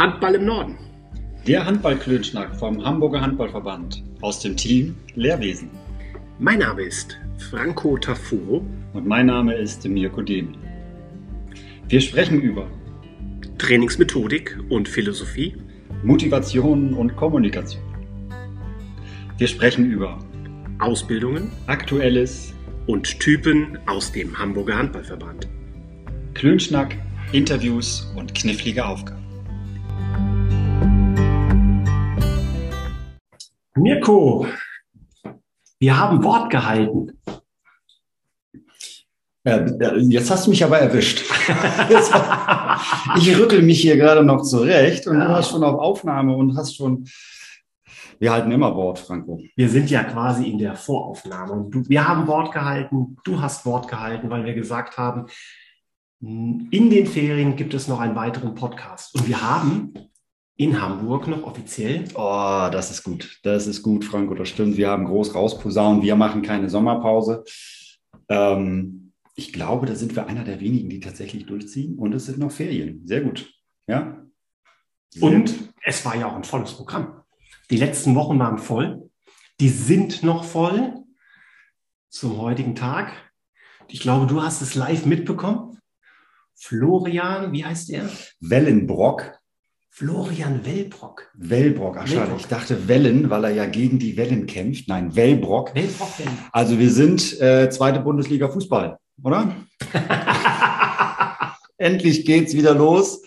Handball im Norden. Der Handballklönschnack vom Hamburger Handballverband aus dem Team Lehrwesen. Mein Name ist Franco Tafuro. Und mein Name ist Mirko Demel. Wir sprechen über Trainingsmethodik und Philosophie, Motivation und Kommunikation. Wir sprechen über Ausbildungen Aktuelles und Typen aus dem Hamburger Handballverband. Klönschnack, Interviews und knifflige Aufgaben. Mirko, wir haben Wort gehalten. Jetzt hast du mich aber erwischt. ich rückel mich hier gerade noch zurecht und du hast schon auf Aufnahme und hast schon. Wir halten immer Wort, Franco. Wir sind ja quasi in der Voraufnahme. Wir haben Wort gehalten, du hast Wort gehalten, weil wir gesagt haben, in den Ferien gibt es noch einen weiteren Podcast. Und wir haben in Hamburg noch offiziell. Oh, das ist gut. Das ist gut, Franco. Das stimmt. Wir haben groß rausposaunen. Wir machen keine Sommerpause. Ähm, ich glaube, da sind wir einer der wenigen, die tatsächlich durchziehen. Und es sind noch Ferien. Sehr gut. Ja. Sehr und gut. es war ja auch ein volles Programm. Die letzten Wochen waren voll. Die sind noch voll zum heutigen Tag. Ich glaube, du hast es live mitbekommen. Florian, wie heißt er? Wellenbrock. Florian Wellbrock. Wellbrock, ach schade, ich dachte Wellen, weil er ja gegen die Wellen kämpft. Nein, Wellbrock. Wellbrock, Wellen. Also wir sind äh, zweite Bundesliga Fußball, oder? Endlich geht's wieder los.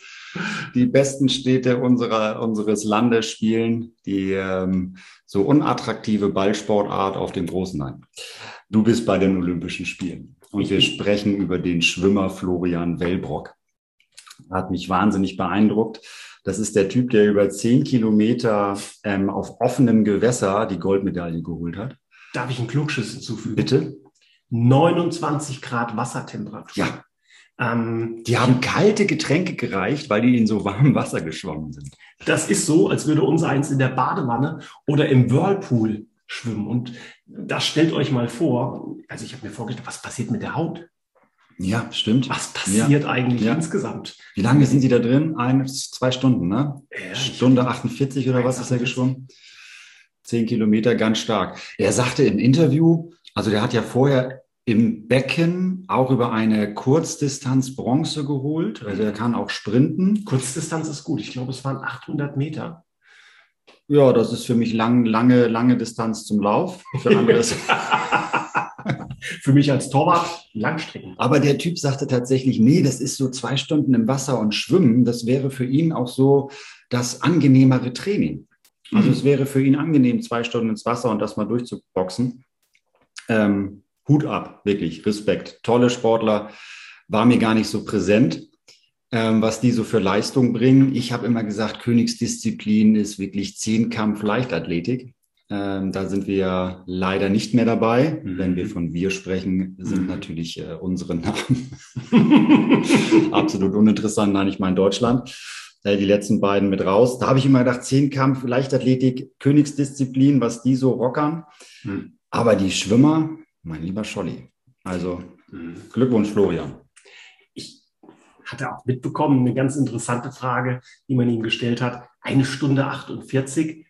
Die besten Städte unserer, unseres Landes spielen die ähm, so unattraktive Ballsportart auf dem großen Nein. Du bist bei den Olympischen Spielen und wir sprechen über den Schwimmer Florian Wellbrock. Hat mich wahnsinnig beeindruckt. Das ist der Typ, der über zehn Kilometer ähm, auf offenem Gewässer die Goldmedaille geholt hat. Darf ich einen Klugschiss hinzufügen? Bitte? 29 Grad Wassertemperatur. Ja. Ähm, die haben kalte Getränke gereicht, weil die in so warmem Wasser geschwommen sind. Das ist so, als würde unser eins in der Badewanne oder im Whirlpool schwimmen. Und das stellt euch mal vor, also ich habe mir vorgestellt, was passiert mit der Haut? Ja, stimmt. Was passiert ja. eigentlich ja. insgesamt? Wie lange sind Sie da drin? Ein, zwei Stunden, ne? Ja, Stunde 48 oder was ist er geschwommen? Zehn Kilometer, ganz stark. Er sagte im Interview, also der hat ja vorher im Becken auch über eine Kurzdistanz Bronze geholt. Also er kann auch sprinten. Kurzdistanz ist gut. Ich glaube, es waren 800 Meter. Ja, das ist für mich lang, lange, lange Distanz zum Lauf. Für andere für mich als Torwart Langstrecken. Aber der Typ sagte tatsächlich, nee, das ist so zwei Stunden im Wasser und schwimmen. Das wäre für ihn auch so das angenehmere Training. Also mhm. es wäre für ihn angenehm, zwei Stunden ins Wasser und das mal durchzuboxen. Ähm, Hut ab, wirklich, Respekt. Tolle Sportler, war mir gar nicht so präsent, ähm, was die so für Leistung bringen. Ich habe immer gesagt, Königsdisziplin ist wirklich Zehnkampf Leichtathletik. Ähm, da sind wir leider nicht mehr dabei. Mhm. Wenn wir von wir sprechen, sind mhm. natürlich äh, unsere Namen absolut uninteressant. Nein, ich meine Deutschland. Äh, die letzten beiden mit raus. Da habe ich immer gedacht, Zehnkampf, Leichtathletik, Königsdisziplin, was die so rockern. Mhm. Aber die Schwimmer, mein lieber Scholli. Also mhm. Glückwunsch, Florian. Ich hatte auch mitbekommen, eine ganz interessante Frage, die man ihm gestellt hat. Eine Stunde 48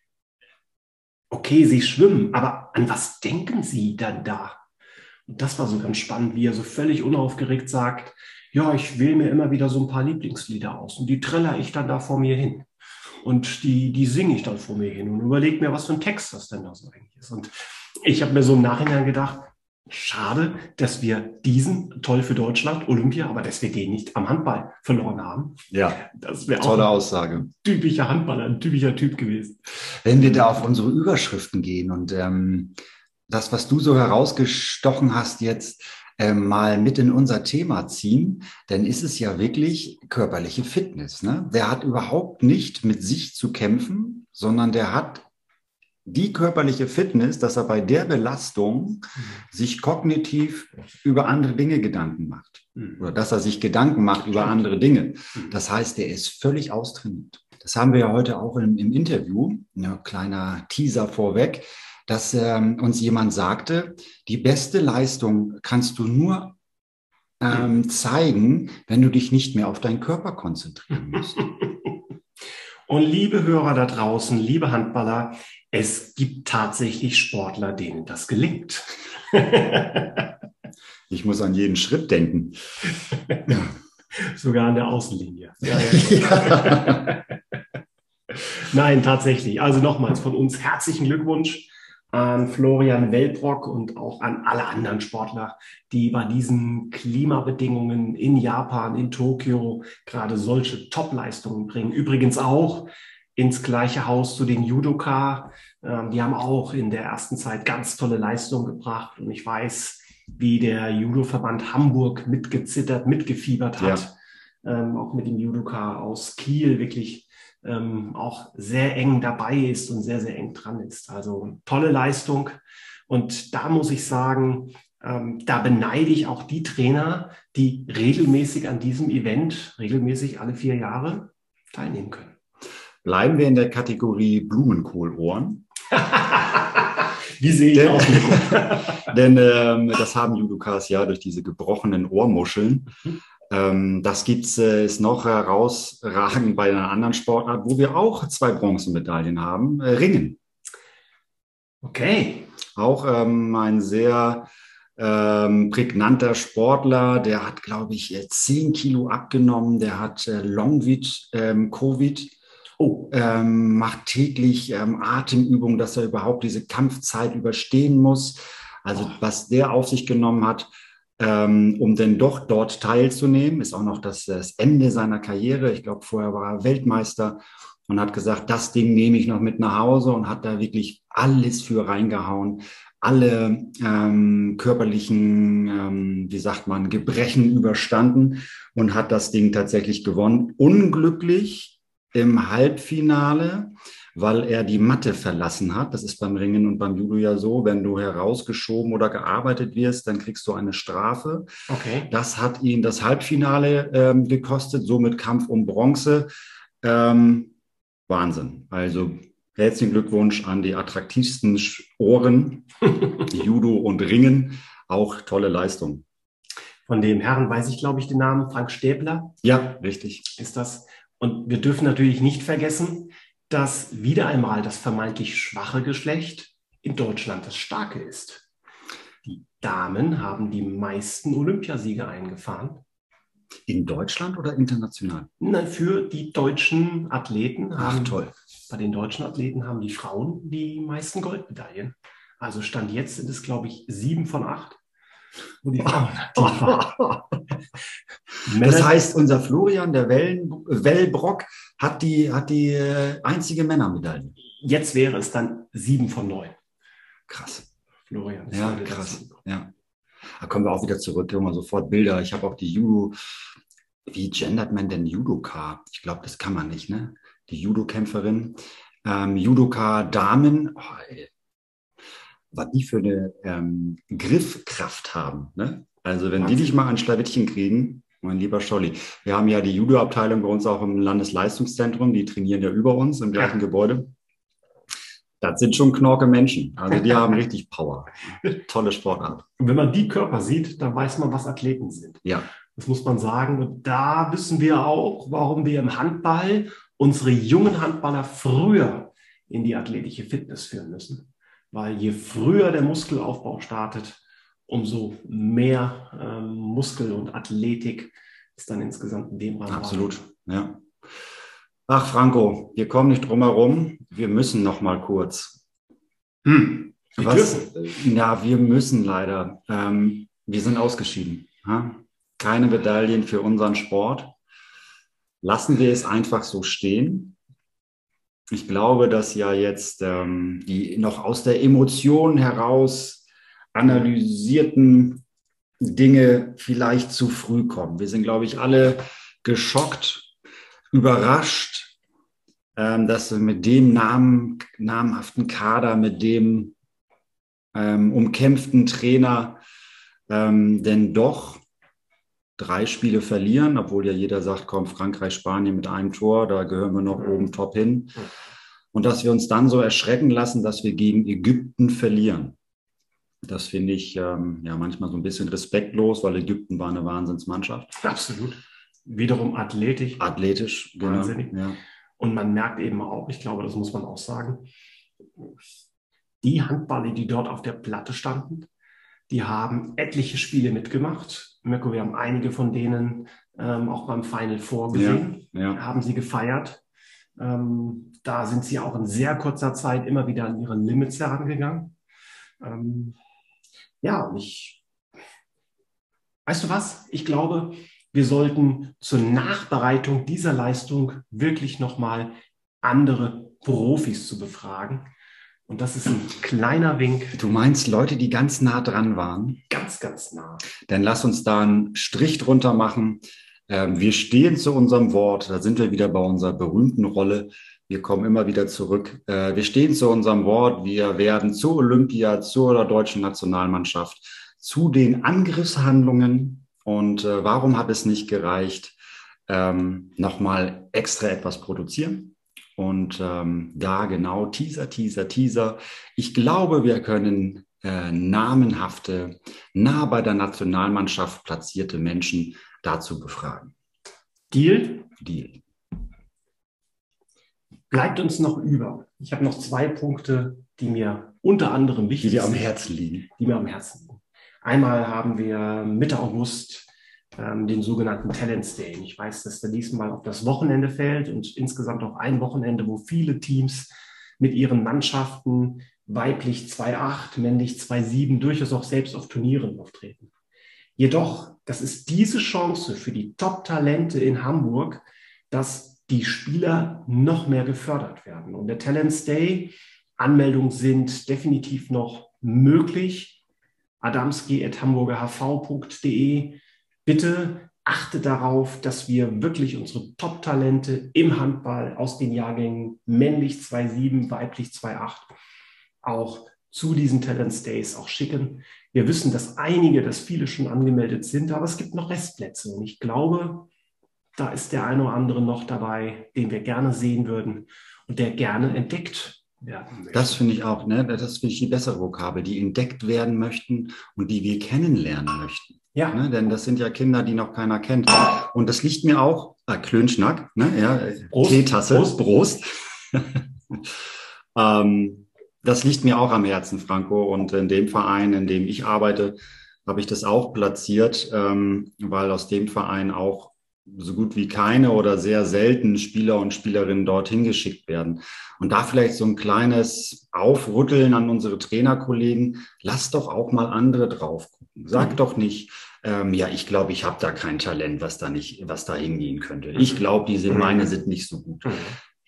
okay, Sie schwimmen, aber an was denken Sie dann da? Und das war so ganz spannend, wie er so völlig unaufgeregt sagt, ja, ich wähle mir immer wieder so ein paar Lieblingslieder aus und die träller ich dann da vor mir hin. Und die, die singe ich dann vor mir hin und überlege mir, was für ein Text das denn da so eigentlich ist. Und ich habe mir so im Nachhinein gedacht, Schade, dass wir diesen, toll für Deutschland, Olympia, aber dass wir den nicht am Handball verloren haben. Ja, das wäre tolle Aussage. Typischer Handballer, ein typischer Typ gewesen. Wenn wir da auf unsere Überschriften gehen und ähm, das, was du so herausgestochen hast jetzt, ähm, mal mit in unser Thema ziehen, dann ist es ja wirklich körperliche Fitness. Ne? Der hat überhaupt nicht mit sich zu kämpfen, sondern der hat die körperliche Fitness, dass er bei der Belastung mhm. sich kognitiv über andere Dinge Gedanken macht. Mhm. Oder dass er sich Gedanken macht über andere Dinge. Mhm. Das heißt, er ist völlig austrainiert. Das haben wir ja heute auch im, im Interview, ein kleiner Teaser vorweg, dass ähm, uns jemand sagte, die beste Leistung kannst du nur ähm, zeigen, wenn du dich nicht mehr auf deinen Körper konzentrieren musst. Und liebe Hörer da draußen, liebe Handballer, es gibt tatsächlich Sportler, denen das gelingt. ich muss an jeden Schritt denken. Sogar an der Außenlinie. Ja, ja. Nein, tatsächlich. Also nochmals von uns herzlichen Glückwunsch an Florian Welbrock und auch an alle anderen Sportler, die bei diesen Klimabedingungen in Japan, in Tokio gerade solche Top-Leistungen bringen. Übrigens auch ins gleiche Haus zu den Judoka. Ähm, die haben auch in der ersten Zeit ganz tolle Leistungen gebracht. Und ich weiß, wie der Judo-Verband Hamburg mitgezittert, mitgefiebert hat. Ja. Ähm, auch mit dem Judoka aus Kiel wirklich ähm, auch sehr eng dabei ist und sehr, sehr eng dran ist. Also tolle Leistung. Und da muss ich sagen, ähm, da beneide ich auch die Trainer, die regelmäßig an diesem Event, regelmäßig alle vier Jahre teilnehmen können. Bleiben wir in der Kategorie Blumenkohlohren. Wie sehe ich denn, aus? denn ähm, das haben Judokas ja durch diese gebrochenen Ohrmuscheln. Mhm. Ähm, das gibt's, äh, ist noch herausragend bei einer anderen Sportart, wo wir auch zwei Bronzemedaillen haben, äh, Ringen. Okay. Auch ähm, ein sehr ähm, prägnanter Sportler, der hat, glaube ich, 10 äh, Kilo abgenommen, der hat äh, Longvid ähm, Covid. Oh. Ähm, macht täglich ähm, Atemübungen, dass er überhaupt diese Kampfzeit überstehen muss. Also was der auf sich genommen hat, ähm, um denn doch dort teilzunehmen. Ist auch noch das, das Ende seiner Karriere. Ich glaube, vorher war er Weltmeister und hat gesagt, das Ding nehme ich noch mit nach Hause und hat da wirklich alles für reingehauen. Alle ähm, körperlichen, ähm, wie sagt man, Gebrechen überstanden und hat das Ding tatsächlich gewonnen. Unglücklich im Halbfinale weil er die Matte verlassen hat. Das ist beim Ringen und beim Judo ja so, wenn du herausgeschoben oder gearbeitet wirst, dann kriegst du eine Strafe. Okay. Das hat ihn das Halbfinale ähm, gekostet, somit Kampf um Bronze. Ähm, Wahnsinn. Also herzlichen Glückwunsch an die attraktivsten Ohren, Judo und Ringen. Auch tolle Leistung. Von dem Herrn weiß ich, glaube ich, den Namen, Frank Stäbler. Ja, richtig. Ist das. Und wir dürfen natürlich nicht vergessen, dass wieder einmal das vermeintlich schwache Geschlecht in Deutschland das starke ist. Die Damen haben die meisten Olympiasiege eingefahren. In Deutschland oder international? Nein, für die deutschen Athleten haben, Ach, toll. Bei den deutschen Athleten haben die Frauen die meisten Goldmedaillen. Also Stand jetzt sind es, glaube ich, sieben von acht. Die Frauen, das heißt, unser Florian, der Wellen, Wellbrock, hat die, hat die äh, einzige Männermedaille. Jetzt wäre es dann sieben von neun. Krass. Florian. Ja, krass. Ja. Da kommen wir auch wieder zurück. Mal sofort Bilder. Ich habe auch die Judo. Wie gendert man denn Judoka? Ich glaube, das kann man nicht, ne? Die Judo-Kämpferin. Ähm, Judoka Damen. Oh, was die für eine ähm, Griffkraft haben. Ne? Also wenn Wahnsinn. die dich mal an Schlawittchen kriegen, mein lieber Scholli. Wir haben ja die Judo-Abteilung bei uns auch im Landesleistungszentrum, die trainieren ja über uns im gleichen ja. Gebäude. Das sind schon knorke Menschen. Also die haben richtig Power. Tolle Sportart. Und wenn man die Körper sieht, dann weiß man, was Athleten sind. Ja. Das muss man sagen. Und da wissen wir auch, warum wir im Handball unsere jungen Handballer früher in die athletische Fitness führen müssen. Weil je früher der Muskelaufbau startet, umso mehr ähm, Muskel und Athletik ist dann insgesamt in dem Rahmen. Absolut, ja. Ach, Franco, wir kommen nicht drum herum. Wir müssen noch mal kurz. Hm. Wir Was? Dürfen. Ja, wir müssen leider. Ähm, wir sind ausgeschieden. Ha? Keine Medaillen für unseren Sport. Lassen wir es einfach so stehen. Ich glaube, dass ja jetzt ähm, die noch aus der Emotion heraus analysierten Dinge vielleicht zu früh kommen. Wir sind, glaube ich, alle geschockt, überrascht, ähm, dass wir mit dem Namen, namhaften Kader, mit dem ähm, umkämpften Trainer ähm, denn doch drei Spiele verlieren, obwohl ja jeder sagt, komm, Frankreich, Spanien mit einem Tor, da gehören wir noch oben top hin. Und dass wir uns dann so erschrecken lassen, dass wir gegen Ägypten verlieren. Das finde ich ähm, ja manchmal so ein bisschen respektlos, weil Ägypten war eine Wahnsinnsmannschaft. Absolut. Wiederum athletisch. Athletisch, genau. Wahnsinnig. Ja. Und man merkt eben auch, ich glaube, das muss man auch sagen, die Handballer, die dort auf der Platte standen, die haben etliche Spiele mitgemacht. Mirko, wir haben einige von denen ähm, auch beim Final Four gesehen, ja, ja. haben sie gefeiert. Ähm, da sind sie auch in sehr kurzer Zeit immer wieder an ihre Limits herangegangen. Ähm, ja, und ich, weißt du was? Ich glaube, wir sollten zur Nachbereitung dieser Leistung wirklich nochmal andere Profis zu befragen. Und das ist ein kleiner Wink. Du meinst Leute, die ganz nah dran waren? Ganz, ganz nah. Dann lass uns da einen Strich drunter machen. Ähm, wir stehen zu unserem Wort. Da sind wir wieder bei unserer berühmten Rolle. Wir kommen immer wieder zurück. Äh, wir stehen zu unserem Wort. Wir werden zur Olympia, zur deutschen Nationalmannschaft, zu den Angriffshandlungen. Und äh, warum hat es nicht gereicht, ähm, nochmal extra etwas produzieren? Und ähm, da genau Teaser, Teaser, Teaser. Ich glaube, wir können äh, namenhafte, nah bei der Nationalmannschaft platzierte Menschen dazu befragen. Deal? Deal. Bleibt uns noch über. Ich habe noch zwei Punkte, die mir unter anderem wichtig sind. Die dir am Herzen liegen. Die mir am Herzen liegen. Einmal haben wir Mitte August ähm, den sogenannten Talents Day. Ich weiß, dass der diesmal auf das Wochenende fällt und insgesamt auch ein Wochenende, wo viele Teams mit ihren Mannschaften weiblich 2,8, männlich 2,7 durchaus auch selbst auf Turnieren auftreten. Jedoch, das ist diese Chance für die Top-Talente in Hamburg, dass die Spieler noch mehr gefördert werden. Und der Talents Day, Anmeldungen sind definitiv noch möglich. adamski.hamburgerhv.de bitte achte darauf, dass wir wirklich unsere Top-Talente im Handball aus den Jahrgängen männlich 2,7, weiblich 2,8 auch zu diesen Talents Days auch schicken. Wir wissen, dass einige, dass viele schon angemeldet sind, aber es gibt noch Restplätze. Und ich glaube, da ist der eine oder andere noch dabei, den wir gerne sehen würden und der gerne entdeckt werden möchte. Das finde ich auch, ne? das finde ich die bessere Vokabel, die entdeckt werden möchten und die wir kennenlernen möchten. Ja. Ne? Denn das sind ja Kinder, die noch keiner kennt. Und das liegt mir auch, äh, Klönschnack, ne? ja, Prost, Teetasse, Prost, Prost. ähm, das liegt mir auch am Herzen, Franco. Und in dem Verein, in dem ich arbeite, habe ich das auch platziert, ähm, weil aus dem Verein auch so gut wie keine oder sehr selten Spieler und Spielerinnen dorthin geschickt werden. Und da vielleicht so ein kleines Aufrütteln an unsere Trainerkollegen, lass doch auch mal andere drauf gucken. Sag mhm. doch nicht, ähm, ja, ich glaube, ich habe da kein Talent, was da nicht, was da hingehen könnte. Ich mhm. glaube, die sind, meine sind nicht so gut.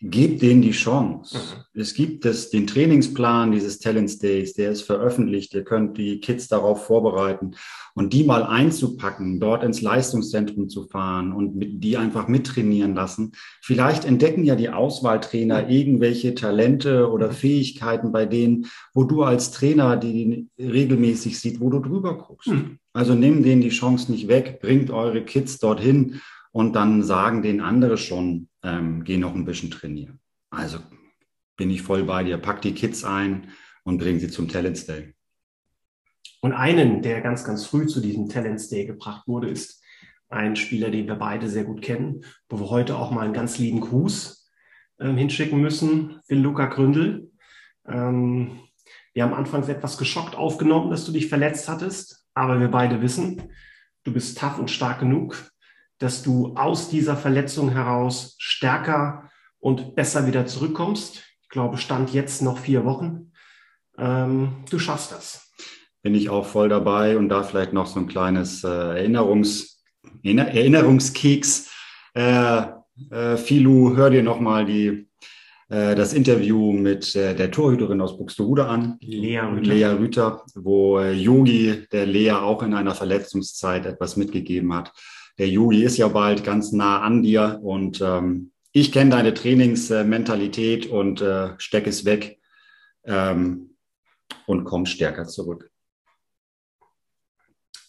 Gebt denen die Chance. Mhm. Es gibt das, den Trainingsplan dieses Talents Days, der ist veröffentlicht. Ihr könnt die Kids darauf vorbereiten und die mal einzupacken, dort ins Leistungszentrum zu fahren und mit, die einfach mittrainieren lassen. Vielleicht entdecken ja die Auswahltrainer mhm. irgendwelche Talente oder mhm. Fähigkeiten bei denen, wo du als Trainer die regelmäßig sieht, wo du drüber guckst. Mhm. Also nehmt denen die Chance nicht weg, bringt eure Kids dorthin und dann sagen den andere schon, ähm, geh noch ein bisschen trainieren. Also bin ich voll bei dir. Pack die Kids ein und bring sie zum Talents Day. Und einen, der ganz, ganz früh zu diesem Talents Day gebracht wurde, ist ein Spieler, den wir beide sehr gut kennen, wo wir heute auch mal einen ganz lieben Gruß ähm, hinschicken müssen, Phil Luca Gründel. Ähm, wir haben anfangs etwas geschockt aufgenommen, dass du dich verletzt hattest, aber wir beide wissen, du bist tough und stark genug, dass du aus dieser Verletzung heraus stärker und besser wieder zurückkommst. Ich glaube, stand jetzt noch vier Wochen. Ähm, du schaffst das. Bin ich auch voll dabei und da vielleicht noch so ein kleines äh, Erinnerungs, Erinnerungskeks. Äh, äh, Filu, hör dir nochmal die äh, das Interview mit äh, der Torhüterin aus Buxtehude an, Lea Rüther, Lea Rüther wo äh, Yogi der Lea auch in einer Verletzungszeit etwas mitgegeben hat der Yogi ist ja bald ganz nah an dir und ähm, ich kenne deine Trainingsmentalität und äh, steck es weg ähm, und komm stärker zurück.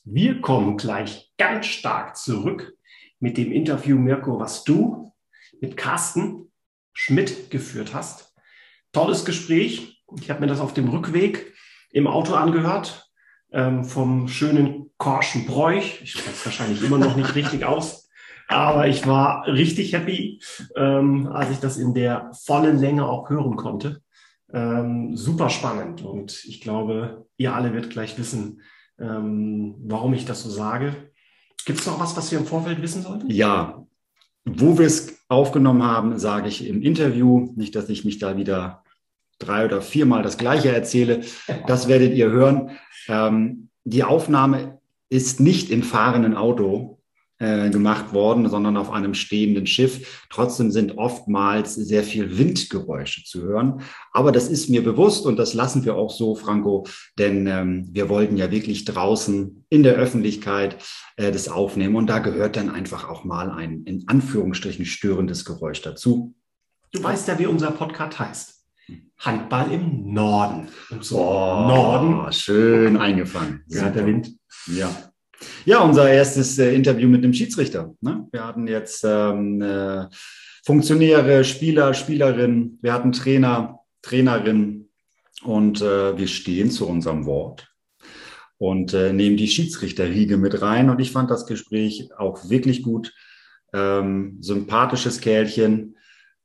Wir kommen gleich ganz stark zurück mit dem Interview, Mirko, was du mit Carsten Schmidt geführt hast. Tolles Gespräch. Ich habe mir das auf dem Rückweg im Auto angehört, ähm, vom schönen Korschenbräuch, ich spreche wahrscheinlich immer noch nicht richtig aus, Aber ich war richtig happy, ähm, als ich das in der vollen Länge auch hören konnte. Ähm, super spannend und ich glaube, ihr alle werdet gleich wissen, ähm, warum ich das so sage. Gibt es noch was, was wir im Vorfeld wissen sollten? Ja, wo wir es aufgenommen haben, sage ich im Interview. Nicht, dass ich mich da wieder drei oder viermal das Gleiche erzähle. Das werdet ihr hören. Ähm, die Aufnahme ist nicht im fahrenden Auto äh, gemacht worden, sondern auf einem stehenden Schiff. Trotzdem sind oftmals sehr viel Windgeräusche zu hören. Aber das ist mir bewusst und das lassen wir auch so, Franco, denn ähm, wir wollten ja wirklich draußen in der Öffentlichkeit äh, das aufnehmen und da gehört dann einfach auch mal ein in Anführungsstrichen störendes Geräusch dazu. Du weißt ja, wie unser Podcast heißt. Handball im Norden. Und so oh, Norden. Schön eingefangen. Ja, der Wind. Ja. Ja, unser erstes äh, Interview mit dem Schiedsrichter. Ne? Wir hatten jetzt ähm, äh, Funktionäre, Spieler, Spielerinnen, wir hatten Trainer, Trainerin und äh, wir stehen zu unserem Wort und äh, nehmen die Schiedsrichterriege mit rein. Und ich fand das Gespräch auch wirklich gut. Ähm, sympathisches Kerlchen,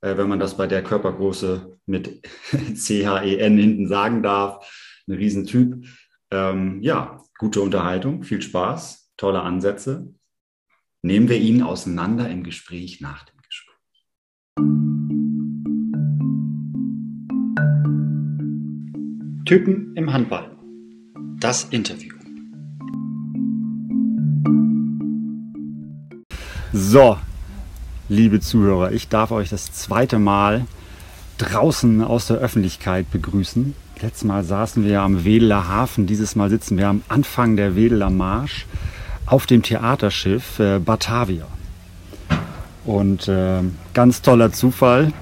äh, wenn man das bei der Körpergröße mit C-H-E-N hinten sagen darf. Ein Riesentyp. Ähm, ja, gute Unterhaltung, viel Spaß, tolle Ansätze. Nehmen wir ihn auseinander im Gespräch nach dem Gespräch. Typen im Handball. Das Interview. So, liebe Zuhörer, ich darf euch das zweite Mal draußen aus der Öffentlichkeit begrüßen. Letztes Mal saßen wir am Wedeler Hafen, dieses Mal sitzen wir am Anfang der Wedeler Marsch auf dem Theaterschiff äh, Batavia. Und äh, ganz toller Zufall,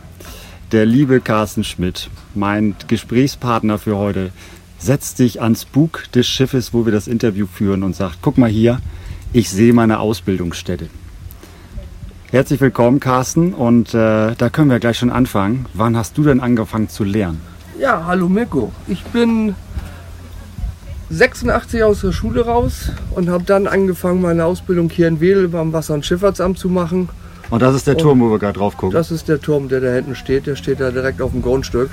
der liebe Carsten Schmidt, mein Gesprächspartner für heute, setzt sich ans Bug des Schiffes, wo wir das Interview führen und sagt, guck mal hier, ich sehe meine Ausbildungsstätte. Herzlich willkommen, Carsten, und äh, da können wir gleich schon anfangen. Wann hast du denn angefangen zu lernen? Ja, hallo Mirko. Ich bin 86 aus der Schule raus und habe dann angefangen, meine Ausbildung hier in Wedel beim Wasser- und Schifffahrtsamt zu machen. Und das ist der Turm, wo wir gerade drauf gucken? Das ist der Turm, der da hinten steht. Der steht da direkt auf dem Grundstück.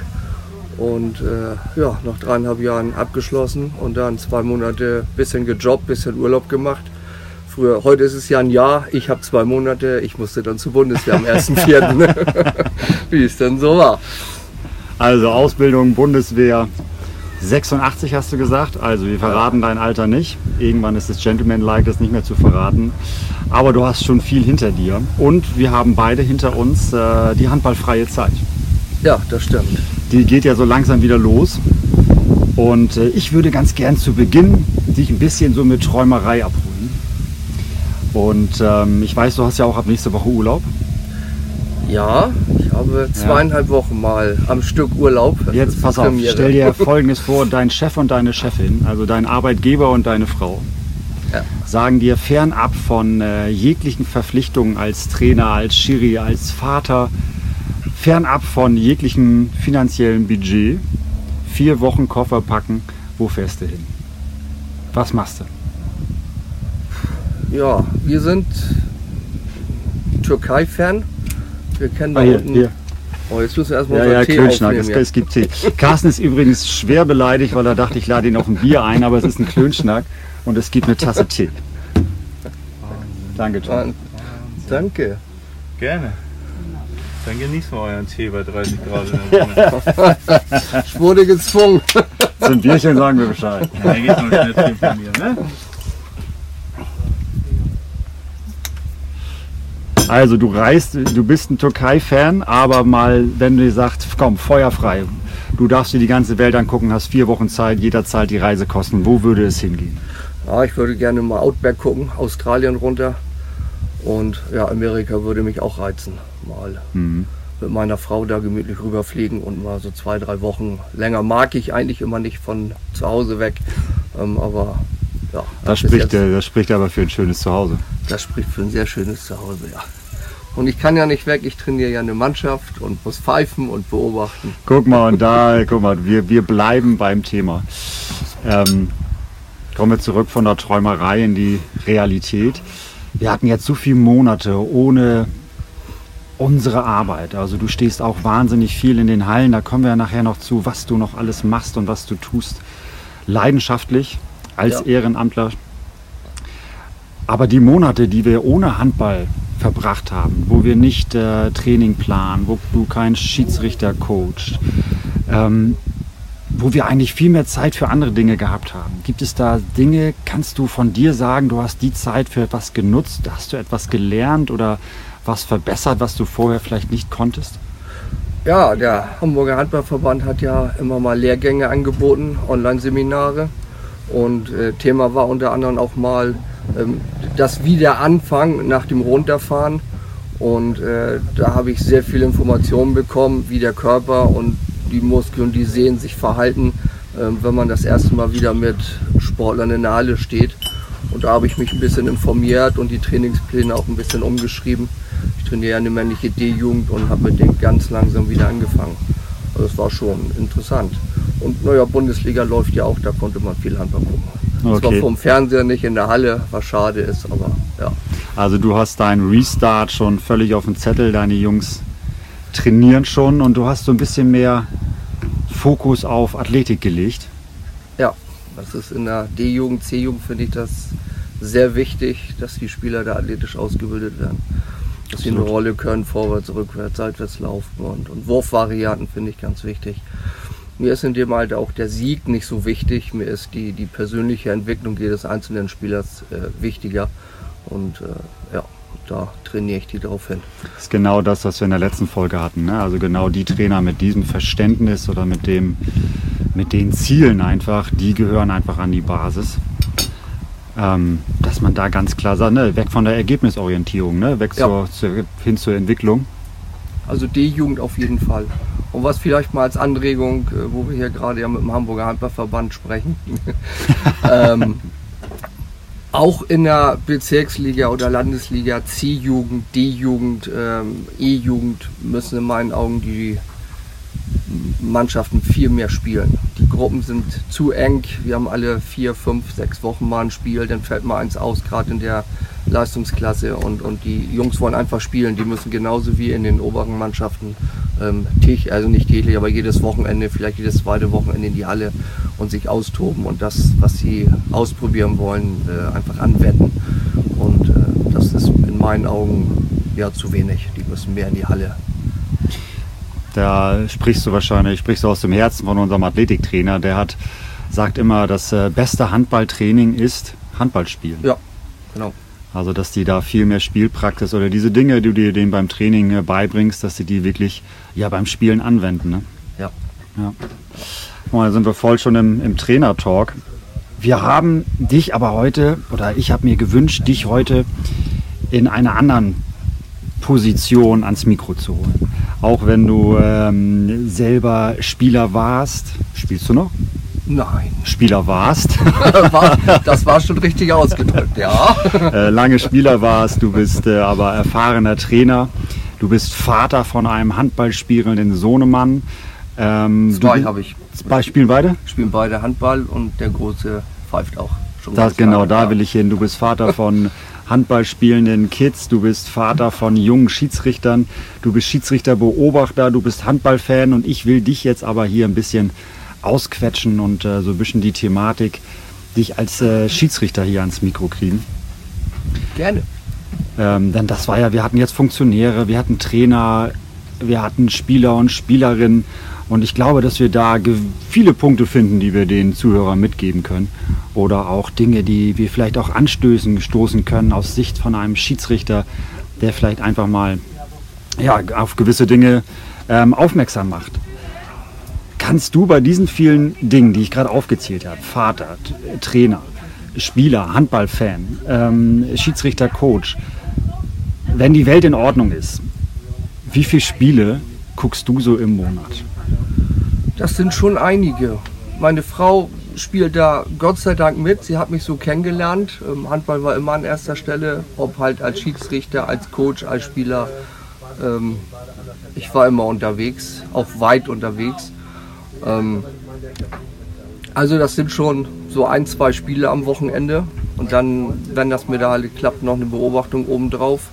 Und äh, ja, nach dreieinhalb Jahren abgeschlossen und dann zwei Monate bisschen gejobbt, bisschen Urlaub gemacht. Früher, heute ist es ja ein Jahr, ich habe zwei Monate, ich musste dann zur Bundeswehr am 1.4., wie es denn so war. Also Ausbildung, Bundeswehr. 86 hast du gesagt, also wir verraten dein Alter nicht. Irgendwann ist es Gentleman-like, das nicht mehr zu verraten. Aber du hast schon viel hinter dir. Und wir haben beide hinter uns äh, die handballfreie Zeit. Ja, das stimmt. Die geht ja so langsam wieder los. Und äh, ich würde ganz gern zu Beginn dich ein bisschen so mit Träumerei abholen. Und ähm, ich weiß, du hast ja auch ab nächste Woche Urlaub. Ja, ich habe zweieinhalb ja. Wochen mal am Stück Urlaub. Das Jetzt pass auf, stell dir Folgendes vor, dein Chef und deine Chefin, also dein Arbeitgeber und deine Frau, ja. sagen dir fernab von äh, jeglichen Verpflichtungen als Trainer, als Schiri, als Vater, fernab von jeglichem finanziellen Budget, vier Wochen Koffer packen, wo fährst du hin? Was machst du? Ja, wir sind Türkei-Fan wir kennen ah, hier, hier. Oh, jetzt müssen wir erstmal ja, ja, Tee Klönschnack, es, es, gibt Tee. Carsten ist übrigens schwer beleidigt, weil er dachte, ich lade ihn auf ein Bier ein, aber es ist ein Klönschnack und es gibt eine Tasse Tee. Danke, John. Danke. Gerne. Dann genießen wir euren Tee bei 30 Grad. ich wurde gezwungen. Zum Bierchen sagen wir Bescheid. Ja, geht noch schnell von mir, ne? Also du reist, du bist ein Türkei-Fan, aber mal, wenn du sagst, komm, feuerfrei, du darfst dir die ganze Welt angucken, hast vier Wochen Zeit, jeder zahlt die Reisekosten. Wo würde es hingehen? Ja, ich würde gerne mal Outback gucken, Australien runter. Und ja, Amerika würde mich auch reizen, mal mhm. mit meiner Frau da gemütlich rüberfliegen und mal so zwei, drei Wochen länger mag ich eigentlich immer nicht von zu Hause weg. Ähm, aber ja. Das, spricht, das spricht aber für ein schönes Zuhause. Das spricht für ein sehr schönes Zuhause, ja. Und ich kann ja nicht weg, ich trainiere ja eine Mannschaft und muss pfeifen und beobachten. Guck mal, und da, guck mal, wir, wir bleiben beim Thema. Ähm, kommen wir zurück von der Träumerei in die Realität. wir hatten jetzt so viele Monate ohne unsere Arbeit. Also du stehst auch wahnsinnig viel in den Hallen, da kommen wir ja nachher noch zu, was du noch alles machst und was du tust. Leidenschaftlich als Ja. Ehrenamtler. Aber die Monate, die wir ohne Handball verbracht haben, wo wir nicht äh, Training planen, wo du keinen Schiedsrichter coachst, ähm, wo wir eigentlich viel mehr Zeit für andere Dinge gehabt haben. Gibt es da Dinge, kannst du von dir sagen, du hast die Zeit für etwas genutzt? Hast du etwas gelernt oder was verbessert, was du vorher vielleicht nicht konntest? Ja, der Hamburger Handballverband hat ja immer mal Lehrgänge angeboten, Online-Seminare. Und äh, Thema war unter anderem auch mal ähm, das Wiederanfang nach dem Runterfahren. Und äh, da habe ich sehr viele Informationen bekommen, wie der Körper und die Muskeln, die Sehnen sich verhalten, äh, wenn man das erste Mal wieder mit Sportlern in der Halle steht. Und da habe ich mich ein bisschen informiert und die Trainingspläne auch ein bisschen umgeschrieben. Ich trainiere ja eine männliche D-Jugend und habe mit denen ganz langsam wieder angefangen. Also das war schon interessant. Und naja, Bundesliga läuft ja auch, da konnte man viel Handball gucken. Zwar Okay. vom Fernseher nicht in der Halle, was schade ist, aber ja. Also du hast deinen Restart schon völlig auf dem Zettel, deine Jungs trainieren schon und du hast so ein bisschen mehr Fokus auf Athletik gelegt. Ja, das ist in der D-Jugend, C-Jugend finde ich das sehr wichtig, dass die Spieler da athletisch ausgebildet werden. Dass sie eine. Rolle können, vorwärts, rückwärts, seitwärts laufen und, und Wurfvarianten finde ich ganz wichtig. Mir ist in dem Alter auch der Sieg nicht so wichtig, mir ist die, die persönliche Entwicklung jedes einzelnen Spielers äh, wichtiger und äh, ja, da trainiere ich die drauf hin. Das ist genau das, was wir in der letzten Folge hatten. Ne? Also genau die Trainer mit diesem Verständnis oder mit, dem, mit den Zielen einfach, die gehören einfach an die Basis. Ähm, dass man da ganz klar sagt, ne, weg von der Ergebnisorientierung, ne? weg Ja. zur, zur, hin zur Entwicklung. Also D-Jugend auf jeden Fall. Und was vielleicht mal als Anregung, äh, wo wir hier gerade ja mit dem Hamburger Handballverband sprechen, ähm, auch in der Bezirksliga oder Landesliga C-Jugend, D-Jugend, ähm, E-Jugend müssen in meinen Augen die Mannschaften viel mehr spielen. Die Gruppen sind zu eng. Wir haben alle vier, fünf, sechs Wochen mal ein Spiel, dann fällt mal eins aus, gerade in der Leistungsklasse und, und die Jungs wollen einfach spielen. Die müssen genauso wie in den oberen Mannschaften ähm, täglich, also nicht täglich, aber jedes Wochenende, vielleicht jedes zweite Wochenende in die Halle und sich austoben und das, was sie ausprobieren wollen, äh, einfach anwenden. Und äh, das ist in meinen Augen ja zu wenig. Die müssen mehr in die Halle. Da sprichst du wahrscheinlich, sprichst du aus dem Herzen von unserem Athletiktrainer, der hat, sagt immer, das äh, beste Handballtraining ist Handballspielen. Ja, genau. Also dass die da viel mehr Spielpraxis oder diese Dinge, die du dir denen beim Training äh, beibringst, dass sie die wirklich ja beim Spielen anwenden. Ne? Ja. Ja. Oh, da sind wir voll schon im, im Trainer-Talk. Wir haben dich aber heute, oder ich habe mir gewünscht, dich heute in einer anderen Position ans Mikro zu holen. Auch wenn du ähm, selber Spieler warst. Spielst du noch? Nein. Spieler warst. war, das war schon richtig ausgedrückt, ja. äh, lange Spieler warst, du bist äh, aber erfahrener Trainer, du bist Vater von einem handballspielenden Sohnemann. Ähm, Zwei habe ich. Zwei spielen beide? Spielen beide Handball und der Große pfeift auch. Schon Das, genau, da ja. will ich hin. Du bist Vater von Handballspielenden Kids, du bist Vater von jungen Schiedsrichtern, du bist Schiedsrichterbeobachter, du bist Handballfan und ich will dich jetzt aber hier ein bisschen ausquetschen und äh, so ein bisschen die Thematik, dich als äh, Schiedsrichter hier ans Mikro kriegen. Gerne. Ähm, denn das war ja, wir hatten jetzt Funktionäre, wir hatten Trainer, wir hatten Spieler und Spielerinnen. Und ich glaube, dass wir da viele Punkte finden, die wir den Zuhörern mitgeben können. Oder auch Dinge, die wir vielleicht auch anstößen, stoßen können aus Sicht von einem Schiedsrichter, der vielleicht einfach mal ja, auf gewisse Dinge ähm, aufmerksam macht. Kannst du bei diesen vielen Dingen, die ich gerade aufgezählt habe, Vater, T- Trainer, Spieler, Handballfan, ähm, Schiedsrichter, Coach, wenn die Welt in Ordnung ist, wie viele Spiele guckst du so im Monat? Das sind schon einige. Meine Frau spielt da Gott sei Dank mit. Sie hat mich so kennengelernt. Ähm, Handball war immer an erster Stelle, ob halt als Schiedsrichter, als Coach, als Spieler. Ähm, ich war immer unterwegs, auch weit unterwegs. Ähm, also das sind schon so ein, zwei Spiele am Wochenende. Und dann, wenn das Halle klappt, noch eine Beobachtung obendrauf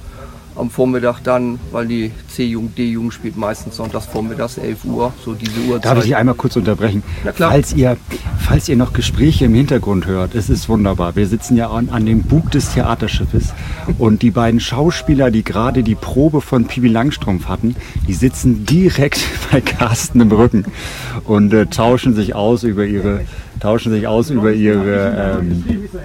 am Vormittag dann, weil die C-Jugend, D-Jugend spielt meistens sonntags vormittags 11 Uhr, so diese Uhrzeit. Darf ich dich einmal kurz unterbrechen? Na klar. Falls ihr, falls ihr noch Gespräche im Hintergrund hört, es ist wunderbar. Wir sitzen ja an, an dem Bug des Theaterschiffes und die beiden Schauspieler, die gerade die Probe von Pibi Langstrumpf hatten, die sitzen direkt bei Carsten im Rücken und äh, tauschen sich aus über ihre tauschen sich aus über ihre, ähm,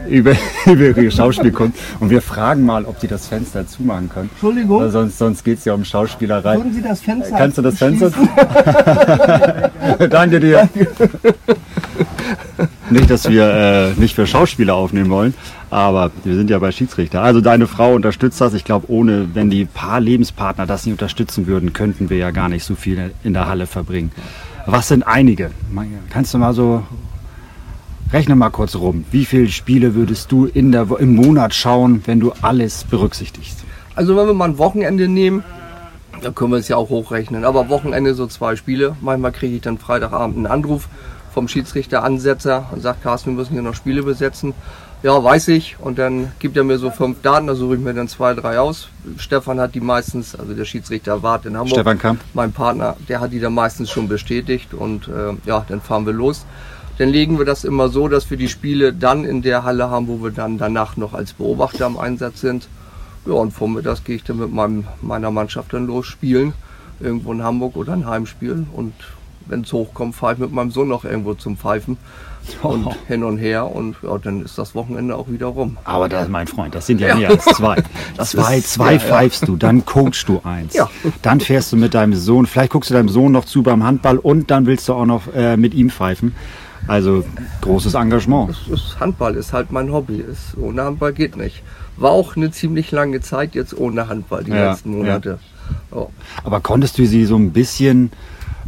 über, über ihre Schauspielkunst. Und wir fragen mal, ob sie das Fenster zumachen können. Entschuldigung? Weil sonst sonst geht es ja um Schauspielerei. Würden Sie das Fenster Kannst du das Fenster? Danke dir. Nicht, dass wir äh, nicht für Schauspieler aufnehmen wollen, aber wir sind ja bei Schiedsrichter. Also deine Frau unterstützt das. Ich glaube, ohne, wenn die paar Lebenspartner das nicht unterstützen würden, könnten wir ja gar nicht so viel in der Halle verbringen. Was sind einige? Kannst du mal so Rechne mal kurz rum. Wie viele Spiele würdest du in der, im Monat schauen, wenn du alles berücksichtigst? Also wenn wir mal ein Wochenende nehmen, dann können wir es ja auch hochrechnen. Aber Wochenende so zwei Spiele. Manchmal kriege ich dann Freitagabend einen Anruf vom Schiedsrichter Ansetzer und sagt, Carsten, wir müssen hier noch Spiele besetzen. Ja, weiß ich. Und dann gibt er mir so fünf Daten, da suche ich mir dann zwei, drei aus. Stefan hat die meistens, also der Schiedsrichter Wart in Hamburg. Stefan Kamp. Mein Partner, der hat die dann meistens schon bestätigt und äh, ja, dann fahren wir los dann legen wir das immer so, dass wir die Spiele dann in der Halle haben, wo wir dann danach noch als Beobachter im Einsatz sind. Ja, und vormittags gehe ich dann mit meinem, meiner Mannschaft dann los spielen, irgendwo in Hamburg oder ein Heimspiel. Und wenn es hochkommt, fahre ich mit meinem Sohn noch irgendwo zum Pfeifen und oh. hin und her und ja, dann ist das Wochenende auch wieder rum. Aber das, mein Freund, das sind ja, ja. mehr als zwei. zwei, ist, zwei ja, pfeifst du, dann coachst du eins. Ja. Dann fährst du mit deinem Sohn, vielleicht guckst du deinem Sohn noch zu beim Handball und dann willst du auch noch äh, mit ihm pfeifen. Also großes Engagement. Ist Handball ist halt mein Hobby. Ist, ohne Handball geht nicht. War auch eine ziemlich lange Zeit jetzt ohne Handball, die ja, letzten Monate. Ja. Oh. Aber konntest du sie so ein bisschen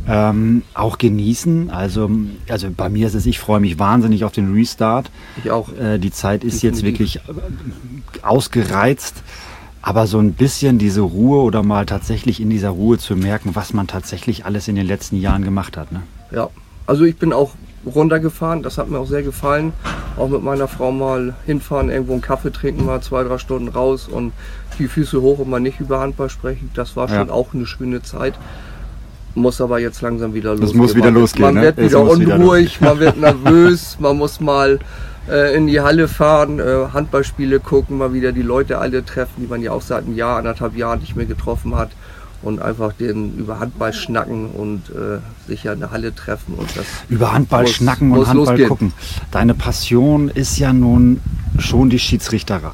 ähm, auch genießen? Also, also bei mir ist es, ich freue mich wahnsinnig auf den Restart. Ich auch. Äh, die Zeit ist Definitiv. jetzt wirklich äh, ausgereizt. Aber so ein bisschen diese Ruhe oder mal tatsächlich in dieser Ruhe zu merken, was man tatsächlich alles in den letzten Jahren gemacht hat. Ne? Ja, also ich bin auch runtergefahren. Das hat mir auch sehr gefallen. Auch mit meiner Frau mal hinfahren, irgendwo einen Kaffee trinken, mal zwei, drei Stunden raus und die Füße hoch und mal nicht über Handball sprechen. Das war schon ja. auch eine schöne Zeit. Muss aber jetzt langsam wieder losgehen. Das muss wieder losgehen. Man ne? wird wieder unruhig, wieder man wird nervös, man muss mal äh, in die Halle fahren, äh, Handballspiele gucken, mal wieder die Leute alle treffen, die man ja auch seit einem Jahr, anderthalb Jahren nicht mehr getroffen hat und einfach den über Handball schnacken und äh, sich ja in der Halle treffen und das über Handball muss, schnacken und Handball losgehen. gucken. Deine Passion ist ja nun schon die Schiedsrichterei.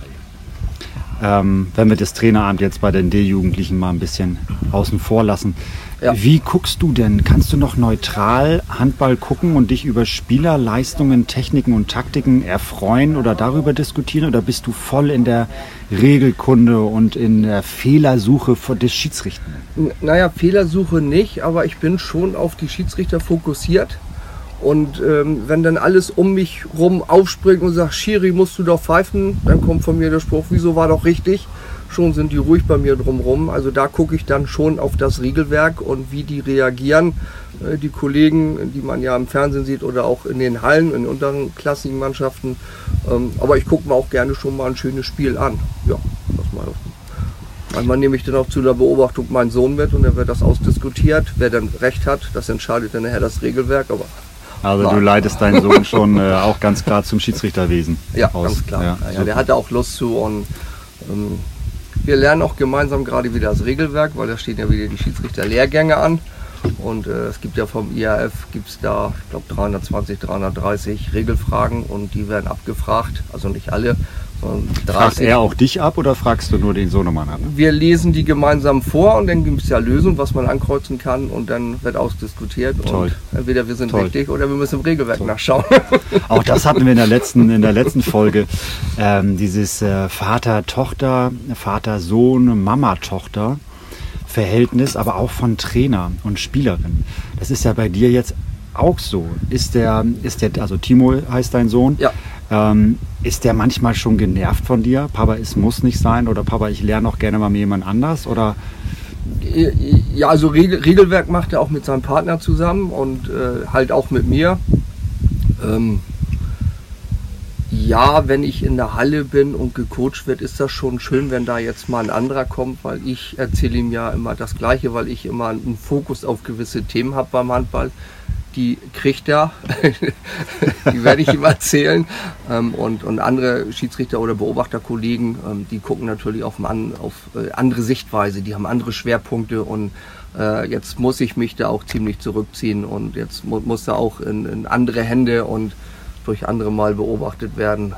Ähm, wenn wir das Traineramt jetzt bei den D-Jugendlichen mal ein bisschen außen vor lassen, ja. Wie guckst du denn? Kannst du noch neutral Handball gucken und dich über Spielerleistungen, Techniken und Taktiken erfreuen oder darüber diskutieren? Oder bist du voll in der Regelkunde und in der Fehlersuche des Schiedsrichters? Naja, Fehlersuche nicht, aber ich bin schon auf die Schiedsrichter fokussiert. Und ähm, wenn dann alles um mich rum aufspringt und sagt, Schiri, musst du doch pfeifen, dann kommt von mir der Spruch, wieso war doch richtig? Schon sind die ruhig bei mir drumherum. Also da gucke ich dann schon auf das Regelwerk und wie die reagieren. Äh, die Kollegen, die man ja im Fernsehen sieht oder auch in den Hallen, in unteren klassischen Mannschaften. Ähm, aber ich gucke mir auch gerne schon mal ein schönes Spiel an. Ja, das mal. Manchmal nehme ich dann auch zu der Beobachtung meinen Sohn mit und dann wird das ausdiskutiert. Wer dann recht hat, das entscheidet dann nachher das Regelwerk. Aber also du leitest deinen Sohn schon äh, auch ganz klar zum Schiedsrichterwesen. Ja, aus. ganz klar. Ja, ja, der hatte auch Lust zu und ähm, wir lernen auch gemeinsam gerade wieder das Regelwerk, weil da stehen ja wieder die Schiedsrichterlehrgänge an. Und äh, es gibt ja vom IAF, gibt es da, ich glaube 320, 330 Regelfragen und die werden abgefragt. Also nicht alle, Fragt er auch dich ab oder fragst du nur den Sohnemann ab? Wir lesen die gemeinsam vor und dann gibt es ja Lösungen, was man ankreuzen kann und dann wird ausdiskutiert. Toll. Und entweder wir sind Toll. richtig oder wir müssen im Regelwerk Toll. nachschauen. Auch das hatten wir in der letzten, in der letzten Folge. Ähm, dieses äh, Vater-Tochter, Vater-Sohn, Mama-Tochter. Verhältnis, aber auch von Trainer und Spielerin. Das ist ja bei dir jetzt auch so. Ist der, ist der, also Timo heißt dein Sohn. Ja. Ähm, ist der manchmal schon genervt von dir? Papa, es muss nicht sein oder Papa, ich lerne auch gerne mal mit jemand anders oder? Ja, also Regel, Regelwerk macht er auch mit seinem Partner zusammen und äh, halt auch mit mir. Ähm, Ja, wenn ich in der Halle bin und gecoacht wird, ist das schon schön, wenn da jetzt mal ein anderer kommt, weil ich erzähle ihm ja immer das Gleiche, weil ich immer einen Fokus auf gewisse Themen habe beim Handball. Die kriegt er, die werde ich ihm erzählen. Ähm, und, und andere Schiedsrichter oder Beobachterkollegen, ähm, die gucken natürlich auf, an, auf äh, andere Sichtweise, die haben andere Schwerpunkte und äh, jetzt muss ich mich da auch ziemlich zurückziehen und jetzt mu muss da auch in, in andere Hände und durch andere mal beobachtet werden,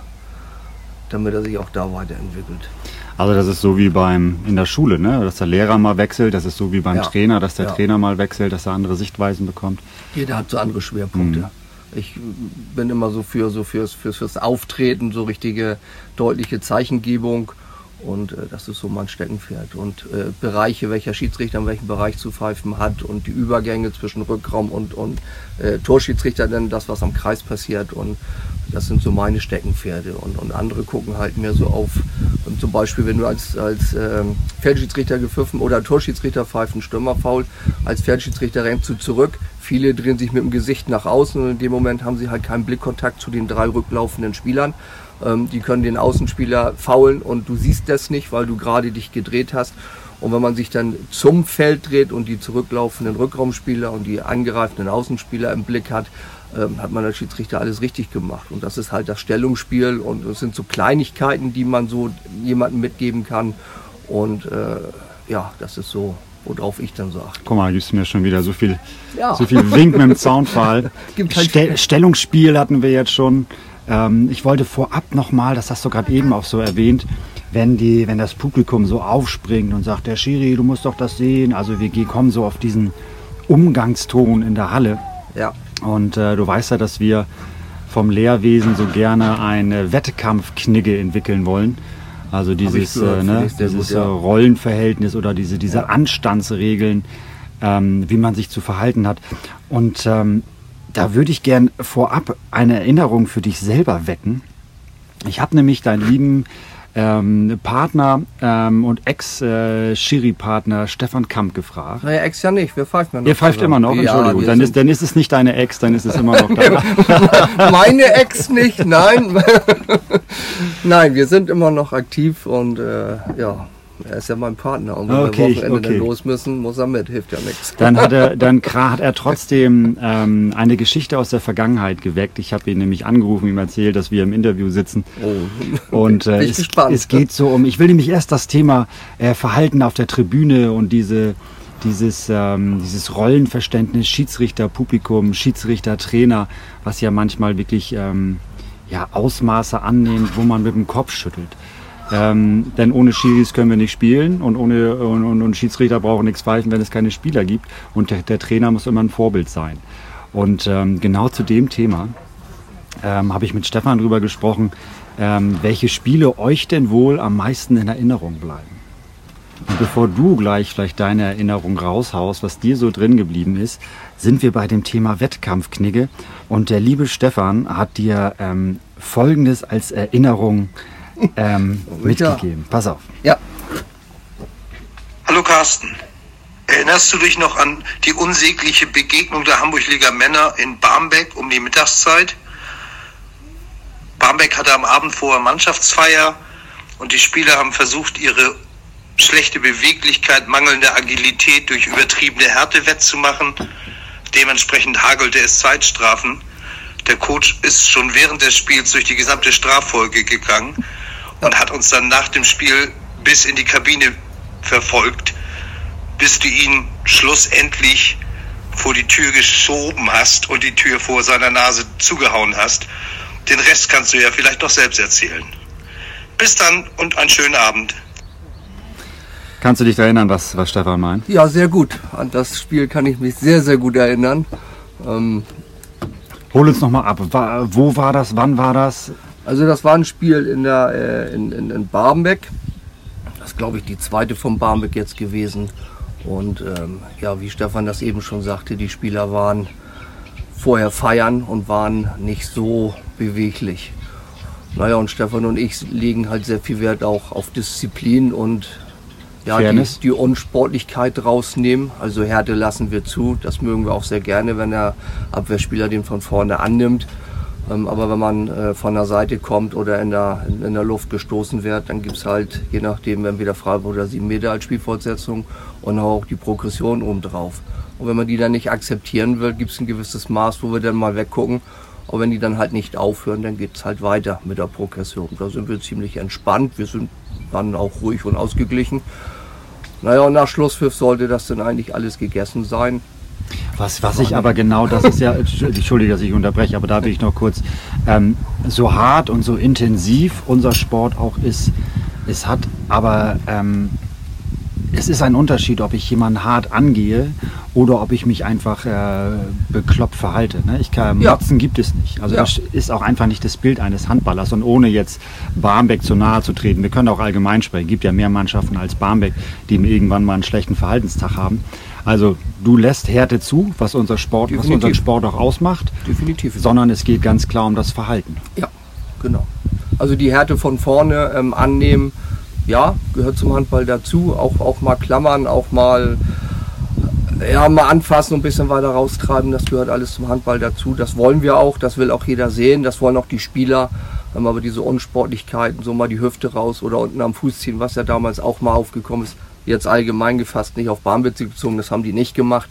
damit er sich auch da weiterentwickelt. Also das ist so wie beim in der Schule, ne? dass der Lehrer mal wechselt, das ist so wie beim ja. Trainer, dass der ja. Trainer mal wechselt, dass er andere Sichtweisen bekommt. Jeder hat so andere Schwerpunkte. Mhm. Ich bin immer so für so fürs, fürs, fürs Auftreten, so richtige deutliche Zeichengebung und äh, das ist so mein Steckenpferd. Und äh, Bereiche, welcher Schiedsrichter in welchem Bereich zu pfeifen hat und die Übergänge zwischen Rückraum und, und äh, Torschiedsrichter, dann das, was am Kreis passiert. Und das sind so meine Steckenpferde. Und, und andere gucken halt mehr so auf, um, zum Beispiel, wenn du als, als ähm, Feldschiedsrichter gepfiffen oder Torschiedsrichter pfeifen, Stürmer faul, als Feldschiedsrichter rennst du zurück. Viele drehen sich mit dem Gesicht nach außen und in dem Moment haben sie halt keinen Blickkontakt zu den drei rücklaufenden Spielern. Ähm, die können den Außenspieler faulen und du siehst das nicht, weil du gerade dich gedreht hast. Und wenn man sich dann zum Feld dreht und die zurücklaufenden Rückraumspieler und die angreifenden Außenspieler im Blick hat, ähm, hat man als Schiedsrichter alles richtig gemacht. Und das ist halt das Stellungsspiel und es sind so Kleinigkeiten, die man so jemandem mitgeben kann. Und äh, ja, das ist so, worauf ich dann so achte. Guck mal, gibst mir schon wieder so viel, ja. so viel Wink mit dem Zaunfall. halt Ste Stellungsspiel hatten wir jetzt schon. Ähm, ich wollte vorab nochmal, das hast du gerade eben auch so erwähnt, wenn, die, wenn das Publikum so aufspringt und sagt, der Schiri, du musst doch das sehen. Also wir kommen so auf diesen Umgangston in der Halle. Ja. Und äh, du weißt ja, dass wir vom Lehrwesen so gerne eine Wettkampfknigge entwickeln wollen. Also dieses, gehört, äh, ne, dieses gut, ja. Äh, Rollenverhältnis oder diese, diese ja. Anstandsregeln, ähm, wie man sich zu verhalten hat. Und ähm, da würde ich gern vorab eine Erinnerung für dich selber wecken. Ich habe nämlich deinen lieben ähm, Partner ähm, und Ex-Schiri-Partner Stefan Kamp gefragt. Naja, Ex ja nicht, wir pfeifen ja noch. Ihr pfeift immer noch, Entschuldigung. Ja, dann, ist, dann ist es nicht deine Ex, dann ist es immer noch da. Meine Ex nicht, nein. nein, wir sind immer noch aktiv und äh, ja. Er ist ja mein Partner und wenn okay, wir Wochenende okay. dann los müssen, muss er mit, hilft ja nichts. Dann hat er, dann hat er trotzdem ähm, eine Geschichte aus der Vergangenheit geweckt. Ich habe ihn nämlich angerufen, ihm erzählt, dass wir im Interview sitzen. Oh. Und äh, es, es, geht so um, ich will nämlich erst das Thema äh, Verhalten auf der Tribüne und diese dieses, ähm, dieses Rollenverständnis Schiedsrichter, Publikum, Schiedsrichter, Trainer, was ja manchmal wirklich ähm, ja, Ausmaße annimmt, wo man mit dem Kopf schüttelt. Ähm, denn ohne Schiris können wir nicht spielen und ohne und, und, und Schiedsrichter brauchen nichts pfeifen, wenn es keine Spieler gibt. Und der, der Trainer muss immer ein Vorbild sein. Und ähm, genau zu dem Thema ähm, habe ich mit Stefan drüber gesprochen, ähm, welche Spiele euch denn wohl am meisten in Erinnerung bleiben. Und bevor du gleich vielleicht deine Erinnerung raushaust, was dir so drin geblieben ist, sind wir bei dem Thema Wettkampfknigge. Und der liebe Stefan hat dir ähm, Folgendes als Erinnerung ähm, mitgegeben. Pass auf. Ja. Hallo Carsten. Erinnerst du dich noch an die unsägliche Begegnung der Hamburg-Liga Männer in Barmbek um die Mittagszeit? Barmbek hatte am Abend vorher Mannschaftsfeier und die Spieler haben versucht, ihre schlechte Beweglichkeit, mangelnde Agilität durch übertriebene Härte wettzumachen. Dementsprechend hagelte es Zeitstrafen. Der Coach ist schon während des Spiels durch die gesamte Straffolge gegangen und hat uns dann nach dem Spiel bis in die Kabine verfolgt, bis du ihn schlussendlich vor die Tür geschoben hast und die Tür vor seiner Nase zugehauen hast. Den Rest kannst du ja vielleicht noch selbst erzählen. Bis dann und einen schönen Abend. Kannst du dich erinnern, was, was Stefan meint? Ja, sehr gut. An das Spiel kann ich mich sehr, sehr gut erinnern. Ähm Hol uns nochmal ab. Wo war das? Wann war das? Also das war ein Spiel in, der, äh, in, in, in Barmbek. Das ist, glaube ich, die zweite von Barmbek jetzt gewesen. Und ähm, ja, wie Stefan das eben schon sagte, die Spieler waren vorher feiern und waren nicht so beweglich. Naja, und Stefan und ich legen halt sehr viel Wert auch auf Disziplin und ja, die, die, Unsportlichkeit rausnehmen. Also Härte lassen wir zu. Das mögen wir auch sehr gerne, wenn der Abwehrspieler den von vorne annimmt. Ähm, aber wenn man äh, von der Seite kommt oder in der, in, der Luft gestoßen wird, dann gibt es halt, je nachdem, entweder Freiburg oder 7 Meter als Spielfortsetzung und auch die Progression obendrauf. Und wenn man die dann nicht akzeptieren will, gibt es ein gewisses Maß, wo wir dann mal weggucken. Aber wenn die dann halt nicht aufhören, dann geht es halt weiter mit der Progression. Da sind wir ziemlich entspannt. Wir sind dann auch ruhig und ausgeglichen. Naja, und nach Schlusspfiff sollte das dann eigentlich alles gegessen sein. Was, was ich aber genau, das ist ja, entschuldige, dass ich unterbreche, aber da will ich noch kurz, ähm, so hart und so intensiv unser Sport auch ist, es hat aber ähm, es ist ein Unterschied, ob ich jemanden hart angehe oder ob ich mich einfach äh, bekloppt verhalte. Ne? Ich kann, Ja. Motzen gibt es nicht. Also Ja. das ist auch einfach nicht das Bild eines Handballers. Und ohne jetzt Barmbek zu nahe zu treten, wir können auch allgemein sprechen. Es gibt ja mehr Mannschaften als Barmbek, die irgendwann mal einen schlechten Verhaltenstag haben. Also du lässt Härte zu, was unser Sport, was Definitiv. unseren Sport auch ausmacht, Definitiv. sondern es geht ganz klar um das Verhalten. Ja, genau. Also die Härte von vorne ähm, annehmen, ja, gehört zum Handball dazu. Auch, auch mal klammern, auch mal, ja, mal anfassen und ein bisschen weiter raustreiben, das gehört alles zum Handball dazu. Das wollen wir auch, das will auch jeder sehen, das wollen auch die Spieler. Ähm, aber diese Unsportlichkeiten, so mal die Hüfte raus oder unten am Fuß ziehen, was ja damals auch mal aufgekommen ist, jetzt allgemein gefasst, nicht auf Barmbezug bezogen, das haben die nicht gemacht.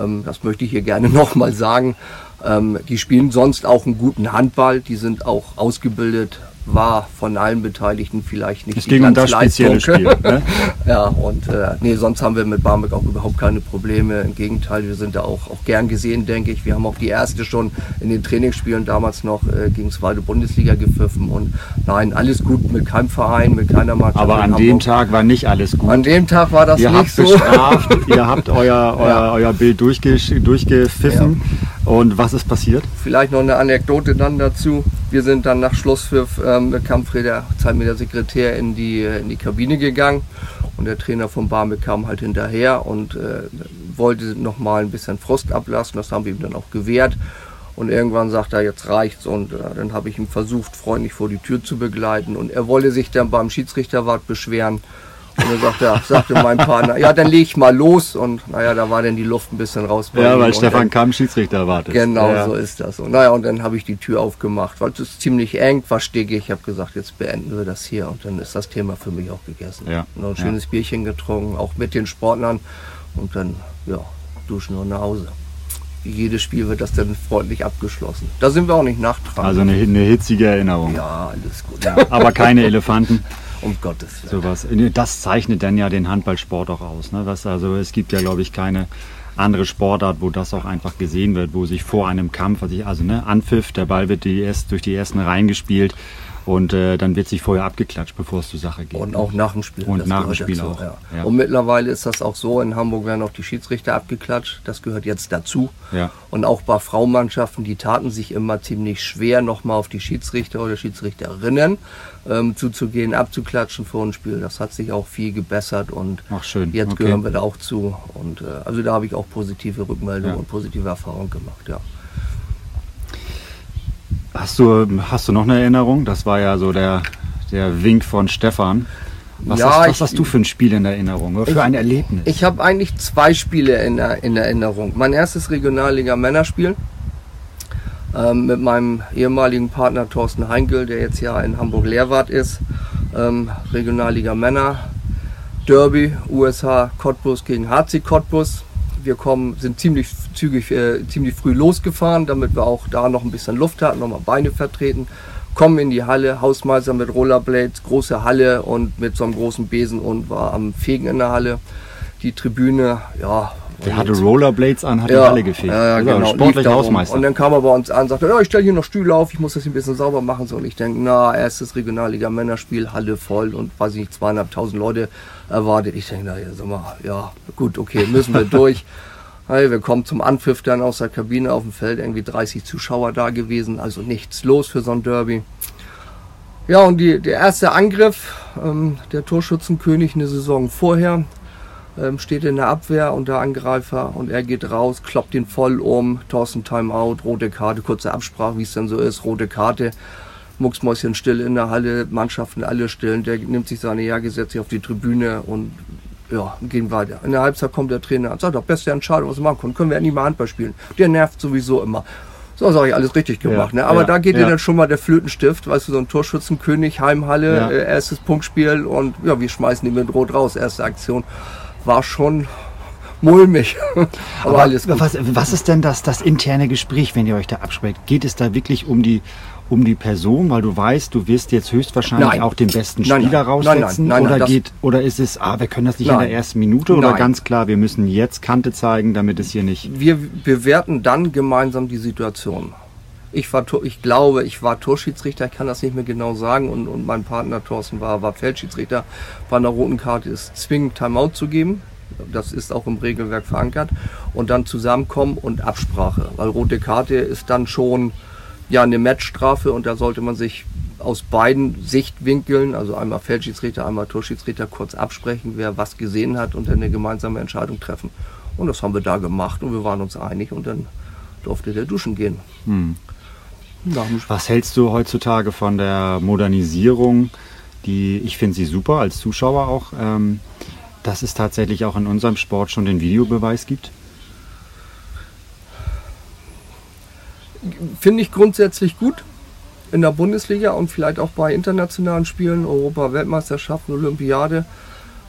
Ähm, das möchte ich hier gerne nochmal sagen. Ähm, die spielen sonst auch einen guten Handball, die sind auch ausgebildet, war von allen Beteiligten vielleicht nicht Es die ging um das spezielle Spiel. Ne? Ja, und äh, nee, sonst haben wir mit Barmbek auch überhaupt keine Probleme. Im Gegenteil, wir sind da auch, auch gern gesehen, denke ich. Wir haben auch die erste schon in den Trainingsspielen damals noch äh, gegen zweite Bundesliga gepfiffen. Und nein, alles gut mit keinem Verein, mit keiner Mannschaft. Aber an dem. Tag war nicht alles gut. An dem Tag war das ihr nicht habt so. bestraft, ihr habt euer, euer, Ja. euer Bild durchgesch- durchgepfiffen. Und was ist passiert? Vielleicht noch eine Anekdote dann dazu. Wir sind dann nach Schlusspfiff ähm, mit Kampfreder, Zeitmeter Sekretär, in die, in die Kabine gegangen. Und der Trainer von Barme kam halt hinterher und äh, wollte nochmal ein bisschen Frust ablassen. Das haben wir ihm dann auch gewährt. Und irgendwann sagt er, jetzt reicht's. Und äh, dann habe ich ihm versucht, freundlich vor die Tür zu begleiten. Und er wollte sich dann beim Schiedsrichterwart beschweren. Und dann sagte, er, sagte mein Partner, ja, dann leg ich mal los. Und naja, da war dann die Luft ein bisschen raus. Ja, weil Und Stefan dann- Kamm Schiedsrichter erwartet. Genau, ja. so ist das. Und naja, und dann habe ich die Tür aufgemacht, weil es ist ziemlich eng, war stickig. Ich habe gesagt, jetzt beenden wir das hier und dann ist das Thema für mich auch gegessen. Ja, Noch ein ja. schönes Bierchen getrunken, auch mit den Sportlern und dann, ja, duschen und nach Hause. Wie jedes Spiel wird das dann freundlich abgeschlossen. Da sind wir auch nicht nachtragend. Also eine, eine hitzige Erinnerung. ja, alles gut. Aber keine Elefanten. Um Gottes Willen. Sowas. Das zeichnet dann ja den Handballsport auch aus. Ne? Das, also es gibt ja, glaube ich, keine andere Sportart, wo das auch einfach gesehen wird, wo sich vor einem Kampf, also, ich- also ne, Anpfiff, der Ball wird die erst, durch die ersten Reihen gespielt und äh, dann wird sich vorher abgeklatscht, bevor es zur Sache geht. Und auch nach dem Spiel. Und nach dem Spiel dazu, auch, Ja. ja. Und mittlerweile ist das auch so, in Hamburg werden auch die Schiedsrichter abgeklatscht. Das gehört jetzt dazu. Ja. Und auch bei Frauenmannschaften, die taten sich immer ziemlich schwer, nochmal auf die Schiedsrichter oder Schiedsrichterinnen ähm, zuzugehen, abzuklatschen vor ein Spiel. Das hat sich auch viel gebessert und jetzt Okay. gehören wir da auch zu. Und äh, also da habe ich auch positive Rückmeldungen Ja. und positive Erfahrungen gemacht, ja. Hast du, hast du noch eine Erinnerung? Das war ja so der, der Wink von Stefan. Was, Ja, hast, was ich- hast du für ein Spiel in Erinnerung? Oder für ein Erlebnis? Ich habe eigentlich zwei Spiele in, in Erinnerung. Mein erstes Regionalliga-Männerspiel ähm, mit meinem ehemaligen Partner Thorsten Heinkel, der jetzt ja in Hamburg Lehrwart ist. Ähm, Regionalliga Männer, Derby, USH Cottbus gegen HC Cottbus. Wir kommen, sind ziemlich zügig, äh, ziemlich früh losgefahren, damit wir auch da noch ein bisschen Luft hatten, nochmal Beine vertreten. Kommen in die Halle, Hausmeister mit Rollerblades, große Halle und mit so einem großen Besen und war am Fegen in der Halle. Die Tribüne, ja. Der hatte Rollerblades an, hat die ja, Halle gefegt. Ja, ja, aber genau. sportlicher. Hausmeister. Und dann kam er bei uns an und sagte, ja, ich stelle hier noch Stühle auf, ich muss das ein bisschen sauber machen. So, und ich denke, na, erstes Regionalliga-Männerspiel, Halle voll und weiß ich nicht, zweieinhalbtausend Leute erwartet. Ich denke, na ja, sag mal, ja, gut, okay, müssen wir durch. Hey, wir kommen zum Anpfiff dann aus der Kabine auf dem Feld, irgendwie 30 Zuschauer da gewesen, also nichts los für so ein Derby. Ja, und die, der erste Angriff, ähm, der Torschützenkönig eine Saison vorher, ähm, steht in der Abwehr und der Angreifer und er geht raus, kloppt ihn voll um, Thorsten Timeout, rote Karte, kurze Absprache, wie es denn so ist, rote Karte, Mucksmäuschen still in der Halle, Mannschaften alle still, der nimmt sich seine Jacke, setzt sich auf die Tribüne und ja, gehen weiter. In der Halbzeit kommt der Trainer und sagt, doch, beste Entscheidung, was wir machen können, können wir endlich mal Handball spielen. Der nervt sowieso immer. So sage ich alles richtig gemacht. Ja, ne? Aber ja, da geht ja. dir dann schon mal der Flötenstift, weißt du, so ein Torschützenkönig, Heimhalle, äh, erstes Punktspiel und ja, wir schmeißen ihn mit Rot raus. Erste Aktion war schon mulmig. Aber, alles gut. Was, was ist denn das, das interne Gespräch, wenn ihr euch da abspricht? Geht es da wirklich um die, um die Person, weil du weißt, du wirst jetzt höchstwahrscheinlich Nein. auch den besten Spieler nein. raussetzen? Nein, nein, nein, oder, nein, das- geht, oder ist es, ah, wir können das nicht in der ersten Minute oder ganz klar, wir müssen jetzt Kante zeigen, damit es hier nicht. wir bewerten dann gemeinsam die Situation. Ich, war, ich glaube, ich war Torschiedsrichter, ich kann das nicht mehr genau sagen und, und mein Partner Thorsten war, war Feldschiedsrichter. Bei einer roten Karte ist zwingend Timeout zu geben. Das ist auch im Regelwerk verankert. Und dann zusammenkommen und Absprache. Weil rote Karte ist dann schon ja, eine Matchstrafe und da sollte man sich aus beiden Sichtwinkeln, also einmal Feldschiedsrichter, einmal Torschiedsrichter, kurz absprechen, wer was gesehen hat und dann eine gemeinsame Entscheidung treffen. Und das haben wir da gemacht und wir waren uns einig und dann durfte der duschen gehen. Spiel. Was hältst du heutzutage von der Modernisierung? Die, ich finde sie super als Zuschauer auch, ähm, dass es tatsächlich auch in unserem Sport schon den Videobeweis gibt. Finde ich grundsätzlich gut in der Bundesliga und vielleicht auch bei internationalen Spielen, Europa, Weltmeisterschaften, Olympiade,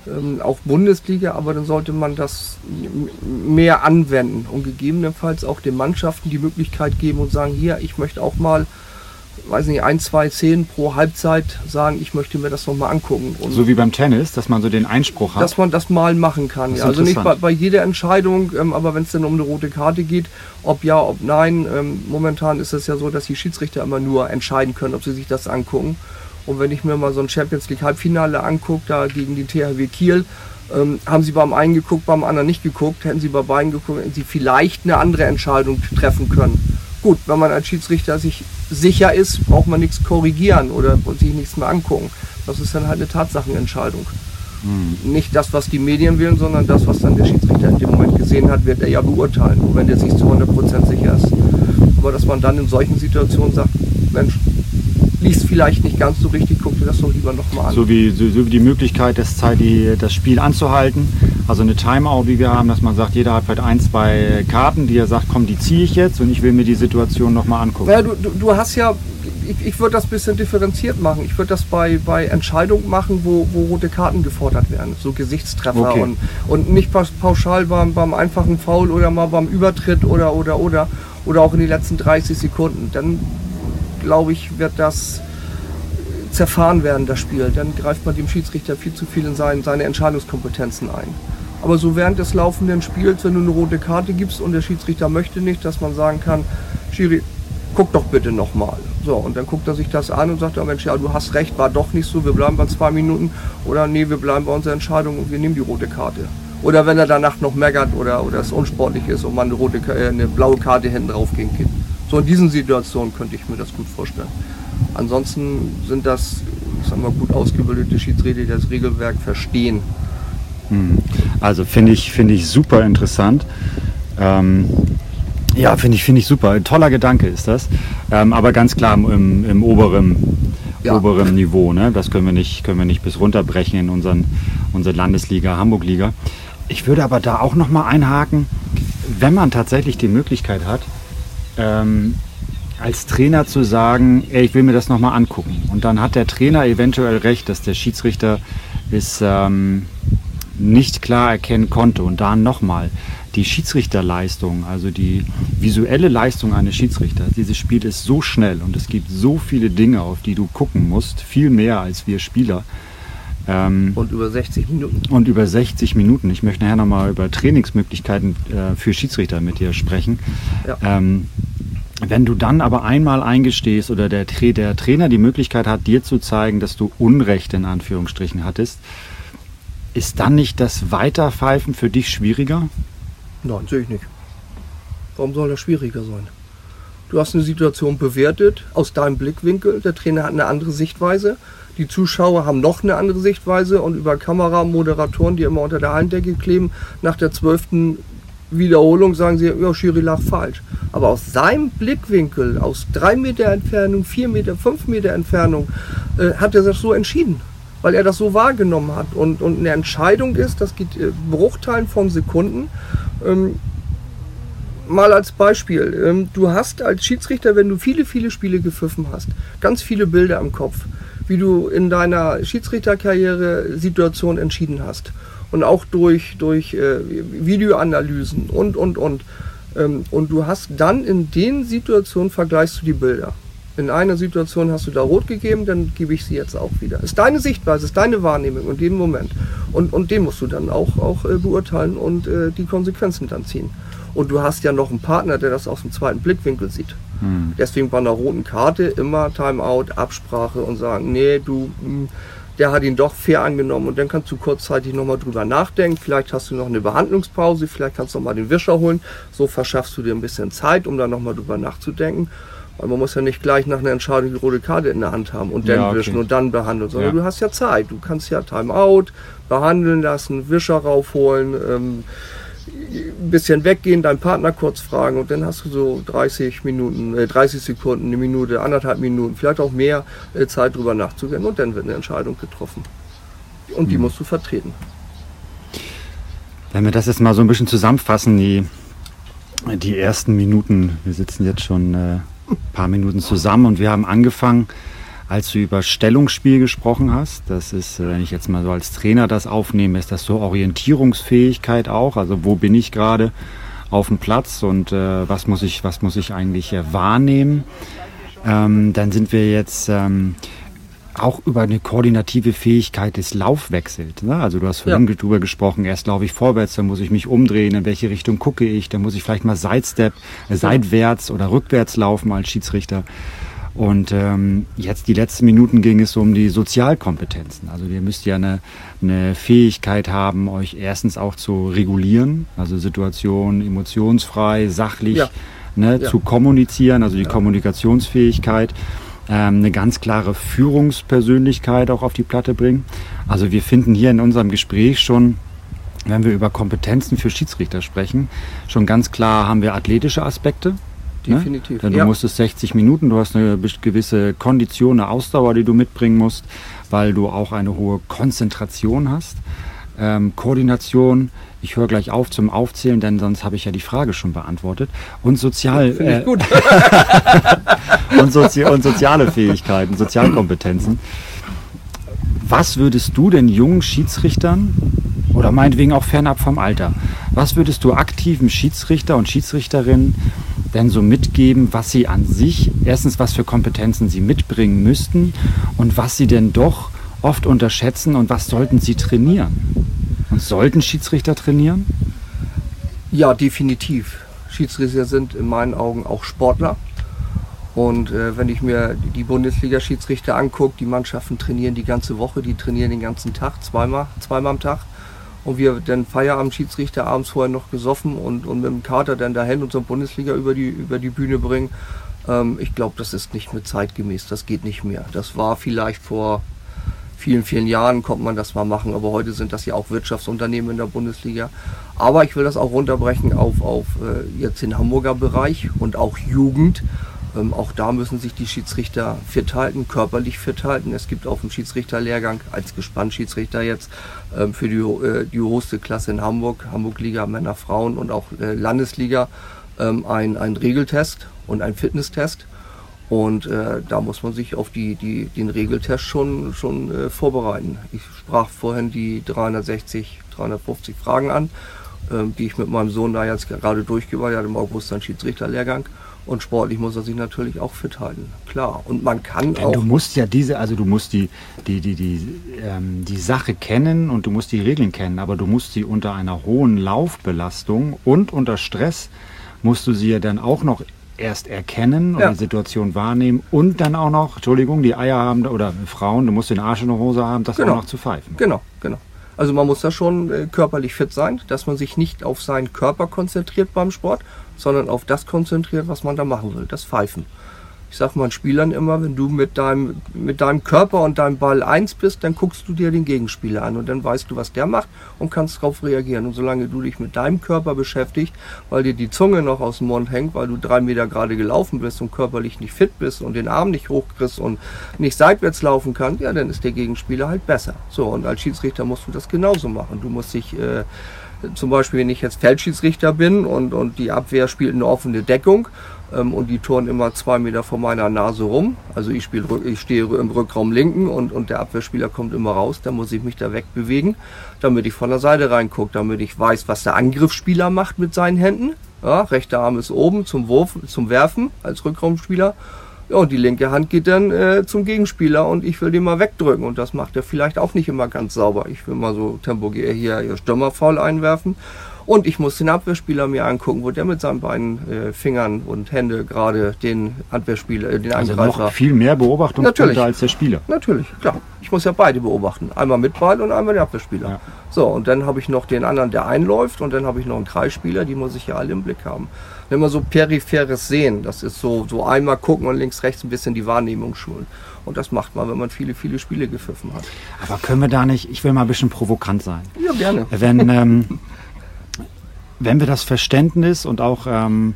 ähm, auch Bundesliga, aber dann sollte man das mehr anwenden und gegebenenfalls auch den Mannschaften die Möglichkeit geben und sagen, hier, ich möchte auch mal, weiß nicht, ein, zwei Szenen pro Halbzeit sagen, ich möchte mir das nochmal angucken. Und So wie beim Tennis, dass man so den Einspruch hat. dass man das mal machen kann. Ja. Also nicht bei, bei jeder Entscheidung, ähm, aber wenn es dann um eine rote Karte geht, ob ja, ob nein, ähm, momentan ist es ja so, dass die Schiedsrichter immer nur entscheiden können, ob sie sich das angucken. Und wenn ich mir mal so ein Champions League Halbfinale angucke, da gegen die THW Kiel, ähm, haben sie beim einen geguckt, beim anderen nicht geguckt, hätten sie bei beiden geguckt, hätten sie vielleicht eine andere Entscheidung treffen können. Gut, wenn man als Schiedsrichter sich sicher ist, braucht man nichts korrigieren oder sich nichts mehr angucken. Das ist dann halt eine Tatsachenentscheidung nicht das, was die Medien wählen, sondern das, was dann der Schiedsrichter in dem Moment gesehen hat, wird er ja beurteilen, wenn der sich zu 100% sicher ist. Aber dass man dann in solchen Situationen sagt, Mensch, liest vielleicht nicht ganz so richtig, guck dir das doch lieber nochmal an. So wie, so, so wie die Möglichkeit, das, Zeit, die, das Spiel anzuhalten. Also eine Timeout, wie wir haben, dass man sagt, jeder hat vielleicht ein, zwei Karten, die er sagt, komm, die ziehe ich jetzt und ich will mir die Situation nochmal angucken. Naja, du, du, du hast ja, ich, ich würde das ein bisschen differenziert machen. Ich würde das bei, bei Entscheidungen machen, wo, wo rote Karten gefordert werden, so Gesichtstreffer Okay. und, und nicht pa- pauschal beim, beim einfachen Foul oder mal beim Übertritt oder, oder, oder, oder auch in die letzten 30 Sekunden. Dann glaube ich, wird das zerfahren werden, das Spiel. Dann greift man dem Schiedsrichter viel zu viel in sein, seine Entscheidungskompetenzen ein. Aber so während des laufenden Spiels, wenn du eine rote Karte gibst und der Schiedsrichter möchte nicht, dass man sagen kann, Schiri, guck doch bitte nochmal. So, und dann guckt er sich das an und sagt, ja Mensch, ja, du hast recht, war doch nicht so, wir bleiben bei zwei Minuten. Oder nee, wir bleiben bei unserer Entscheidung und wir nehmen die rote Karte. Oder wenn er danach noch meckert oder, oder es unsportlich ist und man eine, rote, äh, eine blaue Karte hinten drauf gehen kann. So in diesen Situationen könnte ich mir das gut vorstellen. Ansonsten sind das, ich sag mal, gut ausgebildete Schiedsrichter, die das Regelwerk verstehen. Also finde ich, finde ich super interessant. Ähm, ja, finde ich, finde ich super. Ein toller Gedanke ist das. Ähm, aber ganz klar im, im oberen, Ja. oberen Niveau. Ne? Das können wir, nicht, können wir nicht bis runterbrechen in unseren, unsere Landesliga, Hamburg-Liga. Ich würde aber da auch nochmal einhaken, wenn man tatsächlich die Möglichkeit hat, ähm, als Trainer zu sagen, ey, ich will mir das nochmal angucken. Und dann hat der Trainer eventuell recht, dass der Schiedsrichter es ähm, nicht klar erkennen konnte. Und da nochmal, die Schiedsrichterleistung, also die visuelle Leistung eines Schiedsrichters, dieses Spiel ist so schnell und es gibt so viele Dinge, auf die du gucken musst, viel mehr als wir Spieler. Ähm, Und über 60 Minuten. und über 60 Minuten. Ich möchte nachher nochmal über Trainingsmöglichkeiten äh, für Schiedsrichter mit dir sprechen. Ja. Ähm, wenn du dann aber einmal eingestehst oder der, der Trainer die Möglichkeit hat, dir zu zeigen, dass du Unrecht in Anführungsstrichen hattest, ist dann nicht das Weiterpfeifen für dich schwieriger? Nein, sehe ich nicht. Warum soll das schwieriger sein? Du hast eine Situation bewertet aus deinem Blickwinkel. Der Trainer hat eine andere Sichtweise. Die Zuschauer haben noch eine andere Sichtweise und über Kamera, Moderatoren, die immer unter der Halldecke kleben, nach der zwölften Wiederholung sagen sie, ja, Schiri lag falsch. Aber aus seinem Blickwinkel, aus drei Meter Entfernung, vier Meter, fünf Meter Entfernung, äh, hat er das so entschieden, weil er das so wahrgenommen hat. Und, und eine Entscheidung ist, das geht äh, Bruchteilen von Sekunden. Ähm, mal als Beispiel, ähm, du hast als Schiedsrichter, wenn du viele, viele Spiele gepfiffen hast, ganz viele Bilder im Kopf, wie du in deiner Schiedsrichterkarriere Situation entschieden hast. Und auch durch, durch äh, Videoanalysen und, und, und. Ähm, und du hast dann in den Situationen vergleichst du die Bilder. In einer Situation hast du da rot gegeben, dann gebe ich sie jetzt auch wieder. Ist deine Sichtweise, ist deine Wahrnehmung in dem Moment. Und, und den musst du dann auch, auch äh, beurteilen und äh, die Konsequenzen dann ziehen. Und du hast ja noch einen Partner, der das aus dem zweiten Blickwinkel sieht. Hm. Deswegen bei einer roten Karte immer Timeout, Absprache und sagen, nee, du, hm, der hat ihn doch fair angenommen und dann kannst du kurzzeitig nochmal drüber nachdenken. Vielleicht hast du noch eine Behandlungspause, vielleicht kannst du nochmal den Wischer holen. So verschaffst du dir ein bisschen Zeit, um da nochmal drüber nachzudenken. Weil man muss ja nicht gleich nach einer Entscheidung die rote Karte in der Hand haben und dann ja, okay. wischen und dann behandeln, sondern ja. du hast ja Zeit. Du kannst ja Timeout behandeln lassen, Wischer raufholen, ähm, ein bisschen weggehen, deinen Partner kurz fragen und dann hast du so 30 Minuten, äh, 30 Sekunden, eine Minute, anderthalb Minuten, vielleicht auch mehr äh, Zeit drüber nachzugehen und dann wird eine Entscheidung getroffen. Und die mhm. musst du vertreten. Wenn wir das jetzt mal so ein bisschen zusammenfassen, die, die ersten Minuten, wir sitzen jetzt schon äh, ein paar Minuten zusammen und wir haben angefangen, als du über Stellungsspiel gesprochen hast. Das ist, äh, wenn ich jetzt mal so als Trainer das aufnehme, ist das so Orientierungsfähigkeit auch. Also wo bin ich gerade auf dem Platz und äh, was muss ich, was muss ich eigentlich äh, wahrnehmen? Ähm, dann sind wir jetzt ähm, auch über eine koordinative Fähigkeit des Laufwechsels. Ne? Also du hast vorhin ja. drüber gesprochen, erst laufe ich vorwärts, dann muss ich mich umdrehen, in welche Richtung gucke ich, dann muss ich vielleicht mal Sidestep, äh, seitwärts oder rückwärts laufen als Schiedsrichter. Und ähm, jetzt die letzten Minuten ging es um die Sozialkompetenzen. Also ihr müsst ja eine, eine Fähigkeit haben, euch erstens auch zu regulieren, also Situationen emotionsfrei, sachlich ja. Ne, ja. zu kommunizieren, also die ja. Kommunikationsfähigkeit. Ähm, eine ganz klare Führungspersönlichkeit auch auf die Platte bringen. Also wir finden hier in unserem Gespräch schon wenn wir über Kompetenzen für Schiedsrichter sprechen, schon ganz klar haben wir athletische Aspekte, Ne? Definitiv. Denn du ja. musstest 60 Minuten, du hast eine gewisse Kondition, eine Ausdauer, die du mitbringen musst, weil du auch eine hohe Konzentration hast. Ähm, Koordination, ich höre gleich auf zum Aufzählen, denn sonst habe ich ja die Frage schon beantwortet. Und sozial äh, gut. und, Sozi und soziale Fähigkeiten, Sozialkompetenzen. Was würdest du denn jungen Schiedsrichtern oder meinetwegen auch fernab vom Alter, was würdest du aktiven Schiedsrichter und Schiedsrichterinnen denn so mitgeben, was sie an sich, erstens, was für Kompetenzen sie mitbringen müssten und was sie denn doch oft unterschätzen und was sollten sie trainieren? Und sollten Schiedsrichter trainieren? Ja, definitiv. Schiedsrichter sind in meinen Augen auch Sportler. Und äh, wenn ich mir die Bundesliga-Schiedsrichter angucke, die Mannschaften trainieren die ganze Woche, die trainieren den ganzen Tag, zweimal, zweimal am Tag und wir dann Feierabend-Schiedsrichter abends vorher noch gesoffen und, und mit dem Kater dann dahin unsere Bundesliga über die, über die Bühne bringen. Ähm, ich glaube, das ist nicht mehr zeitgemäß, das geht nicht mehr. Das war vielleicht vor vielen, vielen Jahren konnte man das mal machen, aber heute sind das ja auch Wirtschaftsunternehmen in der Bundesliga. Aber ich will das auch runterbrechen auf, auf äh, jetzt den Hamburger Bereich und auch Jugend. Ähm, auch da müssen sich die Schiedsrichter fit halten, körperlich fit halten. Es gibt auf dem Schiedsrichterlehrgang als Gespannschiedsrichter jetzt ähm, für die, äh, die höchste Klasse in Hamburg, Hamburg-Liga Männer, Frauen und auch äh, Landesliga, ähm, ein, ein Regeltest und ein Fitnesstest. Und äh, da muss man sich auf die, die, den Regeltest schon, schon äh, vorbereiten. Ich sprach vorhin die 360, 350 Fragen an, ähm, die ich mit meinem Sohn da jetzt gerade durchgehe, er hat im August einen Schiedsrichterlehrgang. Und sportlich muss er sich natürlich auch fit halten, klar. Und man kann Denn auch. Du musst ja diese, also du musst die, die, die, die, ähm, die Sache kennen und du musst die Regeln kennen, aber du musst sie unter einer hohen Laufbelastung und unter Stress musst du sie ja dann auch noch erst erkennen oder ja. die Situation wahrnehmen und dann auch noch, Entschuldigung, die Eier haben oder Frauen, du musst den Arsch in der Hose haben, das genau. auch noch zu pfeifen. Genau, genau. Also man muss da schon äh, körperlich fit sein, dass man sich nicht auf seinen Körper konzentriert beim Sport, sondern auf das konzentriert, was man da machen will, das Pfeifen. Ich sage meinen Spielern immer, wenn du mit deinem, mit deinem Körper und deinem Ball eins bist, dann guckst du dir den Gegenspieler an und dann weißt du, was der macht und kannst darauf reagieren. Und solange du dich mit deinem Körper beschäftigst, weil dir die Zunge noch aus dem Mund hängt, weil du drei Meter gerade gelaufen bist und körperlich nicht fit bist und den Arm nicht hochkriegst und nicht seitwärts laufen kannst, ja, dann ist der Gegenspieler halt besser. So, und als Schiedsrichter musst du das genauso machen. Du musst dich... Äh, Zum Beispiel, wenn ich jetzt Feldschiedsrichter bin und, und die Abwehr spielt eine offene Deckung ähm, und die turnen immer zwei Meter vor meiner Nase rum. Also ich, spiel, ich stehe im Rückraum linken und, und der Abwehrspieler kommt immer raus. Da muss ich mich da wegbewegen, damit ich von der Seite reingucke, damit ich weiß, was der Angriffsspieler macht mit seinen Händen. Ja, rechter Arm ist oben zum Wurf, zum Werfen als Rückraumspieler. Ja, und die linke Hand geht dann äh, zum Gegenspieler und ich will den mal wegdrücken. Und das macht er vielleicht auch nicht immer ganz sauber. Ich will mal so Tempo hier, hier Stürmerfaul einwerfen. Und ich muss den Abwehrspieler mir angucken, wo der mit seinen beiden äh, Fingern und Hände gerade den Abwehrspieler, äh, den Also Angreifer. noch viel mehr Natürlich. als der Spieler. Natürlich, klar. Ich muss ja beide beobachten. Einmal mit Ball und einmal den Abwehrspieler. Ja. So, und dann habe ich noch den anderen, der einläuft und dann habe ich noch einen Kreisspieler, die muss ich ja alle im Blick haben. Wenn man so peripheres Sehen, das ist so, so einmal gucken und links, rechts ein bisschen die Wahrnehmung schulen. Und das macht man, wenn man viele, viele Spiele gepfiffen hat. Aber können wir da nicht, ich will mal ein bisschen provokant sein. Ja, gerne. Wenn, ähm, wenn wir das Verständnis und auch ähm,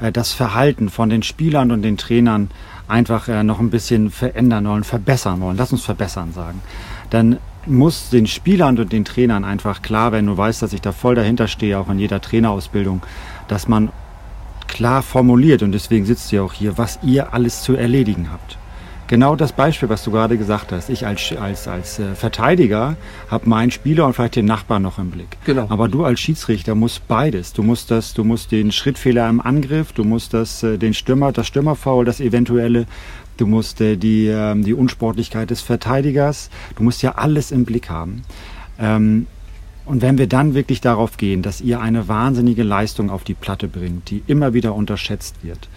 äh, das Verhalten von den Spielern und den Trainern einfach äh, noch ein bisschen verändern wollen, verbessern wollen, lass uns verbessern sagen, dann muss den Spielern und den Trainern einfach klar werden, du weißt, dass ich da voll dahinter stehe, auch in jeder Trainerausbildung, dass man klar formuliert und deswegen sitzt ihr auch hier, was ihr alles zu erledigen habt. Genau das Beispiel, was du gerade gesagt hast. Ich als, als, als äh, Verteidiger habe meinen Spieler und vielleicht den Nachbarn noch im Blick. Genau. Aber du als Schiedsrichter musst beides. Du musst das, du musst den Schrittfehler im Angriff, du musst das, äh, den Stürmer, das Stürmerfoul, das eventuelle, du musst äh, die, ähm, die Unsportlichkeit des Verteidigers, du musst ja alles im Blick haben. Ähm, und wenn wir dann wirklich darauf gehen, dass ihr eine wahnsinnige Leistung auf die Platte bringt, die immer wieder unterschätzt wird,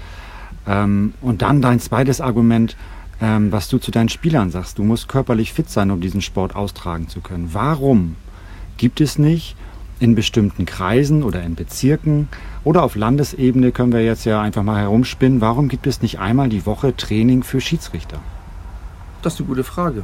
ähm, und dann dein zweites Argument, ähm, was du zu deinen Spielern sagst, du musst körperlich fit sein, um diesen Sport austragen zu können. Warum gibt es nicht in bestimmten Kreisen oder in Bezirken oder auf Landesebene können wir jetzt ja einfach mal herumspinnen, warum gibt es nicht einmal die Woche Training für Schiedsrichter? Das ist eine gute Frage.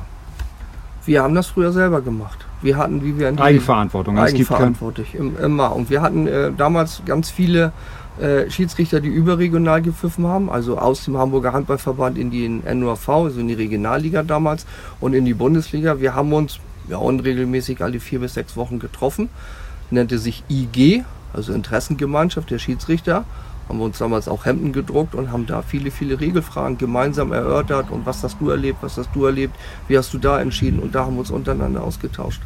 Wir haben das früher selber gemacht. Wir hatten, wie wir in Eigenverantwortung. Es gibt Eigenverantwortlich, immer. Und wir hatten äh, damals ganz viele äh, Schiedsrichter, die überregional gepfiffen haben, also aus dem Hamburger Handballverband in die NUAV, also in die Regionalliga damals und in die Bundesliga. Wir haben uns ja, unregelmäßig alle vier bis sechs Wochen getroffen, nannte sich IG, also Interessengemeinschaft der Schiedsrichter. Haben wir uns damals auch Hemden gedruckt und haben da viele, viele Regelfragen gemeinsam erörtert und was hast du erlebt, was hast du erlebt, wie hast du da entschieden und da haben wir uns untereinander ausgetauscht.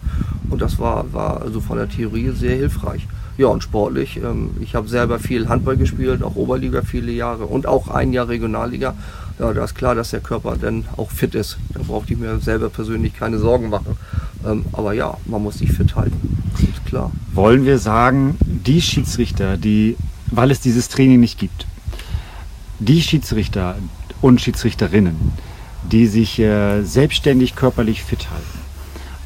Und das war, war also von der Theorie sehr hilfreich. Ja, und sportlich, ähm, ich habe selber viel Handball gespielt, auch Oberliga viele Jahre und auch ein Jahr Regionalliga. Ja, da ist klar, dass der Körper dann auch fit ist. Da brauchte ich mir selber persönlich keine Sorgen machen. Ähm, aber ja, man muss sich fit halten. Ist klar. wollen wir sagen, die Schiedsrichter, die, weil es dieses Training nicht gibt, die Schiedsrichter und Schiedsrichterinnen, die sich äh, selbstständig körperlich fit halten.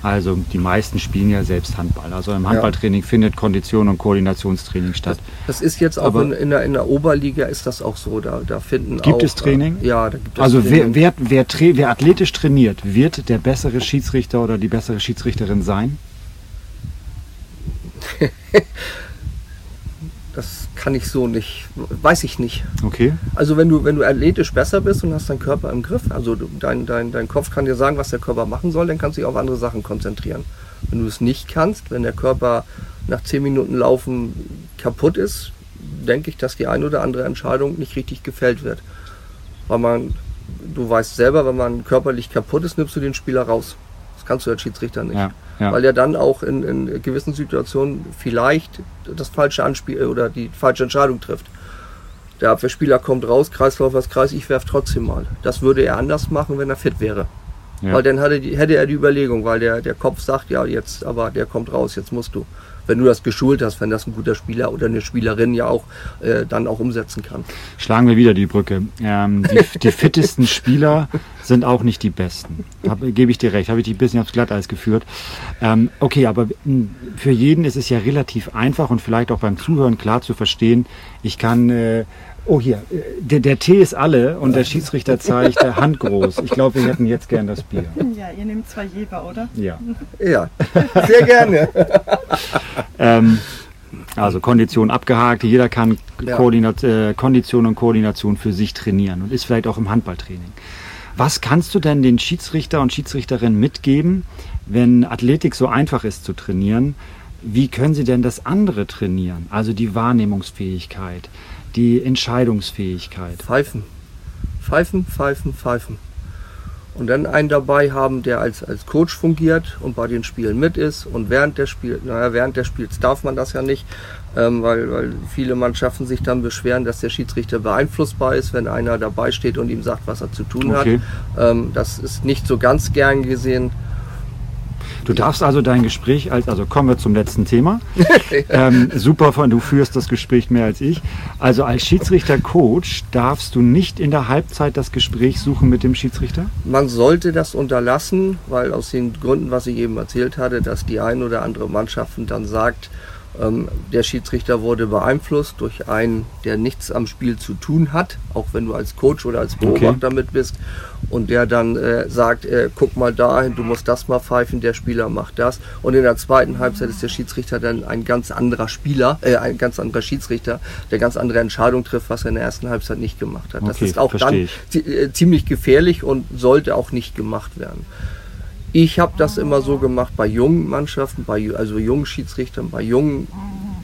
Also die meisten spielen ja selbst Handball. Also im Handballtraining findet Kondition und Koordinationstraining statt. Das ist jetzt auch in, in, der, in der Oberliga ist das auch so. Da, da finden Gibt auch, es Training? Äh, ja, da gibt es Also wer, Training. wer, wer, tra- wer athletisch trainiert, wird der bessere Schiedsrichter oder die bessere Schiedsrichterin sein? Das kann ich so nicht, weiß ich nicht. Okay. Also wenn du, wenn du athletisch besser bist und hast deinen Körper im Griff, also dein, dein, dein Kopf kann dir sagen, was der Körper machen soll, dann kannst du dich auf andere Sachen konzentrieren. Wenn du es nicht kannst, wenn der Körper nach 10 Minuten Laufen kaputt ist, denke ich, dass die eine oder andere Entscheidung nicht richtig gefällt wird. Weil man, du weißt selber, wenn man körperlich kaputt ist, nimmst du den Spieler raus. Das kannst du als Schiedsrichter nicht. Ja, ja. Weil er dann auch in, in gewissen Situationen vielleicht das falsche Anspiel oder die falsche Entscheidung trifft. Der Abwehrspieler kommt raus, Kreislauf als Kreis, ich werf trotzdem mal. Das würde er anders machen, wenn er fit wäre. Ja. Weil dann hatte, die, hätte er die Überlegung, weil der, der Kopf sagt, ja jetzt, aber der kommt raus, jetzt musst du. Wenn du das geschult hast, wenn das ein guter Spieler oder eine Spielerin ja auch äh, dann auch umsetzen kann. Schlagen wir wieder die Brücke. Ähm, die, die fittesten Spieler sind auch nicht die besten. Gebe ich dir recht, habe ich dich ein bisschen aufs Glatteis geführt. Ähm, okay, aber mh, für jeden ist es ja relativ einfach und vielleicht auch beim Zuhören klar zu verstehen. Ich kann, äh, oh hier, äh, der, der Tee ist alle und der Schiedsrichter zeigt äh, handgroß. Ich glaube, wir hätten jetzt gern das Bier. Ja, ihr nehmt zwei Jeber, oder? Ja. Ja, sehr gerne. Ähm, also Kondition abgehakt, jeder kann Ja. Äh, Kondition und Koordination für sich trainieren und ist vielleicht auch im Handballtraining. Was kannst du denn den Schiedsrichter und Schiedsrichterinnen mitgeben, wenn Athletik so einfach ist zu trainieren? wie können sie denn das andere trainieren? Also die Wahrnehmungsfähigkeit, die Entscheidungsfähigkeit. Pfeifen. Pfeifen, pfeifen, pfeifen. Und dann einen dabei haben, der als, als Coach fungiert und bei den Spielen mit ist. Und während der Spiel, naja, während des Spiels darf man das ja nicht, ähm, weil, weil viele Mannschaften sich dann beschweren, dass der Schiedsrichter beeinflussbar ist, wenn einer dabei steht und ihm sagt, was er zu tun Okay. hat. Ähm, das ist nicht so ganz gern gesehen. Du darfst also dein Gespräch als, also kommen wir zum letzten Thema. ähm, super, von du führst das Gespräch mehr als ich. Also als Schiedsrichter-Coach darfst du nicht in der Halbzeit das Gespräch suchen mit dem Schiedsrichter? Man sollte das unterlassen, weil aus den Gründen, was ich eben erzählt hatte, dass die ein oder andere Mannschaften dann sagt, der Schiedsrichter wurde beeinflusst durch einen, der nichts am Spiel zu tun hat, auch wenn du als Coach oder als Beobachter mit bist, und der dann äh, sagt, äh, guck mal dahin, du musst das mal pfeifen, der Spieler macht das. Und in der zweiten Halbzeit ist der Schiedsrichter dann ein ganz anderer Spieler, äh, ein ganz anderer Schiedsrichter, der ganz andere Entscheidungen trifft, was er in der ersten Halbzeit nicht gemacht hat. Das Okay, ist auch dann äh, ziemlich gefährlich und sollte auch nicht gemacht werden. Ich habe das immer so gemacht bei jungen Mannschaften, bei also jungen Schiedsrichtern, bei jungen,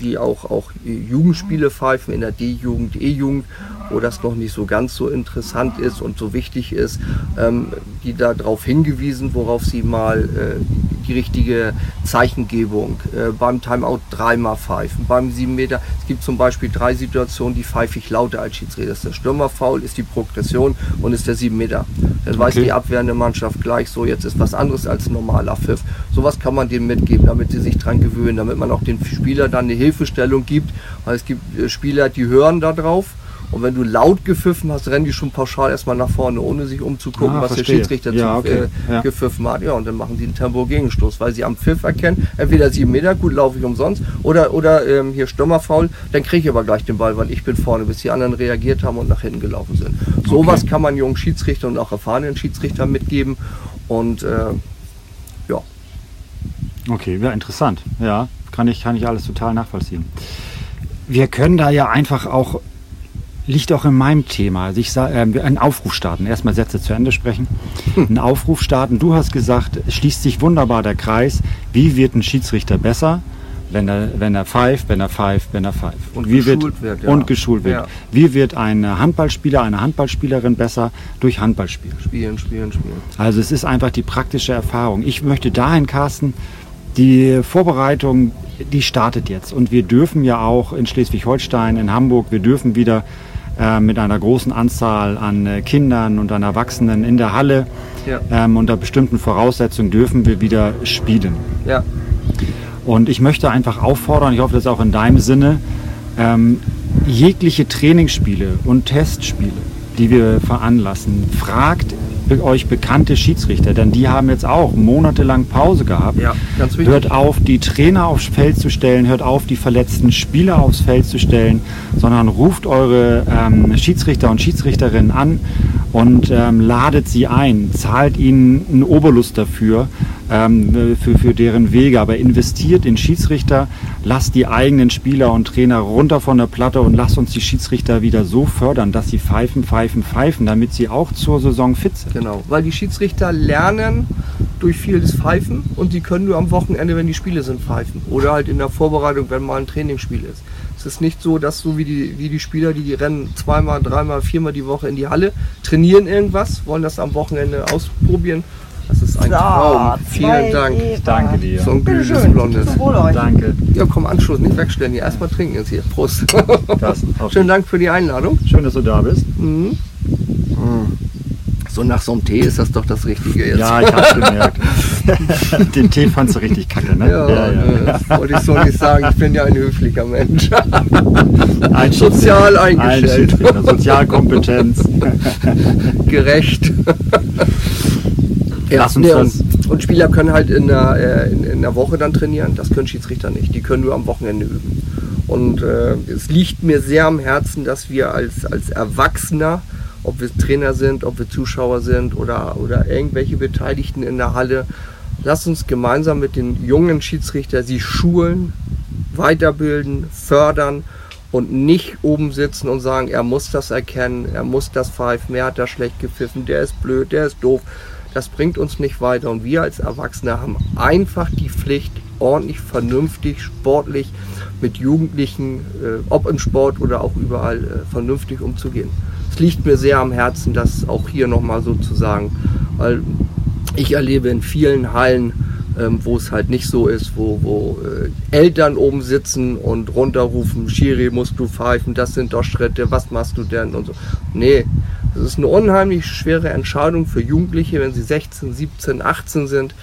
die auch, auch Jugendspiele pfeifen in der D-Jugend, E-Jugend, wo das noch nicht so ganz so interessant ist und so wichtig ist, ähm, die da darauf hingewiesen, worauf sie mal äh, die richtige Zeichengebung äh, beim Timeout dreimal pfeifen, beim 7 Meter. Es gibt zum Beispiel drei Situationen, die pfeife ich lauter als Schiedsrichter. Das ist der Stürmerfoul, ist die Progression und ist der 7 Meter. Dann weiß Okay. die abwehrende Mannschaft gleich so, jetzt ist was anderes als ein normaler Pfiff. Sowas kann man denen mitgeben, damit sie sich dran gewöhnen, damit man auch den Spieler dann eine Hilfestellung gibt. Weil es gibt äh, Spieler, die hören da drauf. Und wenn du laut gepfiffen hast, rennen die schon pauschal erstmal nach vorne, ohne sich umzugucken, Ah, was verstehe. der Schiedsrichter Ja, okay. äh, Ja. gepfiffen hat. Ja, und dann machen sie einen Tempo-Gegenstoß, weil sie am Pfiff erkennen, entweder sieben Meter, gut, laufe ich umsonst, oder, oder ähm, hier Stürmerfaul, dann kriege ich aber gleich den Ball, weil ich bin vorne, bis die anderen reagiert haben und nach hinten gelaufen sind. Sowas kann man jungen Schiedsrichtern und auch erfahrenen Schiedsrichtern mitgeben. Und äh, ja, Okay, ja, interessant. Ja, kann ich, kann ich alles total nachvollziehen. Wir können da ja einfach auch, liegt auch in meinem Thema, also ich sag, äh, einen Aufruf starten. Erstmal Sätze zu Ende sprechen. Einen Aufruf starten. Du hast gesagt, es schließt sich wunderbar der Kreis. Wie wird ein Schiedsrichter besser? Wenn er, wenn er pfeift, wenn er pfeift, wenn er pfeift. Und Wie geschult wird, ja. Und geschult wird. Ja. Wie wird ein Handballspieler, eine Handballspielerin besser? Durch Handballspiel. spielen, spielen, spielen. Also es ist einfach die praktische Erfahrung. Ich möchte dahin, Carsten, die Vorbereitung, die startet jetzt. Und wir dürfen ja auch in Schleswig-Holstein, in Hamburg, wir dürfen wieder äh, mit einer großen Anzahl an äh, Kindern und an Erwachsenen in der Halle Ja. ähm, unter bestimmten Voraussetzungen dürfen wir wieder spielen. Ja, Und ich möchte einfach auffordern, ich hoffe, das ist auch in deinem Sinne, ähm, jegliche Trainingsspiele und Testspiele, die wir veranlassen, fragt euch bekannte Schiedsrichter, denn die haben jetzt auch monatelang Pause gehabt. ja, ganz wichtig. Hört auf, die Trainer aufs Feld zu stellen, hört auf, die verletzten Spieler aufs Feld zu stellen, sondern ruft eure ähm, Schiedsrichter und Schiedsrichterinnen an und ähm, ladet sie ein, zahlt ihnen einen Obolus dafür, ähm, für, für deren Wege, aber investiert in Schiedsrichter, lasst die eigenen Spieler und Trainer runter von der Platte und lasst uns die Schiedsrichter wieder so fördern, dass sie pfeifen, pfeifen, pfeifen, damit sie auch zur Saison fit sind. Genau, weil die Schiedsrichter lernen durch vieles Pfeifen und die können nur am Wochenende, wenn die Spiele sind, pfeifen. Oder halt in der Vorbereitung, wenn mal ein Trainingsspiel ist. Es ist nicht so, dass so wie die, wie die Spieler, die rennen zweimal, dreimal, viermal die Woche in die Halle, trainieren irgendwas, wollen das am Wochenende ausprobieren. Das ist ein So, Traum. Vielen Dank. Eva. Danke dir. So ein glühendes Bitteschön. Blondes. Zum Wohl euch. Danke. Ja, komm, Anschluss, nicht wegstellen. Hier erstmal trinken jetzt hier. Prost. Schönen Dank für die Einladung. Schön, dass du da bist. Mhm. So nach so einem Tee ist das doch das Richtige jetzt. Ja, ich hab's gemerkt. Den Tee fandst du richtig kacke, ne? Ja, äh, das wollte ich so nicht sagen. Ich bin ja ein höflicher Mensch. Ein Sozial eingestellt. Ein Sozialkompetenz. Gerecht. Lass uns nee, und, und Spieler können halt in der, äh, in, in der Woche dann trainieren. Das können Schiedsrichter nicht. Die können nur am Wochenende üben. Und äh, es liegt mir sehr am Herzen, dass wir als, als Erwachsener, ob wir Trainer sind, ob wir Zuschauer sind oder, oder irgendwelche Beteiligten in der Halle, lasst uns gemeinsam mit den jungen Schiedsrichtern sie schulen, weiterbilden, fördern und nicht oben sitzen und sagen, er muss das erkennen, er muss das pfeifen, er hat da schlecht gepfiffen, der ist blöd, der ist doof. Das bringt uns nicht weiter und wir als Erwachsene haben einfach die Pflicht, ordentlich, vernünftig, sportlich mit Jugendlichen, äh, ob im Sport oder auch überall, äh, vernünftig umzugehen. Liegt mir sehr am Herzen, das auch hier nochmal so zu sagen, weil ich erlebe in vielen Hallen, ähm, wo es halt nicht so ist, wo, wo äh, Eltern oben sitzen und runterrufen, Schiri, musst du pfeifen, das sind doch Schritte, was machst du denn und so. Nee, das ist eine unheimlich schwere Entscheidung für Jugendliche, wenn sie 16, 17, 18 sind,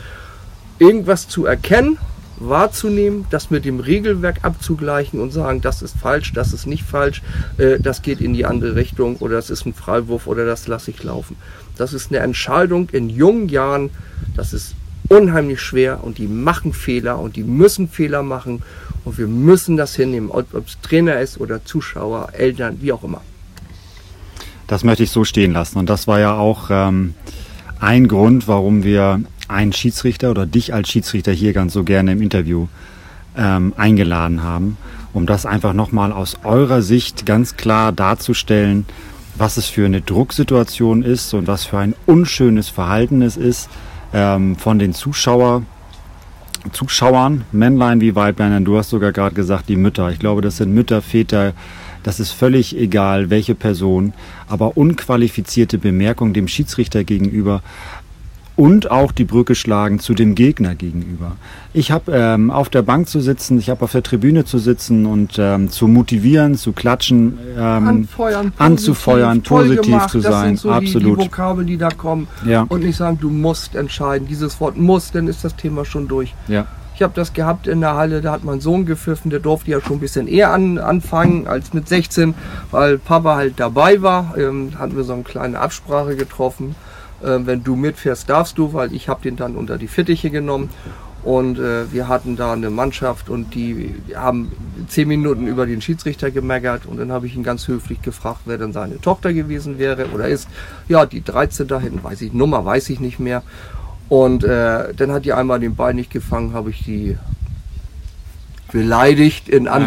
irgendwas zu erkennen, wahrzunehmen, das mit dem Regelwerk abzugleichen und sagen, das ist falsch, das ist nicht falsch, äh, das geht in die andere Richtung oder das ist ein Freiwurf oder das lasse ich laufen. Das ist eine Entscheidung in jungen Jahren, das ist unheimlich schwer und die machen Fehler und die müssen Fehler machen und wir müssen das hinnehmen, ob es Trainer ist oder Zuschauer, Eltern, wie auch immer. Das möchte ich so stehen lassen und das war ja auch ähm, ein Grund, warum wir einen Schiedsrichter oder dich als Schiedsrichter hier ganz so gerne im Interview ähm, eingeladen haben, um das einfach nochmal aus eurer Sicht ganz klar darzustellen, was es für eine Drucksituation ist und was für ein unschönes Verhalten es ist ähm, von den Zuschauer, Zuschauern, Männlein wie Weiblein, du hast sogar gerade gesagt, die Mütter. Ich glaube, das sind Mütter, Väter, das ist völlig egal, welche Person, aber unqualifizierte Bemerkung dem Schiedsrichter gegenüber und auch die Brücke schlagen zu dem Gegner gegenüber. Ich habe ähm, auf der Bank zu sitzen, ich habe auf der Tribüne zu sitzen und ähm, zu motivieren, zu klatschen, ähm, Anfeuern, positiv, anzufeuern, positiv gemacht. zu das sein. Sind so Absolut. Die, die Vokabeln, die da kommen. Ja. Und nicht sagen, du musst entscheiden. Dieses Wort muss, dann ist das Thema schon durch. ja. Ich habe das gehabt in der Halle, da hat mein Sohn gepfiffen, der durfte ja schon ein bisschen eher an, anfangen als mit 16, weil Papa halt dabei war. Ähm, hatten wir so eine kleine Absprache getroffen. Ähm, wenn du mitfährst, darfst du, weil ich habe den dann unter die Fittiche genommen. Und äh, wir hatten da eine Mannschaft und die haben zehn Minuten über den Schiedsrichter gemeckert und dann habe ich ihn ganz höflich gefragt, wer denn seine Tochter gewesen wäre oder ist. Ja, die 13 da hinten, weiß ich, Nummer weiß ich nicht mehr. Und äh, dann hat die einmal den Ball nicht gefangen, habe ich die beleidigt, in Anführungsstrichen,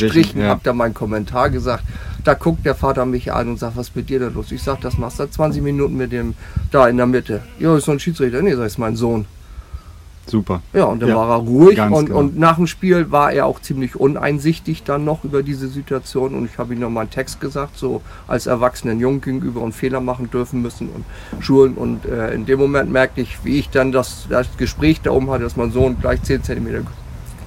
Anführungsstrichen, ja. habe da meinen Kommentar gesagt. Da guckt der Vater mich an und sagt, was ist mit dir da los? Ich sag, das machst du seit 20 Minuten mit dem da in der Mitte. Ja, ist so ein Schiedsrichter. Nee, das ist mein Sohn. Super. Ja, und dann Ja, war er ruhig und, und nach dem Spiel war er auch ziemlich uneinsichtig dann noch über diese Situation und ich habe ihm nochmal einen Text gesagt, so als erwachsenen Jungen gegenüber und Fehler machen dürfen müssen und schulen und äh, in dem Moment merkte ich, wie ich dann das, das Gespräch da oben hatte, dass mein Sohn gleich 10 cm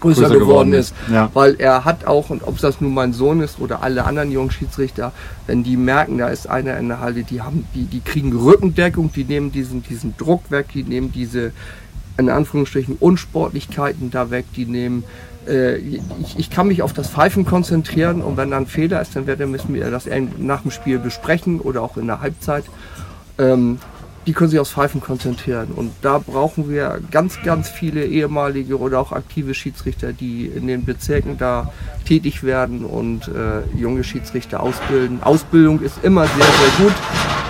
größer, Größer geworden geworden ist, ja. weil er hat auch, und ob das nun mein Sohn ist oder alle anderen jungen Schiedsrichter, wenn die merken, da ist einer in der Halle, die haben, die, die kriegen Rückendeckung, die nehmen diesen, diesen Druck weg, die nehmen diese, in Anführungsstrichen, Unsportlichkeiten da weg, die nehmen, äh, ich, ich kann mich auf das Pfeifen konzentrieren und wenn da ein Fehler ist, dann werden müssen wir das nach dem Spiel besprechen oder auch in der Halbzeit. Ähm, die können sich aufs Pfeifen konzentrieren. Und da brauchen wir ganz, ganz viele ehemalige oder auch aktive Schiedsrichter, die in den Bezirken da tätig werden und äh, junge Schiedsrichter ausbilden. Ausbildung ist immer sehr, sehr gut.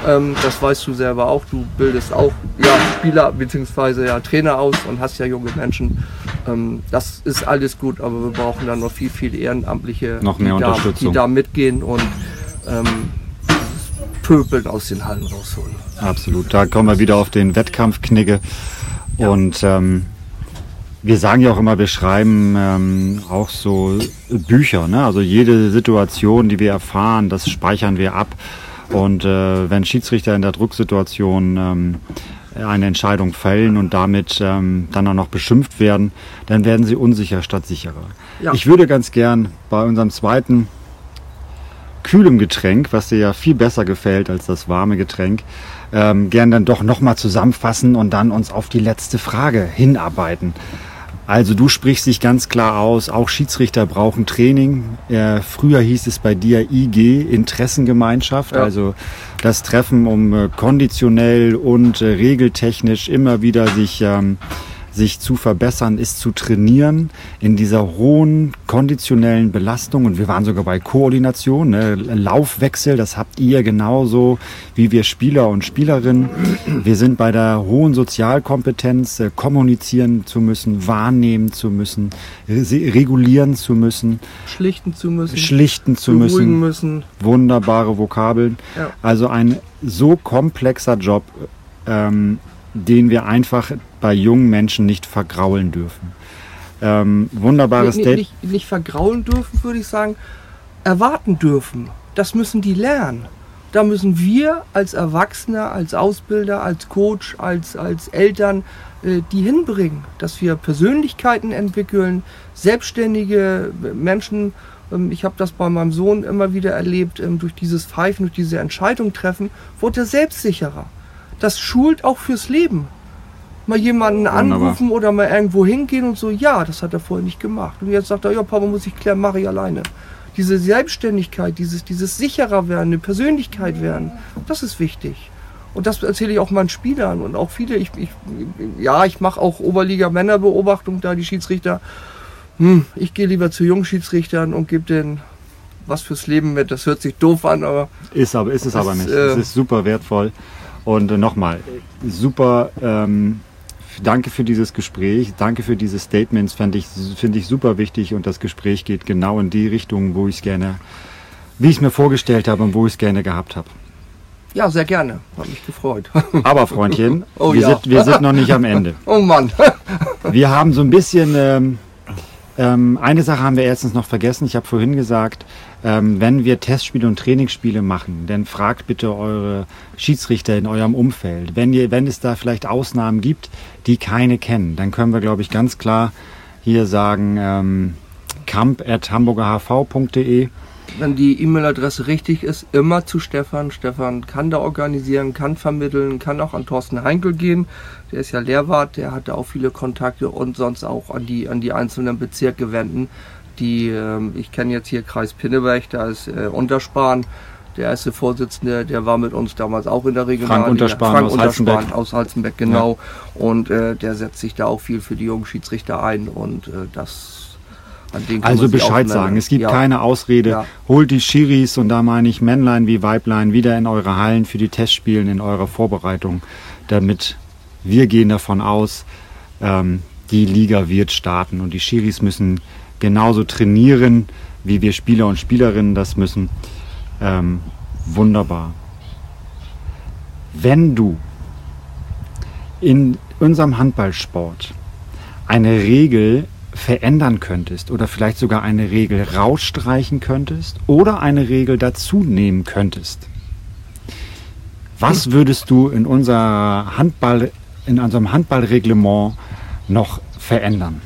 Ähm, das weißt du selber auch. Du bildest auch ja, Spieler bzw. Ja, Trainer aus und hast ja junge Menschen. Ähm, das ist alles gut, aber wir brauchen dann noch viel, viel Ehrenamtliche, Noch mehr die, da, Unterstützung. die da mitgehen und ähm, Pöbeln aus den Hallen rausholen. Absolut. Da kommen wir wieder auf den Wettkampfknigge. Und ähm, wir sagen ja auch immer, wir schreiben ähm, auch so Bücher. Ne? Also jede Situation, die wir erfahren, das speichern wir ab. Und äh, wenn Schiedsrichter in der Drucksituation ähm, eine Entscheidung fällen und damit ähm, dann auch noch beschimpft werden, dann werden sie unsicher statt sicherer. Ja. Ich würde ganz gern bei unserem zweiten kühlem Getränk, was dir ja viel besser gefällt als das warme Getränk, ähm, gern dann doch nochmal zusammenfassen und dann uns auf die letzte Frage hinarbeiten. Also du sprichst dich ganz klar aus, auch Schiedsrichter brauchen Training. Äh, früher hieß es bei dir IG, Interessengemeinschaft, Ja. also das Treffen, um äh, konditionell und äh, regeltechnisch immer wieder sich ähm, sich zu verbessern, ist zu trainieren in dieser hohen konditionellen Belastung. Und wir waren sogar bei Koordination, ne? Laufwechsel, das habt ihr genauso wie wir Spieler und Spielerinnen. Wir sind bei der hohen Sozialkompetenz, äh, kommunizieren zu müssen, wahrnehmen zu müssen, re regulieren zu müssen, Schlichten zu müssen, schlichten zu müssen. müssen. Wunderbare Vokabeln. Ja. Also ein so komplexer Job, ähm, den wir einfach bei jungen Menschen nicht vergraulen dürfen. Ähm, wunderbares nicht, Date. nicht, nicht vergraulen dürfen, würde ich sagen, erwarten dürfen. Das müssen die lernen. Da müssen wir als Erwachsene, als Ausbilder, als Coach, als, als Eltern äh, die hinbringen, dass wir Persönlichkeiten entwickeln, selbstständige Menschen. Ähm, ich habe das bei meinem Sohn immer wieder erlebt, ähm, durch dieses Pfeifen, durch diese Entscheidung treffen, wurde er selbstsicherer. Das schult auch fürs Leben. Mal jemanden Wunderbar. anrufen oder mal irgendwo hingehen und so, ja, das hat er vorher nicht gemacht. Und jetzt sagt er, ja, Papa, muss ich klären, mache ich alleine. Diese Selbstständigkeit, dieses, dieses sicherer werden, eine Persönlichkeit werden, das ist wichtig. Und das erzähle ich auch meinen Spielern und auch viele. Ich, ich, ja, ich mache auch Oberliga-Männerbeobachtung da, die Schiedsrichter. Hm, ich gehe lieber zu Jungschiedsrichtern und gebe denen was fürs Leben mit. Das hört sich doof an, aber Ist, aber, ist es Das, aber nicht. äh, es ist super wertvoll. Und äh, nochmal, super, ähm, danke für dieses Gespräch, danke für diese Statements, fand ich, finde ich super wichtig und das Gespräch geht genau in die Richtung, wo ich es gerne, wie ich es mir vorgestellt habe und wo ich es gerne gehabt habe. ja, sehr gerne. Hat mich gefreut. Aber Freundchen, Oh wir, ja. sind, wir sind noch nicht am Ende. oh Mann. Wir haben so ein bisschen, ähm, ähm, eine Sache haben wir erstens noch vergessen. Ich habe vorhin gesagt, ähm, wenn wir Testspiele und Trainingsspiele machen, dann fragt bitte eure Schiedsrichter in eurem Umfeld. Wenn, ihr, wenn es da vielleicht Ausnahmen gibt, die keine kennen, dann können wir, glaube ich, ganz klar hier sagen, ähm, kamp.hamburgerhv.de. Wenn die E-Mail-Adresse richtig ist, immer zu Stefan. Stefan kann da organisieren, kann vermitteln, kann auch an Thorsten Heinkel gehen. Der ist ja Lehrwart, der hat da auch viele Kontakte und sonst auch an die, an die einzelnen Bezirke wenden. Die, ähm, ich kenne jetzt hier Kreis Pinneberg, da ist äh, Unterspahn. Der erste Vorsitzende, der war mit uns damals auch in der Regionalliga. Unterspahn Frank aus Unterspahn Halzenbeck. aus Halzenbeck, genau. Und äh, der setzt sich da auch viel für die jungen Schiedsrichter ein und äh, das Also Bescheid sagen. Es gibt Ja. keine Ausrede. Ja. Holt die Schiris und da meine ich Männlein wie Weiblein wieder in eure Hallen für die Testspielen in eurer Vorbereitung, damit wir gehen davon aus, ähm, die Liga wird starten und die Schiris müssen genauso trainieren, wie wir Spieler und Spielerinnen das müssen. Ähm, wunderbar. Wenn du in unserem Handballsport eine Regel verändern könntest oder vielleicht sogar eine Regel rausstreichen könntest oder eine Regel dazu nehmen könntest, was würdest du in unser Handball, in unserem Handballreglement noch verändern?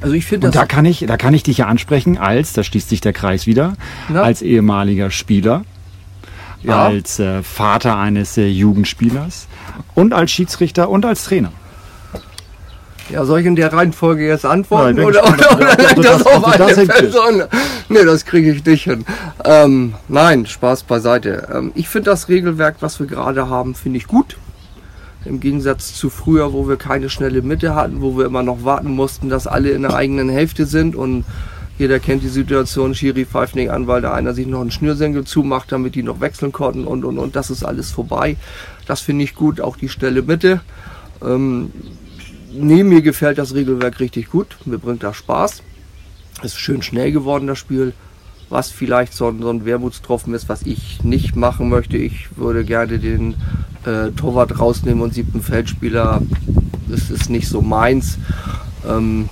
Also ich finde Und da kann ich, da kann ich dich ja ansprechen als, da schließt sich der Kreis wieder, Ja. als ehemaliger Spieler, Ja. als äh, Vater eines äh, Jugendspielers und als Schiedsrichter und als Trainer. Ja, soll ich in der Reihenfolge jetzt antworten? bin oder, oder, oder, das das- auf eine das. Person? Nee, das kriege ich nicht hin. Ähm, nein, Spaß beiseite. Ähm, ich finde das Regelwerk, was wir gerade haben, finde ich gut. Im Gegensatz zu früher, wo wir keine schnelle Mitte hatten, wo wir immer noch warten mussten, dass alle in der eigenen Hälfte sind und jeder kennt die Situation, Schiri pfeift nicht an, weil da einer sich noch einen Schnürsenkel zumacht, damit die noch wechseln konnten und und und. Das ist alles vorbei. Das finde ich gut, auch die schnelle Mitte. Ähm, nee, mir gefällt das Regelwerk richtig gut. Mir bringt das Spaß. Es ist schön schnell geworden, das Spiel. Was vielleicht so ein, so ein Wermutstropfen ist, was ich nicht machen möchte. Ich würde gerne den äh, Torwart rausnehmen und siebten Feldspieler. Das ist nicht so meins. Ähm,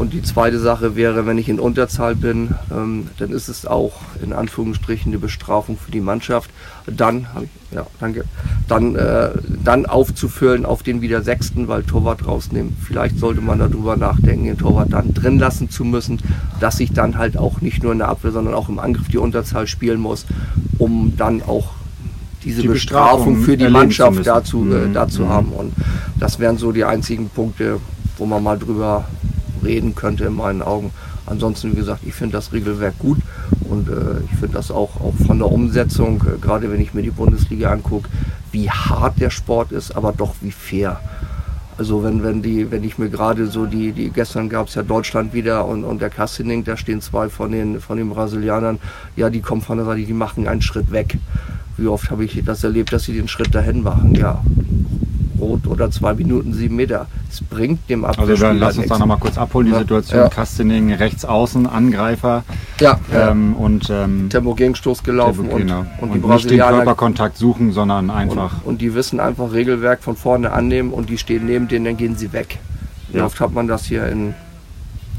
und die zweite Sache wäre, wenn ich in Unterzahl bin, ähm, dann ist es auch in Anführungsstrichen eine Bestrafung für die Mannschaft. Dann, ja, danke, dann, äh, dann aufzufüllen auf den wieder Sechsten, weil Torwart rausnehmen. Vielleicht sollte man darüber nachdenken, den Torwart dann drin lassen zu müssen, dass ich dann halt auch nicht nur in der Abwehr, sondern auch im Angriff die Unterzahl spielen muss, um dann auch diese Die Bestrafung, Bestrafung für die Mannschaft dazu, äh, Mhm, dazu mhm. haben. Und das wären so die einzigen Punkte, wo man mal drüber reden könnte in meinen Augen. Ansonsten, wie gesagt, ich finde das Regelwerk gut und äh, ich finde das auch, auch von der Umsetzung, äh, gerade wenn ich mir die Bundesliga angucke, wie hart der Sport ist, aber doch wie fair. Also wenn, wenn die, wenn ich mir gerade so die, die gestern gab es ja Deutschland wieder und, und der Kassining, da stehen zwei von den von den Brasilianern, ja, die kommen von der Seite, die machen einen Schritt weg. Wie oft habe ich das erlebt, dass sie den Schritt dahin machen? Ja, rot oder zwei Minuten, sieben Meter. Es bringt dem Also Abwehrspieler dann lass uns da nochmal kurz abholen, die Ja, Situation. ja. Kastening rechts außen, Angreifer Ja, ähm, und, ähm, Tempo Gegenstoß gelaufen der- und, genau. und die und nicht den Brasilianer Körperkontakt suchen, sondern einfach. Und, und die wissen einfach Regelwerk von vorne annehmen und die stehen neben denen, dann gehen sie weg. Ja. oft hat man das hier in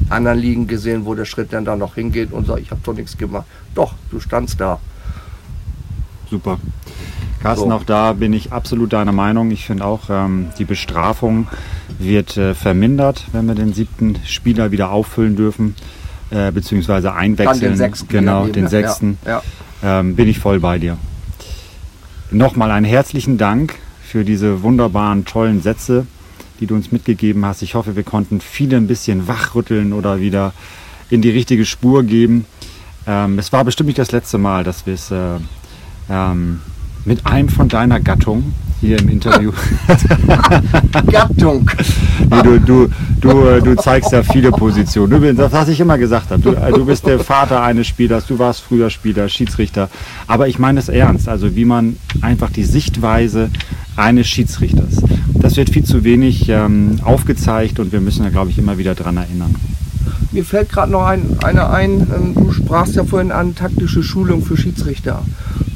anderen Ligen gesehen, wo der Schritt dann da noch hingeht und sagt, ich habe doch nichts gemacht. Doch, du standst da. Super. Carsten, So. auch da bin ich absolut deiner Meinung. Ich finde auch, ähm, die Bestrafung wird äh, vermindert, wenn wir den siebten Spieler wieder auffüllen dürfen, äh, beziehungsweise Dann einwechseln. den sechsten. Genau, den sechsten. Ja, ja. Ähm, bin ich voll bei dir. Nochmal einen herzlichen Dank für diese wunderbaren, tollen Sätze, die du uns mitgegeben hast. Ich hoffe, wir konnten viele ein bisschen wachrütteln oder wieder in die richtige Spur geben. Ähm, es war bestimmt nicht das letzte Mal, dass wir es äh, ähm, mit einem von deiner Gattung hier im Interview. Gattung. Nee, du, du, du, äh, du zeigst ja viele Positionen. Bist, das, was ich immer gesagt habe. Du, äh, du bist der Vater eines Spielers, du warst früher Spieler, Schiedsrichter. Aber ich meine es ernst. Also wie man einfach die Sichtweise eines Schiedsrichters. Das wird viel zu wenig ähm, aufgezeigt und wir müssen da, glaube ich, immer wieder dran erinnern. Mir fällt gerade noch ein, einer ein, ähm, du sprachst ja vorhin an taktische Schulung für Schiedsrichter.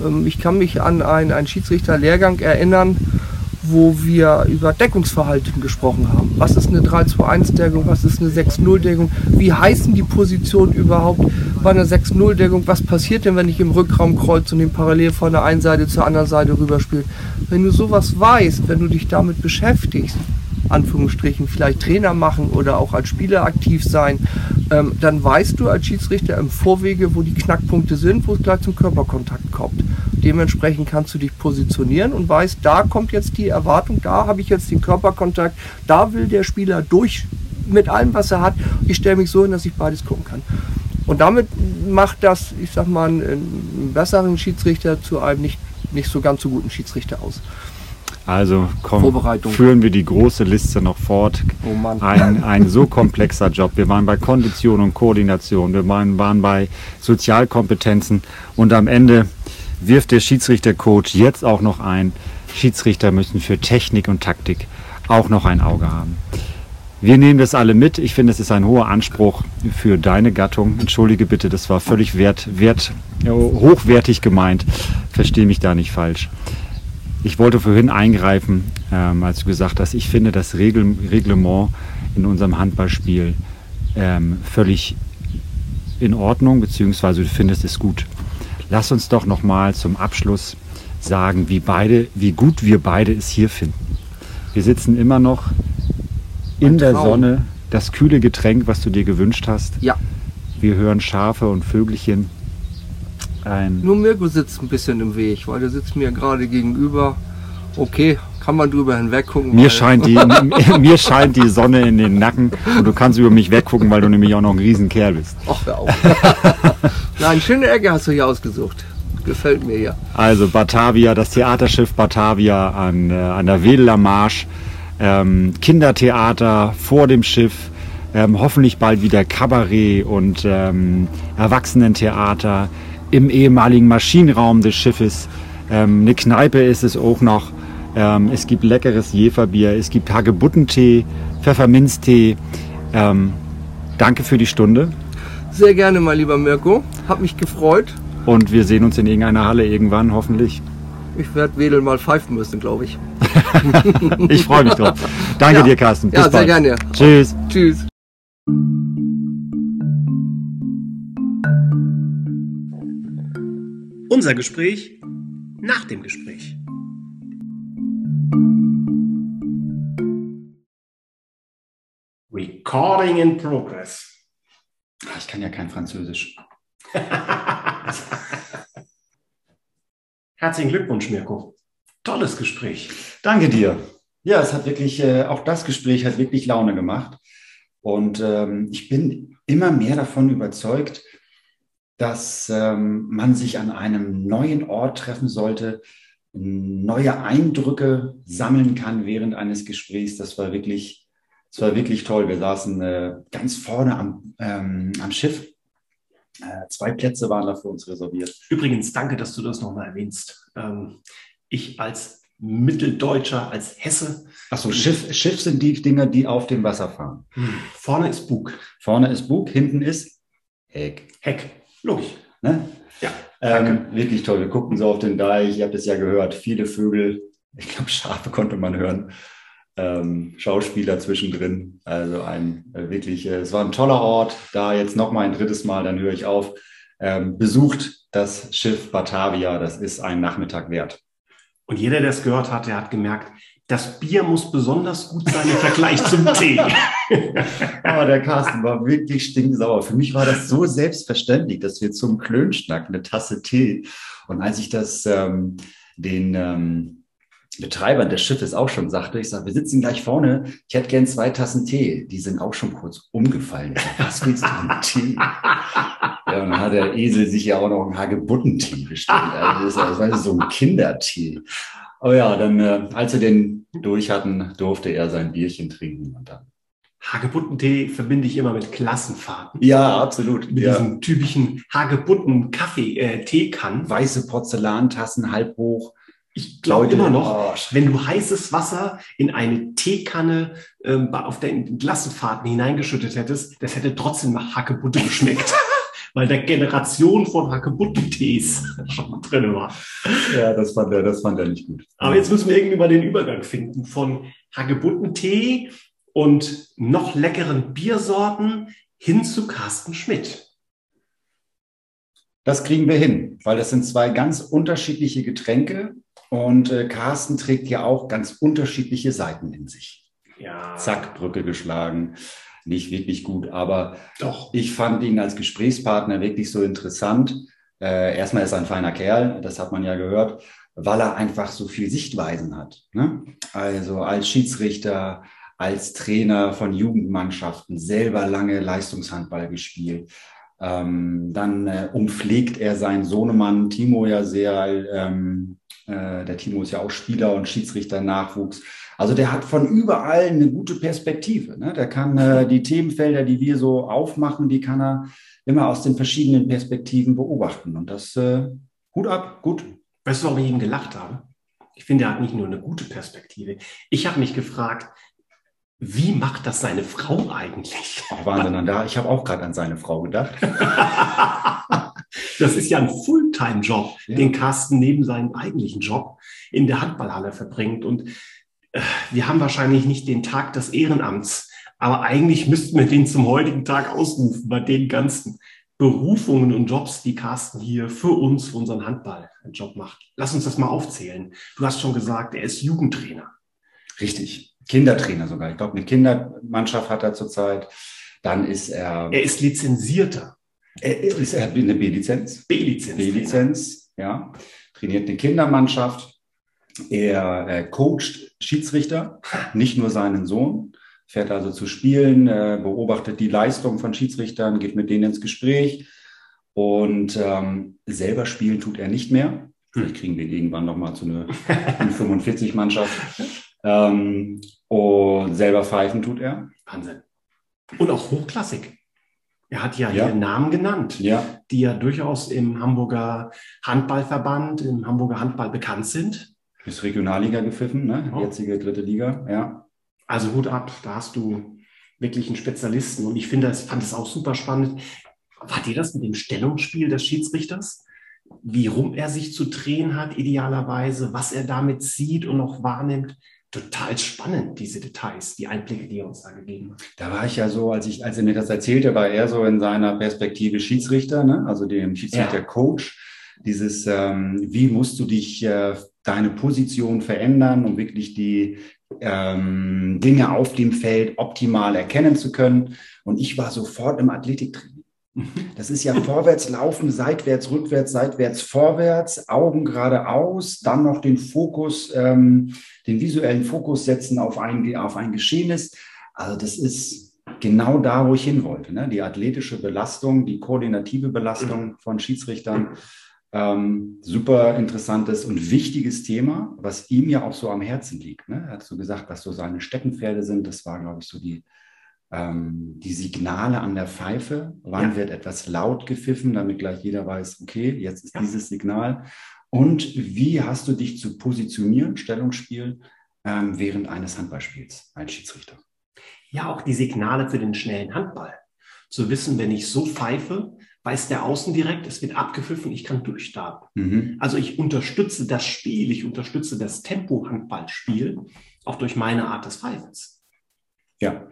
Ähm, ich kann mich an einen, einen Schiedsrichterlehrgang erinnern, wo wir über Deckungsverhalten gesprochen haben. Was ist eine 3-2-1-Deckung, was ist eine 6-0-Deckung, wie heißen die Positionen überhaupt bei einer 6-0-Deckung, was passiert denn, wenn ich im Rückraum kreuze und den parallel von der einen Seite zur anderen Seite rüberspiele. Wenn du sowas weißt, wenn du dich damit beschäftigst, Anführungsstrichen vielleicht Trainer machen oder auch als Spieler aktiv sein, ähm, dann weißt du als Schiedsrichter im Vorwege, wo die Knackpunkte sind, wo es gleich zum Körperkontakt kommt. Dementsprechend kannst du dich positionieren und weißt, da kommt jetzt die Erwartung, da habe ich jetzt den Körperkontakt, da will der Spieler durch mit allem, was er hat. Ich stelle mich so hin, dass ich beides gucken kann. Und damit macht das, ich sag mal, einen, einen besseren Schiedsrichter zu einem nicht, nicht so ganz so guten Schiedsrichter aus. Also komm, führen wir die große Liste noch fort. Oh. Ein, ein so komplexer Job. Wir waren bei Kondition und Koordination, wir waren, waren bei Sozialkompetenzen und am Ende wirft der Schiedsrichtercoach jetzt auch noch ein, Schiedsrichter müssen für Technik und Taktik auch noch ein Auge haben. Wir nehmen das alle mit. Ich finde, es ist ein hoher Anspruch für deine Gattung. Entschuldige bitte, das war völlig wert, wert, hochwertig gemeint. Verstehe mich da nicht falsch. Ich wollte vorhin eingreifen, ähm, als du gesagt hast, ich finde das Regel Reglement in unserem Handballspiel ähm, völlig in Ordnung, beziehungsweise du findest es gut. Lass uns doch nochmal zum Abschluss sagen, wie, beide, wie gut wir beide es hier finden. Wir sitzen immer noch in der. Sonne, das kühle Getränk, was du dir gewünscht hast. Ja. Wir hören Schafe und Vögelchen. Ein Nur Mirko sitzt ein bisschen im Weg, weil der sitzt mir gerade gegenüber. Okay, kann man drüber hinweg gucken. Mir scheint, die, mir scheint die Sonne in den Nacken und du kannst über mich weggucken, weil du nämlich auch noch ein Riesenkerl bist. Ach, hör auf. Nein, schöne Ecke hast du hier ausgesucht. Gefällt mir ja. Also Batavia, das Theaterschiff Batavia an, äh, an der Wedeler Marsch, ähm, Kindertheater vor dem Schiff, ähm, hoffentlich bald wieder Kabarett und ähm, Erwachsenentheater im ehemaligen Maschinenraum des Schiffes. Ähm, eine Kneipe ist es auch noch. Ähm, es gibt leckeres Jeferbier, es gibt Hagebuttentee, Pfefferminztee. Ähm, danke für die Stunde Sehr gerne, mein lieber Mirko. Hab mich gefreut. und wir sehen uns in irgendeiner Halle irgendwann, hoffentlich. Ich werde Wedel mal pfeifen müssen, glaube ich. Ich freue mich drauf. Danke Ja. dir, Carsten. Bis Ja, sehr bald. gerne. Tschüss. Tschüss. Unser Gespräch nach dem Gespräch. Recording in progress. Ah, Ich kann ja kein Französisch. Herzlichen Glückwunsch, Mirko. Tolles Gespräch. Danke dir. Ja, es hat wirklich, äh, auch das Gespräch hat wirklich Laune gemacht. Und ähm, ich bin immer mehr davon überzeugt, dass ähm, man sich an einem neuen Ort treffen sollte, neue Eindrücke sammeln kann während eines Gesprächs. Das war wirklich, das war wirklich toll. Wir saßen äh, ganz vorne am, ähm, am Schiff. Äh, zwei Plätze waren da für uns reserviert. Übrigens, danke, dass du das nochmal erwähnst. Ähm, ich als Mitteldeutscher, als Hesse, Achso, Schiff, Schiff sind die Dinger, die auf dem Wasser fahren. hm, vorne ist Bug, Vorne ist Bug, hinten ist Heck. Heck. Logisch. Ne? Ja, Ähm, wirklich toll. Wir guckten so auf den Deich. Ihr habt es ja gehört. Viele Vögel. Ich glaube, Schafe konnte man hören. ähm, Schauspieler zwischendrin. Also ein äh, wirklich, äh, es war ein toller Ort. Da jetzt noch mal ein drittes Mal, dann höre ich auf. Ähm, besucht das Schiff Batavia. Das ist ein Nachmittag wert. Und jeder, der es gehört hat, der hat gemerkt, das Bier muss besonders gut sein im Vergleich zum Tee. Aber der Carsten war wirklich stinksauer. Für mich war das so selbstverständlich, dass wir zum Klönschnack eine Tasse Tee. Und als ich das ähm, den ähm, Betreibern des Schiffes auch schon sagte, ich sage, wir sitzen gleich vorne, ich hätte gern zwei Tassen Tee. Die sind auch schon kurz umgefallen. Sag, Was willst du denn Tee? Ja, und dann hat der Esel sich ja auch noch einen Hagebuttentee bestellt. Also das, ist, das war so ein Kindertee. Aber ja, dann, äh, als wir den durch hatten, durfte er sein Bierchen trinken und dann. Hagebuttentee verbinde ich immer mit Klassenfahrten. Ja, absolut. Mit Ja. diesem typischen Hagebutten-Kaffee-Teekannen. Weiße Porzellantassen, halb hoch. ich glaube immer noch, oh, wenn du heißes Wasser in eine Teekanne ähm, auf den Klassenfahrten hineingeschüttet hättest, das hätte trotzdem nach Hagebutte geschmeckt. Weil da Generation von Hagebuttentees schon drin war. Ja, das fand er, das fand er nicht gut. Aber jetzt müssen wir irgendwie mal den Übergang finden von Hagebuttentee und noch leckeren Biersorten hin zu Carsten Schmidt. Das kriegen wir hin, weil das sind zwei ganz unterschiedliche Getränke und äh, Carsten trägt ja auch ganz unterschiedliche Seiten in sich. Ja, Zack, Brücke geschlagen. Nicht wirklich gut, aber doch. ich fand ihn als Gesprächspartner wirklich so interessant. Äh, erstmal ist er ein feiner Kerl, das hat man ja gehört, weil er einfach so viel Sichtweisen hat. Ne? Also als Schiedsrichter, als Trainer von Jugendmannschaften, selber lange Leistungshandball gespielt. Ähm, dann äh, umpflegt er seinen Sohnemann Timo ja sehr. Ähm, äh, der Timo ist ja auch Spieler und Schiedsrichter Nachwuchs. Also der hat von überall eine gute Perspektive. Ne? Der kann äh, die Themenfelder, die wir so aufmachen, die kann er immer aus den verschiedenen Perspektiven beobachten. Und das äh, Hut ab, gut. Weißt du, warum ich ihm gelacht habe? Ich finde, er hat nicht nur eine gute Perspektive. Ich habe mich gefragt, wie macht das seine Frau eigentlich? Auch Wahnsinn an da. Ich habe auch gerade an seine Frau gedacht. Das ist ja ein Fulltime-Job, Ja. den Carsten neben seinem eigentlichen Job in der Handballhalle verbringt. Und wir haben wahrscheinlich nicht den Tag des Ehrenamts, aber eigentlich müssten wir den zum heutigen Tag ausrufen bei den ganzen Berufungen und Jobs, die Carsten hier für uns, für unseren Handball-Job macht. Lass uns das mal aufzählen. Du hast schon gesagt, er ist Jugendtrainer. Richtig. Kindertrainer sogar. Ich glaube, eine Kindermannschaft hat er zurzeit. Dann ist er, Er ist lizenzierter er, ist, er hat eine B-Lizenz. B-Lizenz. B-Lizenz, ja. Trainiert eine Kindermannschaft. Er äh, coacht Schiedsrichter, nicht nur seinen Sohn. Fährt also zu Spielen, äh, beobachtet die Leistung von Schiedsrichtern, geht mit denen ins Gespräch. Und ähm, selber spielen tut er nicht mehr. Vielleicht kriegen wir irgendwann nochmal zu einer 45-Mannschaft. Ähm, und selber pfeifen tut er. Wahnsinn. Und auch hochklassig. Er hat ja, Ja. hier Namen genannt. Ja, die ja durchaus im Hamburger Handballverband, im Hamburger Handball bekannt sind. Ist Regionalliga gepfiffen, ne? Oh. Jetzige dritte Liga, ja. Also Hut ab, da hast du wirklich einen Spezialisten. Und ich finde, das fand es auch super spannend. War dir das mit dem Stellungsspiel des Schiedsrichters? Wie rum er sich zu drehen hat, idealerweise, was er damit sieht und noch wahrnimmt? Total spannend, diese Details, die Einblicke, die er uns da gegeben hat. Da war ich ja so, als ich, als er mir das erzählte, war er so in seiner Perspektive Schiedsrichter, ne? also dem Schiedsrichter-Coach. Dieses, ähm, wie musst du dich, äh, deine Position verändern, um wirklich die ähm, Dinge auf dem Feld optimal erkennen zu können. Und ich war sofort im Athletiktraining. Das ist ja vorwärts laufen, seitwärts, rückwärts, seitwärts, vorwärts, Augen geradeaus, dann noch den Fokus, ähm, den visuellen Fokus setzen auf ein, auf ein Geschehnis. Also das ist genau da, wo ich hin wollte. Ne? Die athletische Belastung, die koordinative Belastung von Schiedsrichtern. Ähm, super interessantes und wichtiges Thema, was ihm ja auch so am Herzen liegt. Ne? Er hat so gesagt, was so seine Steckenpferde sind. Das war, glaube ich, so die, ähm, die Signale an der Pfeife. Wann Ja. wird etwas laut gepfiffen, damit gleich jeder weiß, okay, jetzt ist Ja. dieses Signal. Und wie hast du dich zu positionieren, Stellungsspiel, ähm, während eines Handballspiels, ein Schiedsrichter? Ja, auch die Signale für den schnellen Handball. Zu wissen, wenn ich so pfeife, weiß der Außen direkt, es wird abgepfiffen, ich kann durchstarten. Mhm. Also ich unterstütze das Spiel, ich unterstütze das Tempo-Handballspiel auch durch meine Art des Pfeifens. Ja.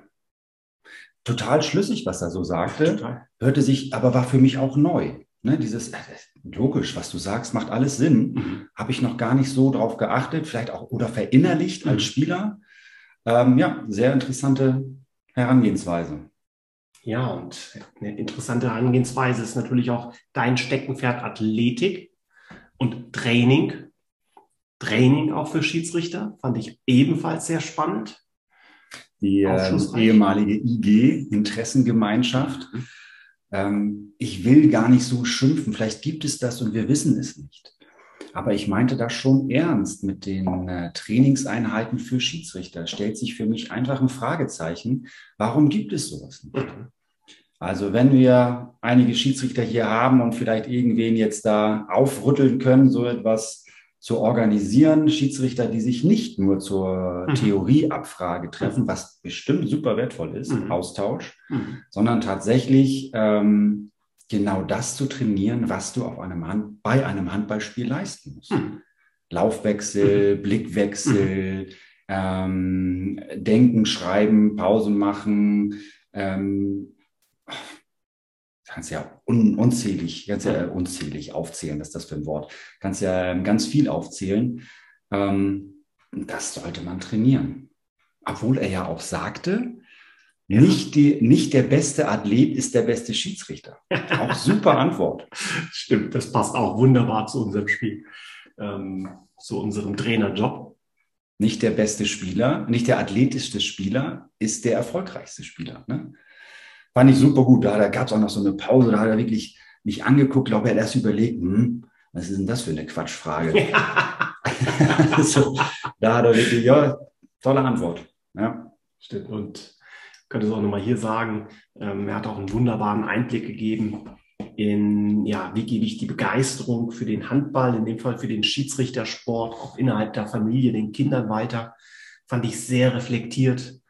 Total schlüssig, was er so sagte. Total. Hörte sich, aber war für mich auch neu. Ne, dieses, äh, logisch, was du sagst, macht alles Sinn. Mhm. Habe ich noch gar nicht so drauf geachtet, vielleicht auch oder verinnerlicht als Mhm. Spieler. Ähm, ja, sehr interessante Herangehensweise. Ja, und eine interessante Herangehensweise ist natürlich auch dein Steckenpferd Athletik und Training. Training auch für Schiedsrichter fand ich ebenfalls sehr spannend. Die ähm, ehemalige IG, Interessengemeinschaft. Ähm, ich will gar nicht so schimpfen, vielleicht gibt es das und wir wissen es nicht. Aber ich meinte das schon ernst mit den äh, Trainingseinheiten für Schiedsrichter. Stellt sich für mich einfach ein Fragezeichen. Warum gibt es sowas nicht? Mhm. Also wenn wir einige Schiedsrichter hier haben und vielleicht irgendwen jetzt da aufrütteln können, so etwas zu organisieren, Schiedsrichter, die sich nicht nur zur Mhm. Theorieabfrage treffen, was bestimmt super wertvoll ist, Mhm. Austausch, Mhm. sondern tatsächlich ähm, genau das zu trainieren, was du auf einem Hand, bei einem Handballspiel leisten musst. Mhm. Laufwechsel, Blickwechsel, ähm, Denken, Schreiben, Pause machen. Ähm, kannst ja un, unzählig, kannst ja unzählig aufzählen, was ist das für ein Wort? Kannst ja ähm, ganz viel aufzählen. Ähm, das sollte man trainieren. Obwohl er ja auch sagte, Ja. nicht, die, nicht der beste Athlet ist der beste Schiedsrichter. Auch super Antwort. Stimmt, das passt auch wunderbar zu unserem Spiel, ähm, zu unserem Trainerjob. Nicht der beste Spieler, nicht der athletischste Spieler ist der erfolgreichste Spieler. Ne? Fand ich super gut. Da, da gab es auch noch so eine Pause, da hat er wirklich mich angeguckt, glaube er hat erst überlegt, hm, was ist denn das für eine Quatschfrage? so, da hat er wirklich, ja, tolle Antwort. Ja. Stimmt. Und könnte es auch nochmal hier sagen, ähm, er hat auch einen wunderbaren Einblick gegeben in, ja, wie gebe ich die Begeisterung für den Handball, in dem Fall für den Schiedsrichtersport, auch innerhalb der Familie, den Kindern weiter. Fand ich sehr reflektiert,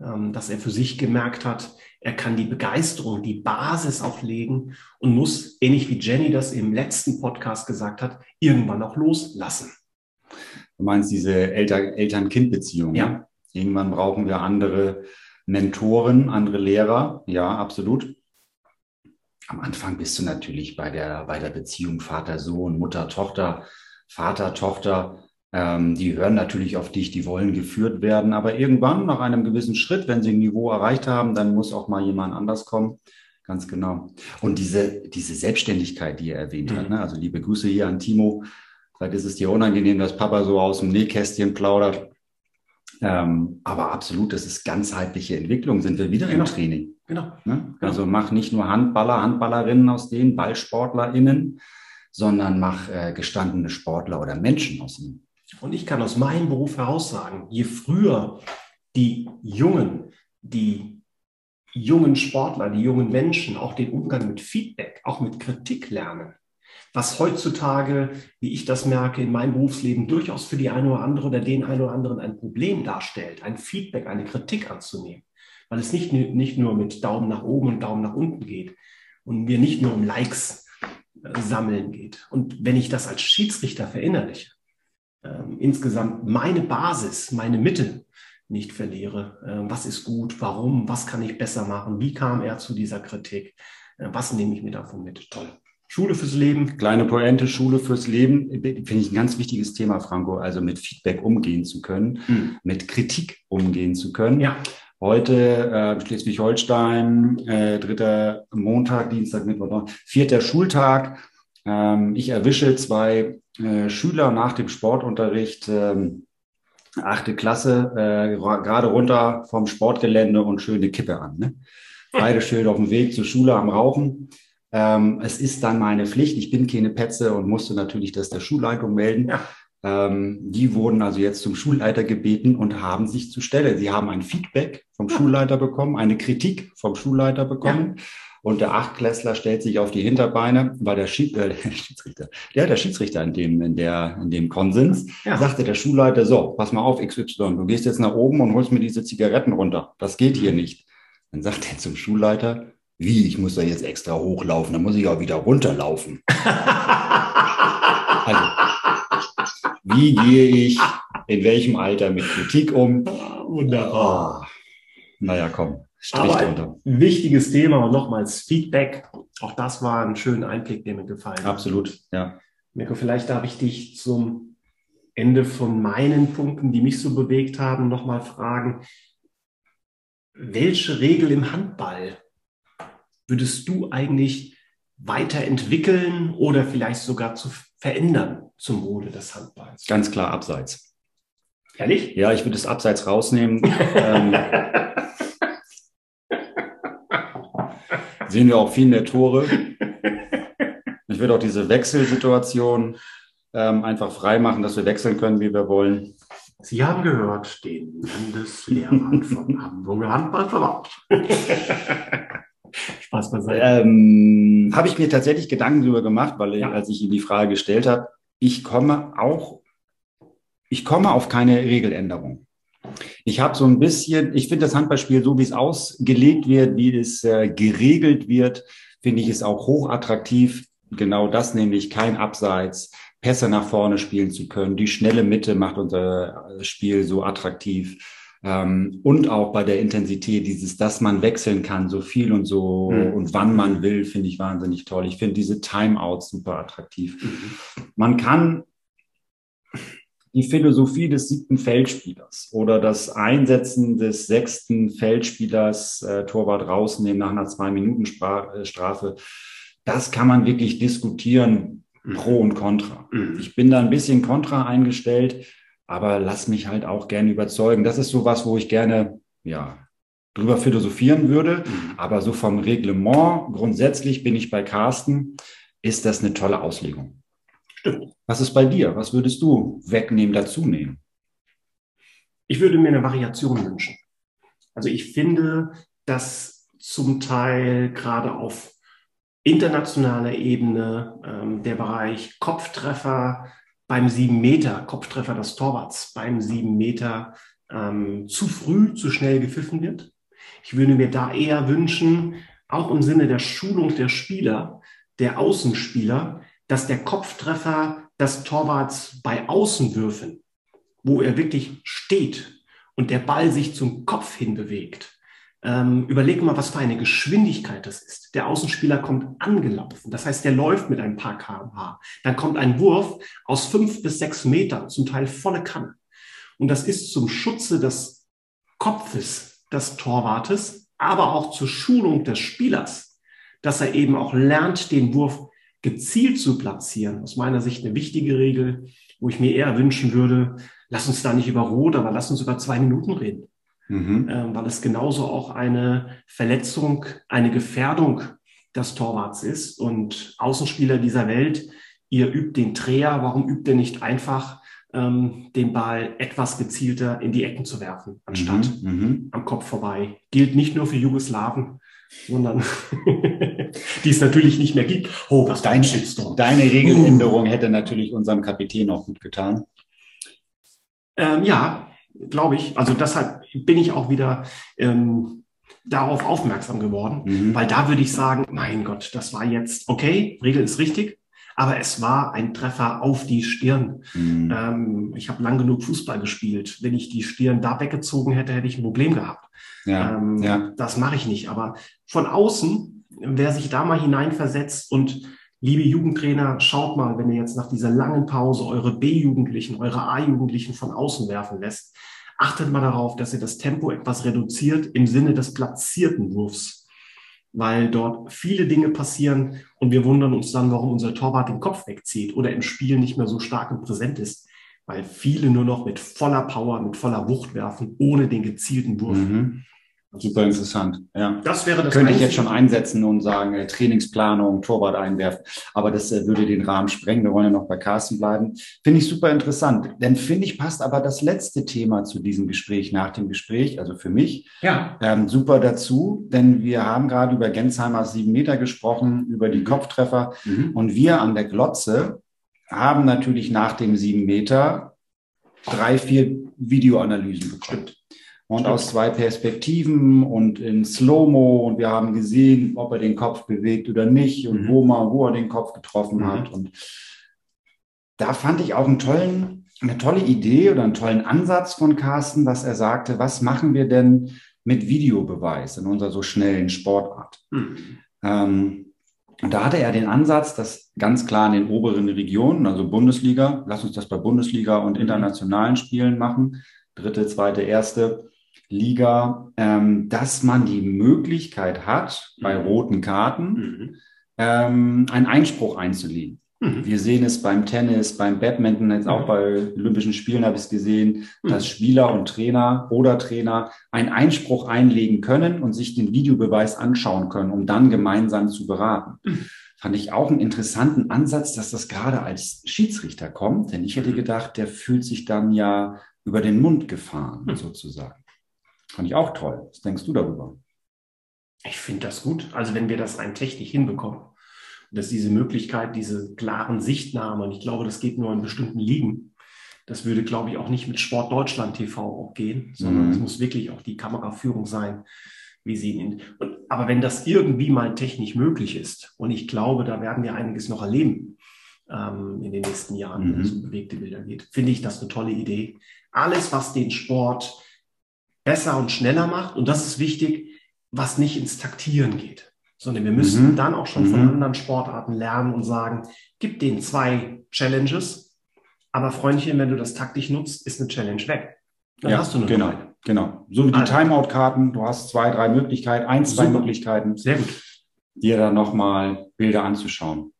ähm, dass er für sich gemerkt hat, er kann die Begeisterung, die Basis auch legen und muss, ähnlich wie Jenny das im letzten Podcast gesagt hat, irgendwann auch loslassen. Du meinst diese Elter- Eltern-Kind-Beziehung? Ja. ne? Irgendwann brauchen wir andere Mentoren, andere Lehrer. Ja, absolut. Am Anfang bist du natürlich bei der, bei der Beziehung Vater-Sohn, Mutter-Tochter, Vater-Tochter. Ähm, die hören natürlich auf dich, die wollen geführt werden. Aber irgendwann, nach einem gewissen Schritt, wenn sie ein Niveau erreicht haben, dann muss auch mal jemand anders kommen. Ganz genau. Und diese, diese Selbstständigkeit, die er erwähnt Mhm. hat, ne? also liebe Grüße hier an Timo. Vielleicht ist es dir unangenehm, dass Papa so aus dem Nähkästchen plaudert. Ähm, aber absolut, das ist ganzheitliche Entwicklung. Sind wir wieder Genau. im Training. Genau. Ne? Also mach nicht nur Handballer, Handballerinnen aus denen, BallsportlerInnen, sondern mach äh, gestandene Sportler oder Menschen aus ihnen. Und ich kann aus meinem Beruf heraus sagen, je früher die Jungen, die jungen Sportler, die jungen Menschen auch den Umgang mit Feedback, auch mit Kritik lernen, was heutzutage, wie ich das merke, in meinem Berufsleben durchaus für die eine oder andere oder den einen oder anderen ein Problem darstellt, ein Feedback, eine Kritik anzunehmen, weil es nicht, nicht nur mit Daumen nach oben und Daumen nach unten geht und mir nicht nur um Likes äh, sammeln geht. Und wenn ich das als Schiedsrichter verinnerliche, ähm, insgesamt meine Basis, meine Mitte nicht verliere. Äh, was ist gut? Warum? Was kann ich besser machen? Wie kam er zu dieser Kritik? Äh, was nehme ich mir davon mit? Toll. Schule fürs Leben. Kleine Pointe, Schule fürs Leben, finde ich ein ganz wichtiges Thema, Franco. Also mit Feedback umgehen zu können, Hm. mit Kritik umgehen zu können. Ja, Heute äh, Schleswig-Holstein, äh, dritter Montag, Dienstag, Mittwoch, vierter Schultag. Ähm, ich erwische zwei äh, Schüler nach dem Sportunterricht, ähm, achte Klasse, äh, ra- gerade runter vom Sportgelände und schöne Kippe an. Ne? Beide schön auf dem Weg zur Schule am Rauchen. Ähm, es ist dann meine Pflicht. Ich bin keine Petze und musste natürlich das der Schulleitung melden. Ja. Ähm, die wurden also jetzt zum Schulleiter gebeten und haben sich zu Stelle. Sie haben ein Feedback vom Ja. Schulleiter bekommen, eine Kritik vom Schulleiter bekommen. Und der Achtklässler stellt sich auf die Hinterbeine, weil der, Schied, äh, der Schiedsrichter, ja, der Schiedsrichter in dem, in der, in dem Konsens, Ja. sagte der Schulleiter, so, pass mal auf, XY, du gehst jetzt nach oben und holst mir diese Zigaretten runter. Das geht hier nicht. Dann sagt er zum Schulleiter, wie, ich muss da jetzt extra hochlaufen, dann muss ich auch wieder runterlaufen. Also, wie gehe ich in welchem Alter mit Kritik um? Wunderbar. Oh. Naja, komm, Strich Aber drunter. ein wichtiges Thema und nochmals Feedback. Auch das war ein schöner Einblick, der mir gefallen hat. Absolut, ja. Mirko, vielleicht darf ich dich zum Ende von meinen Punkten, die mich so bewegt haben, nochmal fragen. Welche Regel im Handball würdest du eigentlich weiterentwickeln oder vielleicht sogar zu verändern zum Wohle des Handballs? Ganz klar abseits. Ehrlich? Ja, ich würde das Abseits rausnehmen. ähm, sehen wir auch viel in der Tore. Ich würde auch diese Wechselsituation ähm, einfach frei machen, dass wir wechseln können, wie wir wollen. Sie haben gehört, den Landeslehrmann vom Hamburger Handballverband. Spaß beiseite. Ähm, habe ich mir tatsächlich Gedanken darüber gemacht, weil ich, Ja. als ich Ihnen die Frage gestellt habe, ich komme auch, ich komme auf keine Regeländerung. Ich habe so ein bisschen, ich finde das Handballspiel, so wie es ausgelegt wird, wie es äh, geregelt wird, finde ich es auch hochattraktiv. Genau das nämlich, kein Abseits, Pässe nach vorne spielen zu können. Die schnelle Mitte macht unser Spiel so attraktiv. Ähm, und auch bei der Intensität, dieses, dass man wechseln kann, so viel und so Mhm. und wann man will, finde ich wahnsinnig toll. Ich finde diese Timeouts super attraktiv. Mhm. Man kann die Philosophie des siebten Feldspielers oder das Einsetzen des sechsten Feldspielers, äh, Torwart rausnehmen nach einer Zwei-Minuten-Strafe, das kann man wirklich diskutieren, pro und contra. Mhm. Ich bin da ein bisschen kontra eingestellt, aber lass mich halt auch gerne überzeugen. Das ist so was, wo ich gerne, ja, drüber philosophieren würde. Mhm. Aber so vom Reglement, grundsätzlich bin ich bei Carsten, ist das eine tolle Auslegung. Stimmt. Was ist bei dir? Was würdest du wegnehmen, dazu nehmen? Ich würde mir eine Variation wünschen. Also ich finde, dass zum Teil gerade auf internationaler Ebene ähm, der Bereich Kopftreffer beim sieben Meter, Kopftreffer des Torwarts beim sieben Meter ähm, zu früh, zu schnell gepfiffen wird. Ich würde mir da eher wünschen, auch im Sinne der Schulung der Spieler, der Außenspieler, dass der Kopftreffer des Torwarts bei Außenwürfen, wo er wirklich steht und der Ball sich zum Kopf hin bewegt, ähm, überleg mal, was für eine Geschwindigkeit das ist. Der Außenspieler kommt angelaufen. Das heißt, der läuft mit ein paar kmh. Dann kommt ein Wurf aus fünf bis sechs Metern, zum Teil volle Kanne. Und das ist zum Schutze des Kopfes des Torwartes, aber auch zur Schulung des Spielers, dass er eben auch lernt, den Wurf gezielt zu platzieren. Aus meiner Sicht eine wichtige Regel, wo ich mir eher wünschen würde, lass uns da nicht über Rot, aber lass uns über zwei Minuten reden Mhm. ähm, weil es genauso auch eine Verletzung, eine Gefährdung des Torwarts ist. Und Außenspieler dieser Welt, ihr übt den Dreher, warum übt ihr nicht einfach ähm, den Ball etwas gezielter in die Ecken zu werfen, anstatt Mhm. Mhm. am Kopf vorbei? Gilt nicht nur für Jugoslawen, sondern die es natürlich nicht mehr gibt. Oh, was Dein, dein Shitstorm. deine Regeländerung hätte natürlich unserem Kapitän auch gut getan. Ähm, ja, glaube ich. Also deshalb bin ich auch wieder ähm, darauf aufmerksam geworden, Mhm. weil da würde ich sagen, mein Gott, das war jetzt okay, Regel ist richtig, aber es war ein Treffer auf die Stirn. Mhm. Ähm, ich habe lang genug Fußball gespielt. Wenn ich die Stirn da weggezogen hätte, hätte ich ein Problem gehabt. Ja, ähm, ja. Das mache ich nicht. Aber von außen, wer sich da mal hineinversetzt und liebe Jugendtrainer, schaut mal, wenn ihr jetzt nach dieser langen Pause eure B-Jugendlichen, eure A-Jugendlichen von außen werfen lässt, achtet mal darauf, dass ihr das Tempo etwas reduziert im Sinne des platzierten Wurfs, weil dort viele Dinge passieren und wir wundern uns dann, warum unser Torwart den Kopf wegzieht oder im Spiel nicht mehr so stark und präsent ist, weil viele nur noch mit voller Power, mit voller Wucht werfen, ohne den gezielten Wurf. Mhm. Super interessant. Ja. Das wäre das Könnte ich jetzt schon einsetzen und sagen, äh, Trainingsplanung, Torwart einwerfen. Aber das äh, würde den Rahmen sprengen. Wir wollen ja noch bei Carsten bleiben. Finde ich super interessant. Denn finde ich, passt aber das letzte Thema zu diesem Gespräch nach dem Gespräch, also für mich, Ja, ähm, super dazu. Denn wir haben gerade über Gensheimer sieben Meter gesprochen, über die Kopftreffer. Mhm. Und wir an der Glotze haben natürlich nach dem sieben Meter drei, vier Videoanalysen bekommen. Und aus zwei Perspektiven und in Slow-Mo und wir haben gesehen, ob er den Kopf bewegt oder nicht und Mhm. wo mal, wo er den Kopf getroffen Mhm. hat. Und da fand ich auch einen tollen eine tolle Idee oder einen tollen Ansatz von Carsten, dass er sagte, was machen wir denn mit Videobeweis in unserer so schnellen Sportart? Mhm. Ähm, und da hatte er den Ansatz, dass ganz klar in den oberen Regionen, also Bundesliga, lass uns das bei Bundesliga und internationalen Spielen machen, dritte, zweite, erste Liga, ähm, dass man die Möglichkeit hat, bei Mhm. roten Karten Mhm. ähm, einen Einspruch einzulegen. Mhm. Wir sehen es beim Tennis, beim Badminton, jetzt auch bei Olympischen Spielen habe ich es gesehen, dass Spieler und Trainer oder Trainer einen Einspruch einlegen können und sich den Videobeweis anschauen können, um dann gemeinsam zu beraten. Fand ich auch einen interessanten Ansatz, dass das gerade als Schiedsrichter kommt, denn ich hätte gedacht, der fühlt sich dann ja über den Mund gefahren, sozusagen. Fand ich auch toll. Was denkst du darüber? Ich finde das gut. Also wenn wir das rein technisch hinbekommen, dass diese Möglichkeit, diese klaren Sichtnahmen, und ich glaube, das geht nur in bestimmten Ligen, das würde, glaube ich, auch nicht mit Sport Deutschland TV auch gehen, sondern Mhm. es muss wirklich auch die Kameraführung sein, wie sie ihn. Und, aber wenn das irgendwie mal technisch möglich ist, und ich glaube, da werden wir einiges noch erleben ähm, in den nächsten Jahren, wenn Mhm. es um bewegte Bilder geht, finde ich das eine tolle Idee. Alles, was den Sport besser und schneller macht, und das ist wichtig, was nicht ins Taktieren geht, sondern wir müssen Mhm. dann auch schon von Mhm. anderen Sportarten lernen und sagen, gib denen zwei Challenges, aber Freundchen, wenn du das taktisch nutzt, ist eine Challenge weg. Dann hast du eine genau, neue. genau. So wie die Also. Timeout-Karten. Du hast zwei, drei Möglichkeiten, ein, zwei Super. Möglichkeiten, Sehr gut. dir dann nochmal Bilder anzuschauen.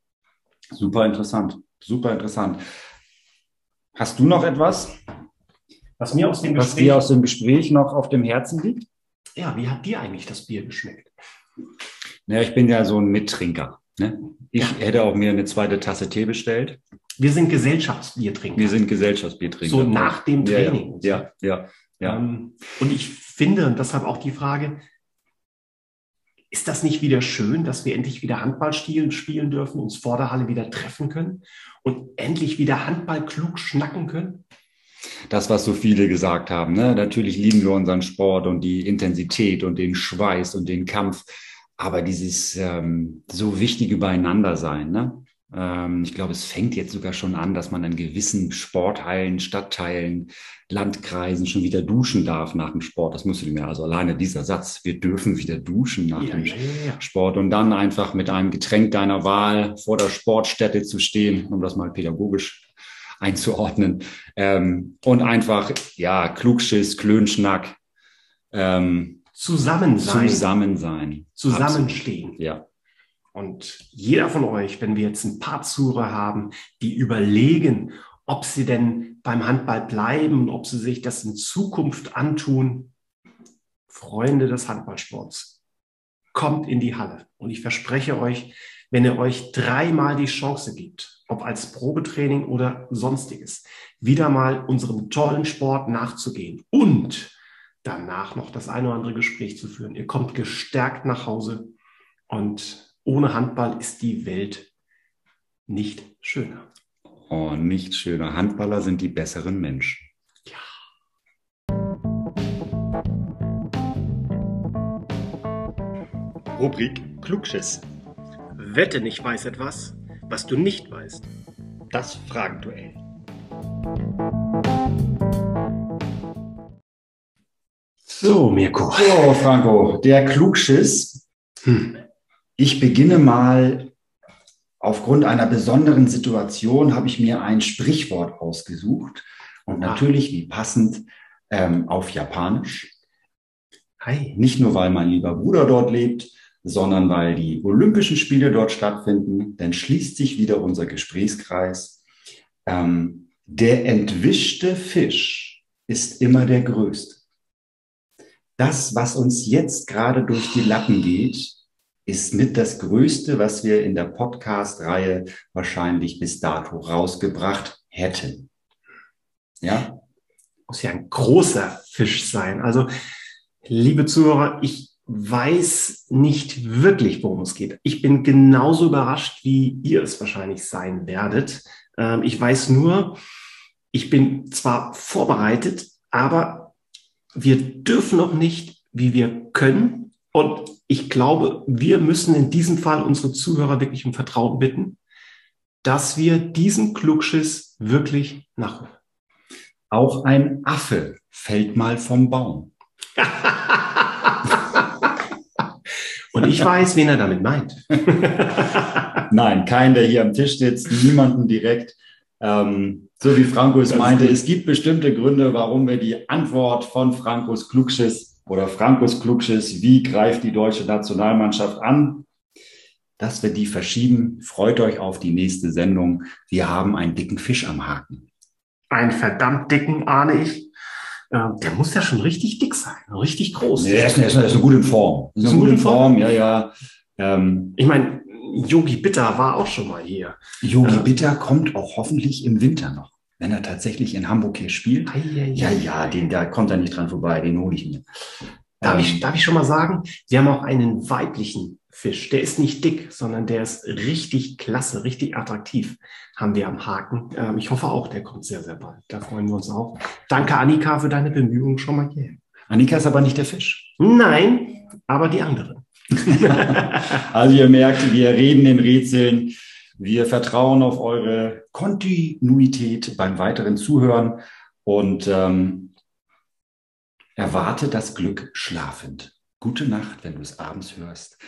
Super interessant, super interessant. Hast du noch etwas, Was mir aus dem was Gespräch, dir aus dem Gespräch noch auf dem Herzen liegt? ja, wie hat dir eigentlich das Bier geschmeckt? Ja, ich bin ja so ein Mittrinker. Ne? Ich Ja. hätte auch mir eine zweite Tasse Tee bestellt. Wir sind Gesellschaftsbiertrinker. Wir sind Gesellschaftsbiertrinker. so nach dem Ja, Training. Ja, ja, ja. Ähm, und ich finde, und deshalb auch die Frage, ist das nicht wieder schön, dass wir endlich wieder Handball spielen, spielen dürfen, uns vor der Halle wieder treffen können und endlich wieder Handball klug schnacken können? Das, was so viele gesagt haben. Ne? Natürlich lieben wir unseren Sport und die Intensität und den Schweiß und den Kampf, aber dieses ähm, so wichtige Beieinandersein. Ne? Ähm, ich glaube, es fängt jetzt sogar schon an, dass man in gewissen Sporthallen, Stadtteilen, Landkreisen schon wieder duschen darf nach dem Sport. Das musst du mir also alleine dieser Satz. Wir dürfen wieder duschen nach Ja, dem ja, ja. Sport und dann einfach mit einem Getränk deiner Wahl vor der Sportstätte zu stehen, um das mal pädagogisch einzuordnen. Ähm, und einfach, ja, Klugschiss, Klönschnack, ähm, Zusammen sein, zusammen sein. zusammenstehen. Absolut. Ja. Und jeder von euch, wenn wir jetzt ein paar Zuhörer haben, die überlegen, ob sie denn beim Handball bleiben, ob sie sich das in Zukunft antun, Freunde des Handballsports, kommt in die Halle. Und ich verspreche euch, wenn ihr euch dreimal die Chance gibt, ob als Probetraining oder sonstiges, wieder mal unserem tollen Sport nachzugehen und danach noch das eine oder andere Gespräch zu führen. Ihr kommt gestärkt nach Hause und ohne Handball ist die Welt nicht schöner. Oh, nicht schöner. Handballer sind die besseren Menschen. Rubrik Klugschiss. Wette nicht weiß etwas, was du nicht weißt. Das Fragenduell. So, Mirko. So, Franco, der Klugschiss. Hm. Ich beginne mal aufgrund einer besonderen Situation habe ich mir ein Sprichwort ausgesucht und Ah. natürlich wie passend ähm, auf Japanisch. Hi. Nicht nur, weil mein lieber Bruder dort lebt, sondern weil die Olympischen Spiele dort stattfinden. Dann schließt sich wieder unser Gesprächskreis. Ähm, der entwischte Fisch ist immer der größte. Das, was uns jetzt gerade durch die Lappen geht, ist mit das Größte, was wir in der Podcast-Reihe wahrscheinlich bis dato rausgebracht hätten. Ja, Muss ja ein großer Fisch sein. Also, liebe Zuhörer, ich weiß nicht wirklich, worum es geht. Ich bin genauso überrascht, wie ihr es wahrscheinlich sein werdet. Ähm, ich weiß nur, ich bin zwar vorbereitet, aber wir dürfen noch nicht, wie wir können. Und ich glaube, wir müssen in diesem Fall unsere Zuhörer wirklich um Vertrauen bitten, dass wir diesen Klugschiss wirklich nachholen. Auch ein Affe fällt mal vom Baum. Und ich weiß, wen er damit meint. Nein, kein, der hier am Tisch sitzt, niemanden direkt. Ähm, so wie Franco es meinte, es gibt bestimmte Gründe, warum wir die Antwort von Frankos Klugschiss oder Frankos Klugschiss, wie greift die deutsche Nationalmannschaft an, dass wir die verschieben. Freut euch auf die nächste Sendung. Wir haben einen dicken Fisch am Haken. Einen verdammt dicken, ahne ich. Äh, Der muss ja schon richtig dick sein, richtig groß. Nee, er ist, ist, ist gut in Form. Er Ist gut in Form, ja, ja. Ähm, Ich meine, Yogi Bitter war auch schon mal hier. Yogi Ja. Bitter kommt auch hoffentlich im Winter noch, wenn er tatsächlich in Hamburg hier spielt. Ja, ja, den, da kommt er nicht dran vorbei, den hole ich mir. Darf, Ähm, ich, darf ich schon mal sagen, wir haben auch einen weiblichen Fisch. Der ist nicht dick, sondern der ist richtig klasse, richtig attraktiv. Haben wir am Haken. Ähm, ich hoffe auch, der kommt sehr, sehr bald. Da freuen wir uns auch. Danke, Annika, für deine Bemühungen schon mal hier. Annika ist aber nicht der Fisch. Nein, aber die anderen. Also ihr merkt, wir reden in Rätseln. Wir vertrauen auf eure Kontinuität beim weiteren Zuhören und ähm, erwarte das Glück schlafend. Gute Nacht, wenn du es abends hörst.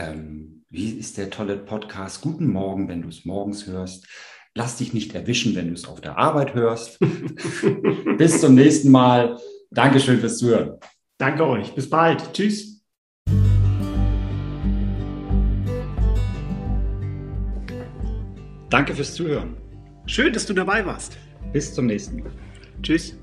Ähm, wie ist der tolle Podcast? Guten Morgen, wenn du es morgens hörst. Lass dich nicht erwischen, wenn du es auf der Arbeit hörst. Bis zum nächsten Mal. Dankeschön fürs Zuhören. Danke euch. Bis bald. Tschüss. Danke fürs Zuhören. Schön, dass du dabei warst. Bis zum nächsten Mal. Tschüss.